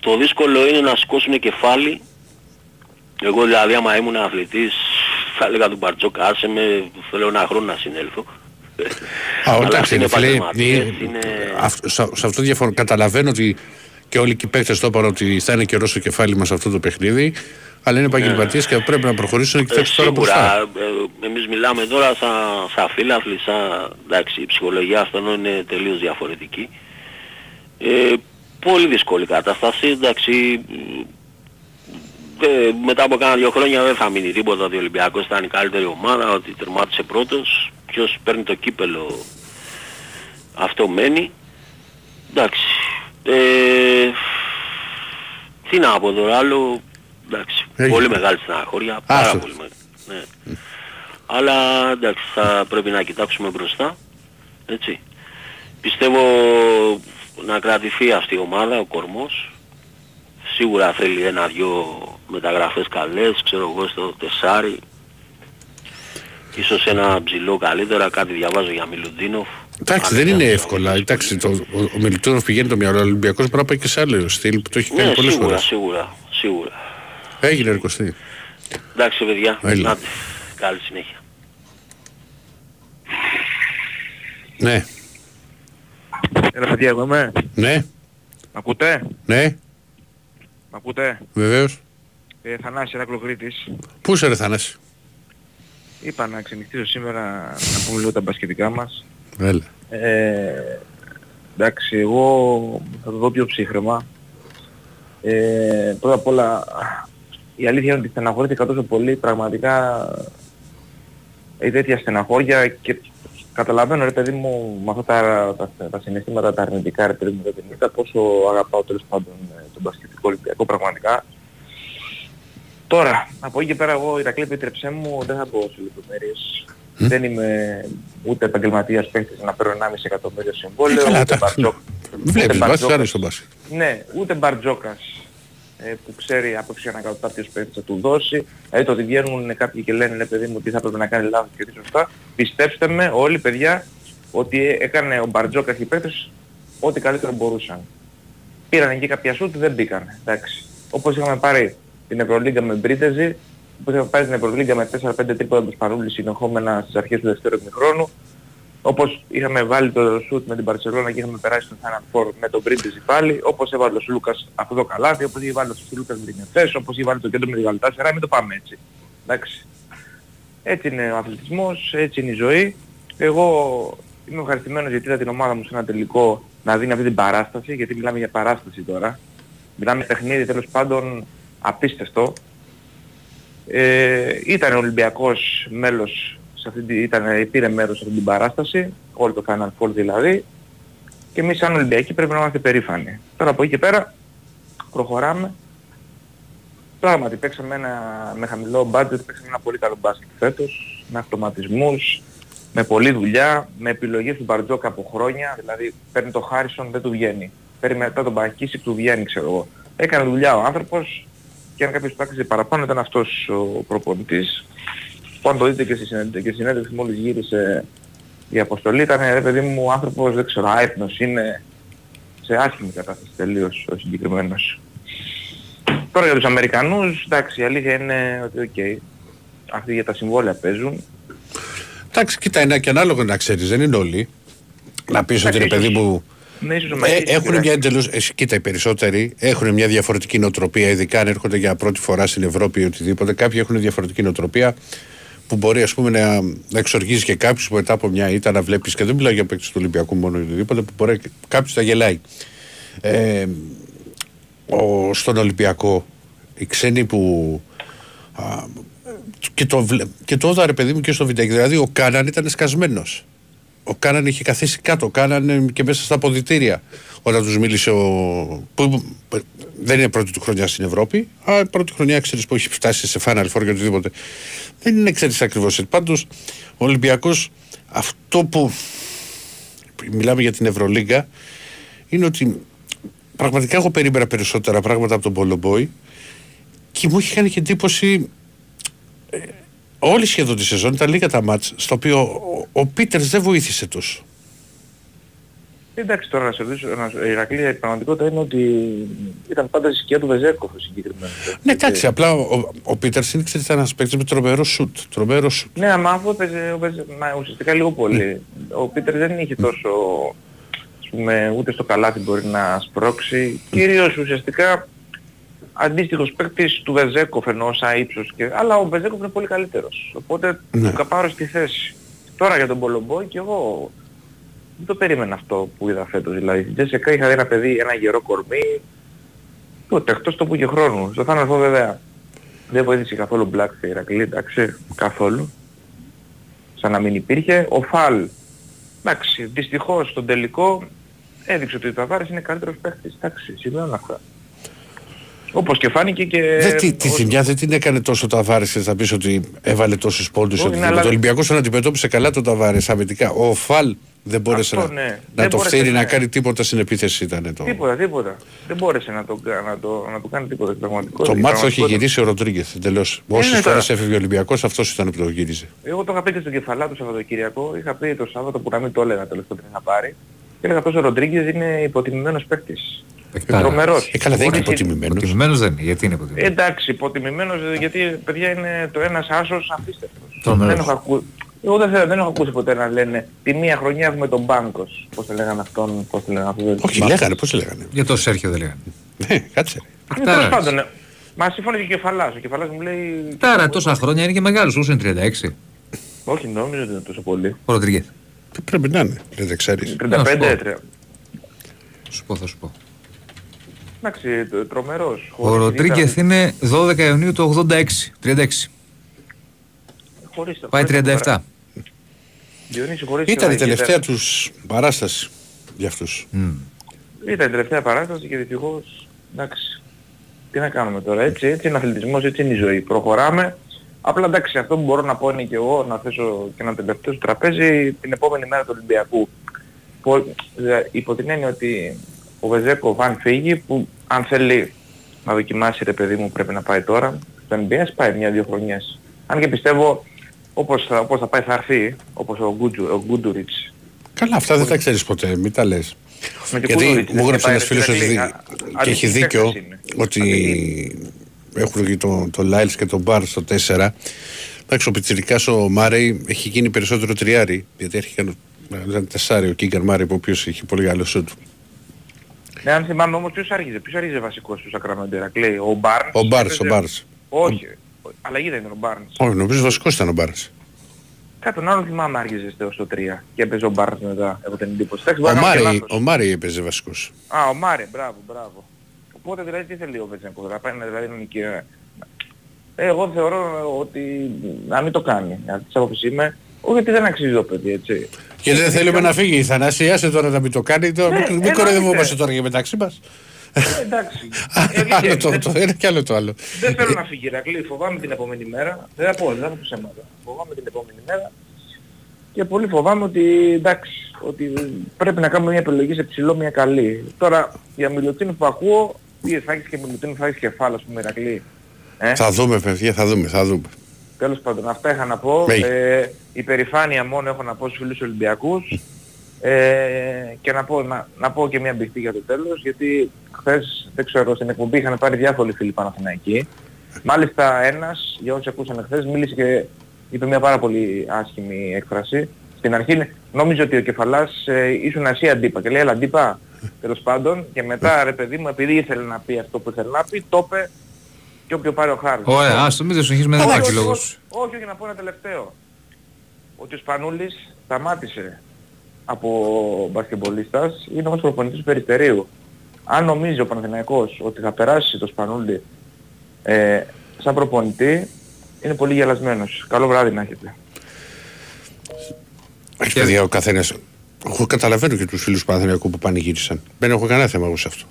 το δύσκολο είναι να σηκώσουν κεφάλι. Εγώ δηλαδή άμα ήμουν αθλητής θα έλεγα του Μπαρτζόκα άσε με θέλω ένα χρόνο να συνέλθω. Α, Αλλά εντάξει, είναι είναι φίλε, επαγγελματίες, είναι- είναι... αυτό- σε, σε αυτό διαφορά. Καταλαβαίνω ότι και όλοι οι παίκτες το είπαν ότι θα είναι καιρός στο κεφάλι μας αυτό το παιχνίδι. Αλλά είναι επαγγελματίες και πρέπει να προχωρήσουν και Ε, κοιτάξουν τώρα σίγουρα, μπροστά. ε, εμείς μιλάμε τώρα σαν, σαν φίλαθλοι, σαν, εντάξει, η ψυχολογία αυτών είναι τελείως διαφορετική. Ε, πολύ δύσκολη κατάσταση, εντάξει, ε, μετά από κάνα δύο χρόνια δεν θα μείνει τίποτα ότι ο Ολυμπιακός ήταν η καλύτερη ομάδα, ότι τερμάτισε πρώτος, ποιος παίρνει το κύπελο αυτό μένει. Εντάξει, ε, τι να πω τώρα άλλο, εντάξει, Έγινε. πολύ μεγάλη στεναχώρια, πάρα Άστο. πολύ μεγάλη. Ναι. Αλλά εντάξει, θα πρέπει να κοιτάξουμε μπροστά, έτσι. Πιστεύω να κρατηθεί αυτή η ομάδα, ο κορμός. Σίγουρα θέλει ένα-δυο μεταγραφές καλές, ξέρω εγώ στο τεσάρι. Ίσως ένα ψηλό καλύτερα, κάτι διαβάζω για Μιλουντίνοφ. Εντάξει, δεν είναι εύκολα. Εντάξει, το, ο, ο Μιλτούροφ πηγαίνει το μυαλό, ο Ολυμπιακός πρέπει να πάει και σε άλλο στυλ που το έχει κάνει Ναι, πολλές σίγουρα, φορές. σίγουρα, σίγουρα. Έγινε ρε Κωστή. Εντάξει παιδιά, Έλα. Άντε, καλή συνέχεια. Ναι, Έλα παιδιά, εγώ είμαι. ναι, Μ' ακούτε; ναι, Μ' ακούτε; βεβαίως. Ε, Θανάσης Ερακλοκρίτης. Πού είσαι ρε Θανάση; Είπα να ξενυχτήσω σήμερα να πούμε λίγο τα μπασκετικά μας. Έλα. Ε, εντάξει, εγώ θα το δω πιο ψύχρεμα. Ε, πρώτα απ' όλα, η αλήθεια είναι ότι στεναχωρήθηκα τόσο πολύ, πραγματικά η τέτοια στεναχώρια και καταλαβαίνω ρε παιδί μου με αυτά τα, τα, τα συναισθήματα τα αρνητικά ρε παιδί μου δεν την είδα, πόσο αγαπάω τέλος πάντων ε, τον μπασκετικό Ολυμπιακό πραγματικά. Τώρα, από εκεί και πέρα εγώ Ηρακλή επιτρεψέ μου, δεν θα μπω σε λεπτομέρειες. Δεν είμαι ούτε επαγγελματίας παίχτης να παίρνω 1,5 εκατομμύριο συμβόλαιο, Ε, καλά, ούτε τα- μπαρτζόκ. Βλέπεις, βάζεις μπαρτζόκας. άρεσε στον μπάσκετ. Ναι, ούτε μπαρτζόκας ε, που ξέρει από ποιον να κάνει κάποιος παίκτης θα του δώσει. Δηλαδή το ότι βγαίνουν κάποιοι και λένε ναι παιδί μου τι θα πρέπει να κάνει λάθος και τι σωστά. Πιστέψτε με όλοι παιδιά ότι ε- έκανε ο Μπαρτζόκας και οι παίκτες ό,τι καλύτερο μπορούσαν. Πήραν εκεί κάποια σούτ, δεν μπήκαν. Εντάξει. Όπως είχαμε πάρει την Ευρωλίγκα με Μπρίτεζι, όπως είχαμε πάρει την Ευρωλίγκα με 4-5 τρίποτα του Σπανούλη συνεχόμενα στις αρχές του δεύτερου ημιχρόνου, όπως είχαμε βάλει το σουτ με την Παρσελόνα και είχαμε περάσει στον Final Four με τον Μπρίτεζι πάλι, όπως έβαλε ο Σλούκας αυτό το καλάθι, όπως είχε βάλει ο Σλούκας με την Εφές, όπως είχε βάλει το κέντρο με την Γαλτάσερα, μην το πάμε έτσι. Εντάξει. Έτσι είναι ο αθλητισμός, έτσι είναι η ζωή. Εγώ είμαι ευχαριστημένος γιατί είδα την ομάδα μου σε ένα τελικό να δίνει αυτή την παράσταση, γιατί μιλάμε για παράσταση τώρα. Μιλάμε για παιχνίδι τέλος πάντων απίστευτο. Ε, ήταν ο Ολυμπιακός μέλος, σε αυτή, την- ήταν, πήρε μέρος σε αυτή την παράσταση, όλο το Final Four δηλαδή, και εμείς σαν Ολυμπιακοί πρέπει να είμαστε περήφανοι. Τώρα από εκεί και πέρα προχωράμε. Πράγματι παίξαμε ένα, με χαμηλό budget, παίξαμε ένα πολύ καλό μπάσκετ φέτος, με αυτοματισμούς, με πολλή δουλειά, με επιλογές του Μπαρτζόκα από χρόνια, δηλαδή παίρνει το Χάρισον δεν του βγαίνει. Παίρνει μετά τον Μπακίση του βγαίνει ξέρω εγώ. Έκανε δουλειά ο άνθρωπος και αν κάποιος πράξει παραπάνω ήταν αυτός ο προπονητής. Που αν το δείτε και στη συνέντευξη, και στη συνέντευξη μόλις γύρισε η αποστολή ήταν ρε παιδί μου ο άνθρωπος δεν ξέρω άϊπνος είναι σε άσχημη κατάσταση τελείως ο συγκεκριμένος. Τώρα για τους Αμερικανούς, εντάξει, η αλήθεια είναι ότι οκ, αυτοί για τα συμβόλαια παίζουν. Εντάξει, κοίτα, είναι και ανάλογο να ξέρεις, δεν είναι όλοι. Να πεις ότι ρε παιδί μου. Ναι, ίσως ο Ε, Μαγικής έχουν πειράζει. μια εντελώς, ε, κοίτα, οι περισσότεροι έχουν μια διαφορετική νοοτροπία, ειδικά αν έρχονται για πρώτη φορά στην Ευρώπη ή οτιδήποτε. Κάποιοι έχουν διαφορετική νοοτροπία που μπορεί ας πούμε, να, να εξοργίζει και κάποιους που μετά από μια ήττα να βλέπεις και δεν μιλάω για παίκτες του Ολυμπιακού μόνο ή οτιδήποτε, που μπορεί κάποιος να γελάει. Ε, ο, στον Ολυμπιακό, οι ξένοι που. Α, και το, βλέ- και το είδα ρε παιδί μου και στο βιντεάκι. Δηλαδή ο Κάναν ήταν σκασμένος. Ο Κάναν είχε καθίσει κάτω. Ο Κάναν ε, και μέσα στα αποδητήρια. Όταν τους μίλησε ο. Που, που- δεν είναι πρώτη του χρονιά στην Ευρώπη. Α, πρώτη χρονιά ξέρεις που έχει φτάσει σε Final Four και οτιδήποτε. Δεν είναι ξέρεις ακριβώς. Πάντως ο Ολυμπιακός αυτό που. Μιλάμε για την Ευρωλίγκα είναι ότι πραγματικά εγώ περίμενα περισσότερα πράγματα από τον Πολομπόη και μου είχε κάνει και εντύπωση ε, όλη σχεδόν τη σεζόν ήταν λίγα τα μάτς στο οποίο ο, ο Πίτερς δεν βοήθησε τόσο. Εντάξει τώρα να σε ρωτήσω, να, σου- η Ηρακλή η πραγματικότητα είναι ότι ήταν πάντα στη σκιά του Βεζέκοφ ο συγκεκριμένος. Ναι, εντάξει, απλά ο, ο, ο Πίτερς είναι ξέρεις, ένας παίκτης με τρομερό σουτ. Τρομερό σουτ. Ναι, αλλά αφού έπαιζε, ο Βεζέ- μα, ουσιαστικά λίγο πολύ. Ο Πίτερς δεν είχε τόσο, ας πούμε, ούτε στο καλάθι μπορεί να σπρώξει. Κυρίως ουσιαστικά αντίστοιχος παίκτης του Βεζέκοφ εννοώ σαν ύψος και... Αλλά ο Βεζέκοφ είναι πολύ καλύτερος. Οπότε Ναι. του καπάρω στη θέση. Τώρα για τον Πολομπόη και εγώ δεν το περίμενα αυτό που είδα φέτος. Δηλαδή στην Τζέσσεκα είχα δει ένα παιδί, ένα γερό κορμί, τότε εκτός το που είχε χρόνο. Στο Final Four βέβαια δεν βοήθησε καθόλου Black σε Ηρακλή, εντάξει, καθόλου. Σαν να μην υπήρχε. Ο Φαλ, εντάξει, δυστυχώς στον τελικό έδειξε ότι ο Ταβάρης είναι καλύτερος παίκτης. Εντάξει, σημαίνουν αυτά. Όπως και φάνηκε και... δεν, τη, τη ως- ζημιά δεν την έκανε τόσο ο Ταβάρης και θα πεις ότι έβαλε τόσους πόντους. Όχι, ότι ναι, αλλά- Το Ολυμπιακός τον αντιμετώπισε καλά τον Ταβάρης αμυντικά. Ο Φαλ δεν μπόρεσε Αυτό, να, ναι. να Δεν το μπόρεσε, φέρει ναι. να κάνει τίποτα στην επίθεση ήταν το. Τίποτα, τίποτα. Δεν μπόρεσε να το, κα- να το, να το κάνει τίποτα στην πραγματικότητα. Το Η μάτσο έχει πραγματικότητα- γυρίσει ο Ροντρίγκεθ εντελώς. Όσες ναι, φορές τώρα. έφευγε ο Ολυμπιακός αυτός ήταν που το γύριζε. Εγώ το είχα πει και στο κεφαλά του Σαββατοκυριακό. Είχα πει το Σάββατο που να μην το έλεγα τέλος πάντων να πάρει. Και έλεγα τόσο ο Ροντρίγκες είναι υποτιμημένος παίκτης. Παικτάρα. Τρομερός. Ε, καλά, δεν είναι Χωρίς- υποτιμημένος. Υποτιμημένος δεν είναι. Γιατί είναι Ε, υποτιμημένος; Εντάξει, υποτιμημένος ε, γιατί παιδιά είναι το ένας άσος απίστευτος. Τρομερός. Δεν έχω ακού... Εγώ δεν, θέλω- δεν έχω ακούσει ποτέ να λένε τη μία χρονιά έχουμε τον Μπάνκος. Πώς το λέγανε αυτόν, πώς το λέγανε αυτόν. Όχι, λέγανε, πώς λέγανε. Για το Σέρχιο δεν λέγανε. Ναι, κάτσε. ρε. Ε, τέλος Παικτάρας. πάντων, ε, Μα συμφώνησε και ο Κεφαλάς. Ο Κεφαλάς μου λέει... Τώρα τόσα χρόνια είναι και μεγάλος. Όσο είναι 36. Όχι, νόμιζα ότι είναι τόσο πολύ. Ο Ροντρίγκεθ. Τι πρέπει να είναι, δεν ξέρεις. 35, Να σου πω. 30. Σου πω, θα σου πω. Εντάξει, το- τρομερός. Ο Χωρίς Ροντρίγκεθ ήταν- είναι 12 Ιουνίου του 86. 36. χωρίς- Πάει χωρίς 37. Διονύση, χωρίς Ήταν η τα- τελευταία τους παράσταση για αυτούς. Μμ. Ήταν η τελευταία παράσταση και δυστυχώς, εντάξει, τι να κάνουμε τώρα, έτσι, έτσι είναι ο αθλητισμός, έτσι είναι η ζωή. Προχωράμε. Απλά εντάξει, αυτό που μπορώ να πω είναι και εγώ να θέσω και ένα τελευταίο στο τραπέζι την επόμενη μέρα του Ολυμπιακού. Πο- δε- υπό την έννοια ότι ο Βεζέκο αν φύγει, που αν θέλει να δοκιμάσει ρε παιδί μου πρέπει να πάει τώρα, στο NBA πάει μια-δύο χρονιές. Αν και πιστεύω όπως θα, όπως θα πάει θα έρθει, όπως ο, Γκούτζου, ο Γκούντουριτς. Καλά, αυτά δεν τα ξέρεις ποτέ, μην τα λες. Με την Γιατί Γκούντουριτς μου δεν έγραψε πάει, ένας ρε, φίλος ότι Ηρακλή. δι- Α- και έχει αντίστοιχη δίκιο παίκτες είναι. ότι έχουν και το, το Λάιλς και τον Μπάρ στο 4. Εντάξει, ο Πιτσιρικάς ο Μάρεϊ έχει γίνει περισσότερο τριάρι, γιατί έρχεται να ήταν τεσσάρι ο Κίγκαρ Μάρεϊ, ο οποίος έχει πολύ καλό σουτ. Ναι, αν θυμάμαι όμως ποιος άρχιζε, ποιος άρχιζε βασικός του Σακραμέντο Ηρακλή, ο Μπάρνς. Ο Μπάρς, ο έπαιζε- Μπάρς. Όχι, Αλλαγή δεν ήταν ο Barnes. Όχι, νομίζω βασικός ήταν ο Μπάρνς. Κάτι τον άλλον θυμάμαι άργησε στο 3 και έπαιζε ο Barnes μετά, έχω την εντύπωση. Εντάξει, μπορεί Ο να κάνω και Μάρι, λάθος. ο Μάρι έπαιζε βασικός. Α, ο Μάρε, μπράβο, μπράβο. Οπότε δηλαδή τι θέλει ο Βετσέγκο, να πάει να δηλαδή να νικεί. Ε, εγώ θεωρώ ότι να μην το κάνει. Αυτή της άποψης είμαι. Όχι γιατί δεν αξίζει το παιδί, έτσι. Και δεν θέλουμε να φύγει η Θανάση, άσε τώρα να μην το κάνει. Τώρα, Ναι, μην- μην εννοείται. κοροϊδευόμαστε τώρα για μεταξύ μας. Ε, εντάξει. Άλλο το, το ένα και άλλο το άλλο. Δεν θέλω να φύγει Ρακλή, φοβάμαι την επόμενη μέρα. Δεν θα πω, δεν θα πω ψέματα. Φοβάμαι την επόμενη μέρα. Και πολύ φοβάμαι ότι εντάξει, ότι πρέπει να κάνουμε μια επιλογή σε ψηλό, μια καλή. Τώρα για Μιλουτίνου που ακούω, τι θα έχεις και Μιλουτίνου, θα έχεις κεφάλα, ας πούμε, Ρακλή. Ε; Θα δούμε, παιδιά, θα δούμε, θα δούμε. Τέλος πάντων, αυτά είχα να πω. Ναι. Ε, υπερηφάνεια μόνο έχω να πω στους φίλους Ολυμπιακούς. Ε, και να πω, να, να πω και μια μπιχτή για το τέλος, γιατί χθες, δεν ξέρω, στην εκπομπή είχαν πάρει διάφοροι φίλοι Παναθηναϊκοί. Μάλιστα ένας, για όσοι ακούσαν χθες, μίλησε και είπε μια πάρα πολύ άσχημη έκφραση. Στην αρχή νόμιζε ότι ο Κεφαλάς ε, ήσουν εσύ αντίπα και λέει έλα αντίπα τέλος πάντων και μετά ρε παιδί μου επειδή ήθελε να πει αυτό που ήθελε να πει το είπε και όποιο πάρει ο χάρος. Ωραία, άστο, μην δεν συνεχίσουμε, δεν Όχι, υπάρχει όχι, λόγος. όχι, Όχι, όχι, να πω ένα τελευταίο. Ότι ο Σπανούλης σταμάτησε από μπασκεμπολίστας, είναι όμως προπονητής του Περιστερίου. Αν νομίζει ο Παναθηναϊκός ότι θα περάσει το Σπανούλη ε, σαν προπονητή, είναι πολύ γελασμένος. Καλό βράδυ να έχετε. Όχι, παιδιά, ο καθένας. Εγώ καταλαβαίνω και τους φίλους του Παναθηναϊκού που πανηγύρισαν. Δεν έχω κανένα θέμα εγώ σε αυτό.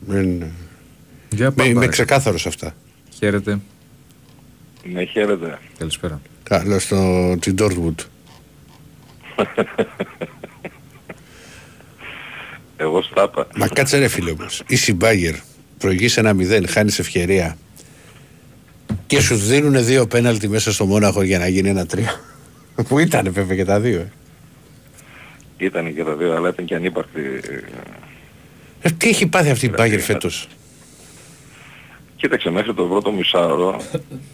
Δεν... Για Είμαι, πάμε. είμαι ξεκάθαρος σε αυτά. Χαίρετε. Ναι, χαίρετε. Καλησπέρα. Καλό στο την Dortmund. Εγώ στάπα. Μα κάτσε ρε φίλε όμως. Είσαι η Μπάγκερ. Προηγείς ένα μηδέν, χάνεις ευκαιρία. Και σου δίνουν δύο πέναλτι μέσα στο Μόναχο για να γίνει ένα τρία. Που ήταν βέβαια και τα δύο. ε. Ήταν και τα δύο, αλλά ήταν και ανύπαρκτη. Ε, τι έχει πάθει αυτή η Μπάγκερ φέτος; Κοίταξε, μέχρι το πρώτο μισάωρο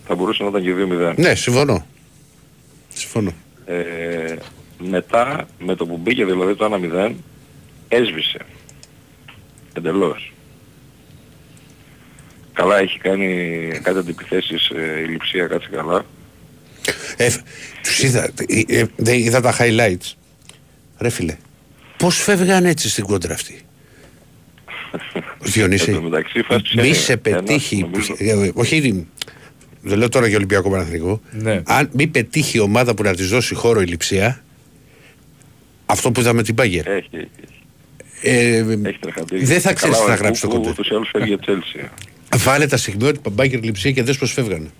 θα μπορούσε να ήταν και 2-0. Ναι, συμφωνώ. Συμφωνώ. Ε, μετά, με το που μπήκε δηλαδή το 1-0, έσβησε. Εντελώς. Καλά έχει κάνει κάτι αντιπιθέσεις ε, η λειψία, κάτσε καλά. Ε, τους είδα, ε, ε, δεν είδα τα highlights. Ρε φίλε, πώς φεύγαν έτσι στην κόντρα αυτή. Διονύση, Εν τω μεταξύ, φάσκησε μη σε ένας, πετύχει, νομίζω. ε, όχι, δεν λέω τώρα για Ολυμπιακό Παναθηνικό, Ναι. αν μη πετύχει η ομάδα που να της δώσει χώρο η λειψία, αυτό που είδαμε την Μπάγκερ. Έχει, έχει. Ε, Έχει τρεχατεί. δεν θα ξέρεις Καλά, τι θα ο γράψει το Κουκού κοντέρ. Ούτως ή άλλως φεύγει για Chelsea. Βάλε τα στιγμιότυπα Μπάγκερ λειψία και δες πως φεύγανε.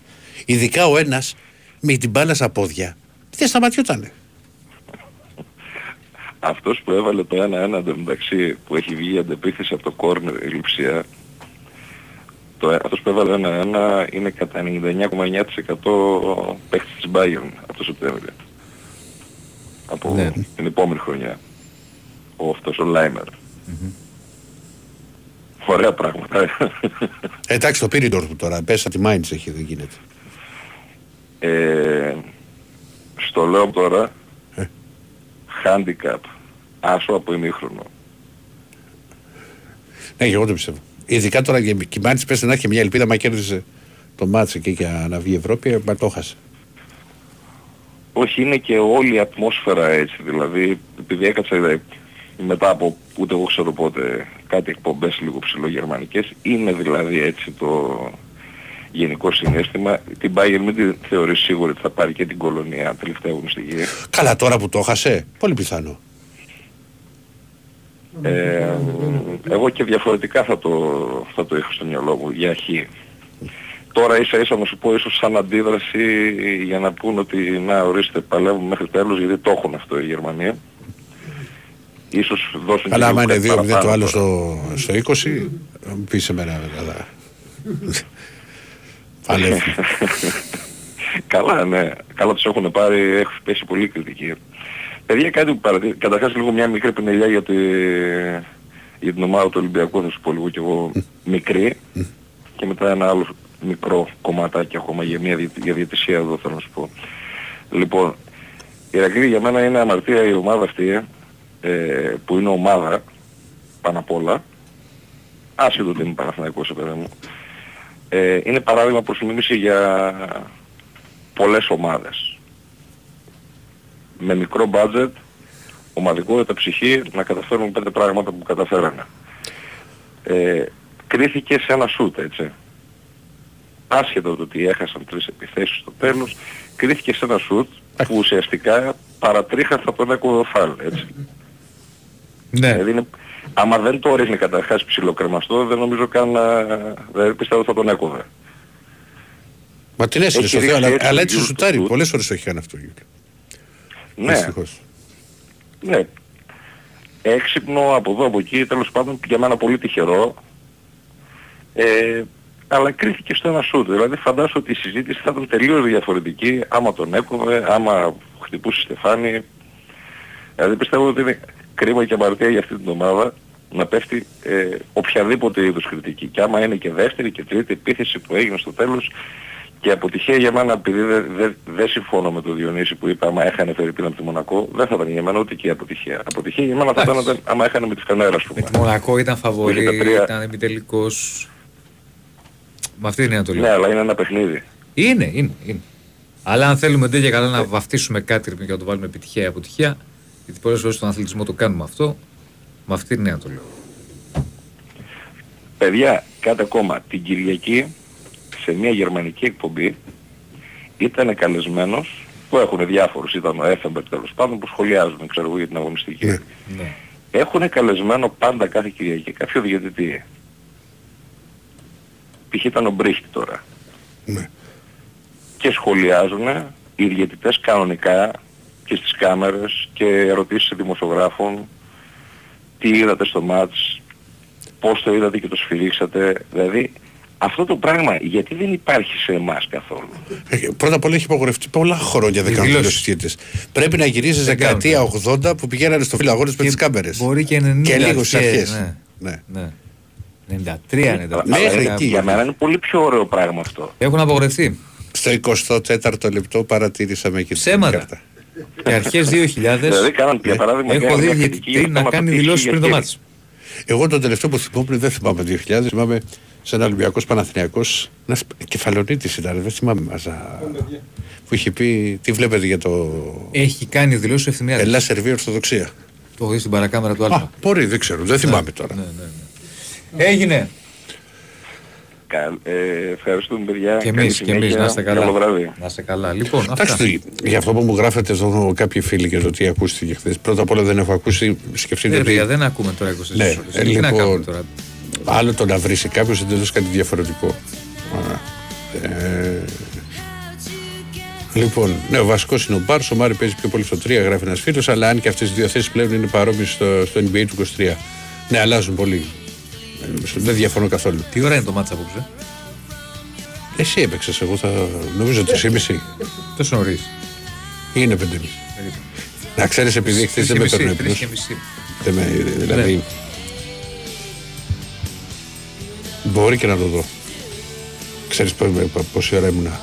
Ειδικά ο ένας με την μπάλα στα πόδια δεν σταματιότανε. Αυτός που έβαλε το 1-1 εντωμεταξύ που έχει βγει η αντεπίθεση από το κόρνερ η λειψία το, αυτός που έβαλε 1-1 είναι κατά 99,9% παίχτης της Bayern από το Σεπτέμβριο. Από Ναι. την επόμενη χρονιά. Ο αυτός ο Λάιμερ. Ωραία πράγματα. Ε, εντάξει, το πήρε η Dortmund τώρα. Πες τη Mainz έχει, δεν γίνεται. ε, στο λέω τώρα Ε. handicap άσο από ημίχρονο. Ναι, και εγώ το πιστεύω. Ειδικά τώρα και η Mainz πες να έχει μια ελπίδα, μα κέρδισε το μάτς εκεί για να βγει η Ευρώπη, μα το έχασε. Όχι, είναι και όλη η ατμόσφαιρα έτσι. Δηλαδή, επειδή έκατσα είδα, μετά από ούτε εγώ ξέρω πότε κάτι εκπομπές λίγο ψηλογερμανικές, είναι δηλαδή έτσι το γενικό συνέστημα. Την Bayern μην τη θεωρείς σίγουρη ότι θα πάρει και την κολονία τελευταία αγωνιστική. Καλά τώρα που το έχασε, πολύ πιθανό. Ε, εγώ και διαφορετικά θα το, θα το είχα στο μυαλό μου για χ. Τώρα ίσα ίσα να σου πω ίσως σαν αντίδραση για να πούν ότι να ορίστε παλεύουμε μέχρι τέλους γιατί το έχουν αυτό οι Γερμανοί. Ίσως δώσουν Αλλά άμα λίγο είναι κάτι 2-0 το παραπάνω άλλο τώρα. στο, στο 20, θα μου πεις εμένα βέβαια. Παλεύει. Καλά, ναι. Καλά τους έχουν πάρει, έχει πέσει πολύ κριτική. Παιδιά, κάτι που παρατηρεί. Καταρχάς λίγο μια μικρή πινελιά για, τη... για την ομάδα του Ολυμπιακού, θα σου πω λίγο κι εγώ μικρή. και μετά ένα άλλο μικρό κομματάκι ακόμα για μια διαιτ- για διαιτησία εδώ θέλω να σου πω. Λοιπόν, η Ηρακλή για μένα είναι αμαρτία η ομάδα αυτή, ε, που είναι ομάδα πάνω απ' όλα, άσχετο ότι είμαι Παναθηναϊκός, παιδί μου, ε, είναι παράδειγμα προς μίμηση για πολλές ομάδες. Με μικρό μπάτζετ, ομαδικότητα, ψυχή, να καταφέρουν πέντε πράγματα που καταφέρανε. Ε, κρίθηκε σε ένα σούτ, έτσι. Άσχετο το ότι έχασαν τρεις επιθέσεις στο τέλος, κρίθηκε σε ένα σούτ που ουσιαστικά παρατρίχασε από ένα κοδοφάλ, έτσι. Ναι. Δηλαδή είναι, άμα δεν το ρίχνει καταρχάς ψηλοκρεμαστό, δεν νομίζω καν να... δεν πιστεύω θα τον έκοβε. Μα την έσυρε Έχει στο Θεό, ρίξει αλλά, έτσι αλλά τον έτσι Γιούλ σουτάρει. στο Πολλές ώρες το έχει κάνει αυτό ο Γιούλ. Ναι, Δυστυχώς. ναι. Έξυπνο από εδώ από εκεί, τέλος πάντων για μένα πολύ τυχερό. Ε, αλλά κρίθηκε στο ένα σούτ. Δηλαδή φαντάζομαι ότι η συζήτηση θα ήταν τελείως διαφορετική άμα τον έκοβε, άμα χτυπούσε Στεφάνη. Δηλαδή πιστεύω ότι είναι κρίμα και αμαρτία για αυτή την ομάδα να πέφτει ε, οποιαδήποτε είδους κριτική. Και άμα είναι και δεύτερη και τρίτη επίθεση που έγινε στο τέλος και αποτυχία για μένα επειδή δεν δε, δεν συμφώνω με τον Διονύση που είπε άμα έχανε Φερρυπίν από τη Μονακό δεν θα ήταν για μένα ούτε και η αποτυχία. Αποτυχία για μένα θα ήταν όταν- άμα έχανε με τη Φενέρα ας πούμε. Με τη Μονακό ήταν φαβορή, Είχε τα τρία. ήταν επιτελικός. Με αυτή την έννοια το λέω. Ναι, αλλά είναι ένα παιχνίδι. Είναι, είναι, είναι. Αλλά αν θέλουμε ντε και καλά να βαφτίσουμε κάτι για να το βάλουμε επιτυχία ή αποτυχία, γιατί πολλές φορές στον αθλητισμό το κάνουμε αυτό, με αυτή την έννοια το λέω. Παιδιά, κάτι ακόμα. Την Κυριακή σε μια γερμανική εκπομπή ήταν καλεσμένος που έχουν διάφορους, ήταν ο Έφεμπερ τέλος πάντων που σχολιάζουν, ξέρω εγώ, για την αγωνιστική. Ναι. Έχουν καλεσμένο πάντα κάθε Κυριακή κάποιο διαιτητή. Π.χ. ήταν ο Μπρίχτη τώρα. Ναι. Και σχολιάζουν οι διαιτητές κανονικά και στις κάμερες και ερωτήσεις σε δημοσιογράφων τι είδατε στο μάτς, πώς το είδατε και το σφυρίξατε. Δηλαδή αυτό το πράγμα γιατί δεν υπάρχει σε εμάς καθόλου; Ε, Πρώτα απ' όλα έχει υπογορευτεί πολλά χρόνια δεν Οι κάνουν δηλώσεις. δηλώσεις Πρέπει να γυρίσει Δεν κάνουν, δεκαετία 80 που πηγαίνανε στο φύλλο αγώνες με τις κάμερες. Μπορεί και 90 Και λίγο στις αρχές, αρχές. Ναι. Ναι. ναι. 93, 93. Μέχρι Αλλά εκεί. για μένα είναι πολύ πιο ωραίο πράγμα αυτό. Έχουν απογορευτεί. Στο 24ο λεπτό παρατήρησαμε και την Ψέματα. κάρτα. Και αρχές 2000 Δηλαδή κάναν για παράδειγμα έχω κάναν δει μια διαιτητή κριτική για το να θέμα κάνει του τι δηλώσεις είχε πριν το για μάτς. Εγώ τον τελευταίο που θυμόμουν δεν θυμάμαι 2000, θυμάμαι σε ένα Ολυμπιακός Παναθηναϊκός, ένας κεφαλονίτης ήταν, δεν θυμάμαι μαζά, που είχε πει τι βλέπετε για το Έχει κάνει δηλώσεις ο Ευθυμιάδης. Ελλάς Σερβία Ορθοδοξία. Το έχω δει στην παρακάμερα του Α, Άλφα. μπορεί, δεν ξέρω, δεν θυμάμαι τώρα. Ναι, ναι, ναι. Έγινε. Κα- ε, ευχαριστούμε παιδιά. Και Καλή εμείς, και εμείς, συνέχεια. να είστε Καλό καλά. βράδυ. Να είστε καλά. Λοιπόν, Εντάξει, αυτά. το- για αυτό που μου γράφετε εδώ κάποιοι φίλοι για το τι ακούστηκε χθες. Πρώτα απ' όλα δεν έχω ακούσει, σκεφτείτε Ναι, ότι παιδιά, δεν ακούμε τώρα 24 Ναι, ώρες. ε, Τι να κάνουμε λοιπόν, τώρα; άλλο το να βρεις κάποιος εντελώς κάτι διαφορετικό. Α, ε, λοιπόν, ναι, ο βασικός είναι ο Μπάρς. Ο Μάρι παίζει πιο πολύ στο 3, γράφει ένας φίλος. Αλλά αν και αυτές τι δύο θέσεις πλέον είναι παρόμοιες στο, στο NBA του 23. Ναι, αλλάζουν πολύ. Ε, Δεν διαφωνώ καθόλου. Τι ώρα είναι το μάτσα απόψε. Εσύ έπαιξες, εγώ θα νομίζω 3,5. Τόσο νωρί. Είναι 5,5. Να ξέρεις, επειδή χθες δεν με παίρνει Τρεις και μισή. Δεν με, δηλαδή. Ναι. Μπορεί και να το δω. Ξέρεις πο- πο- πόση ώρα ήμουνα.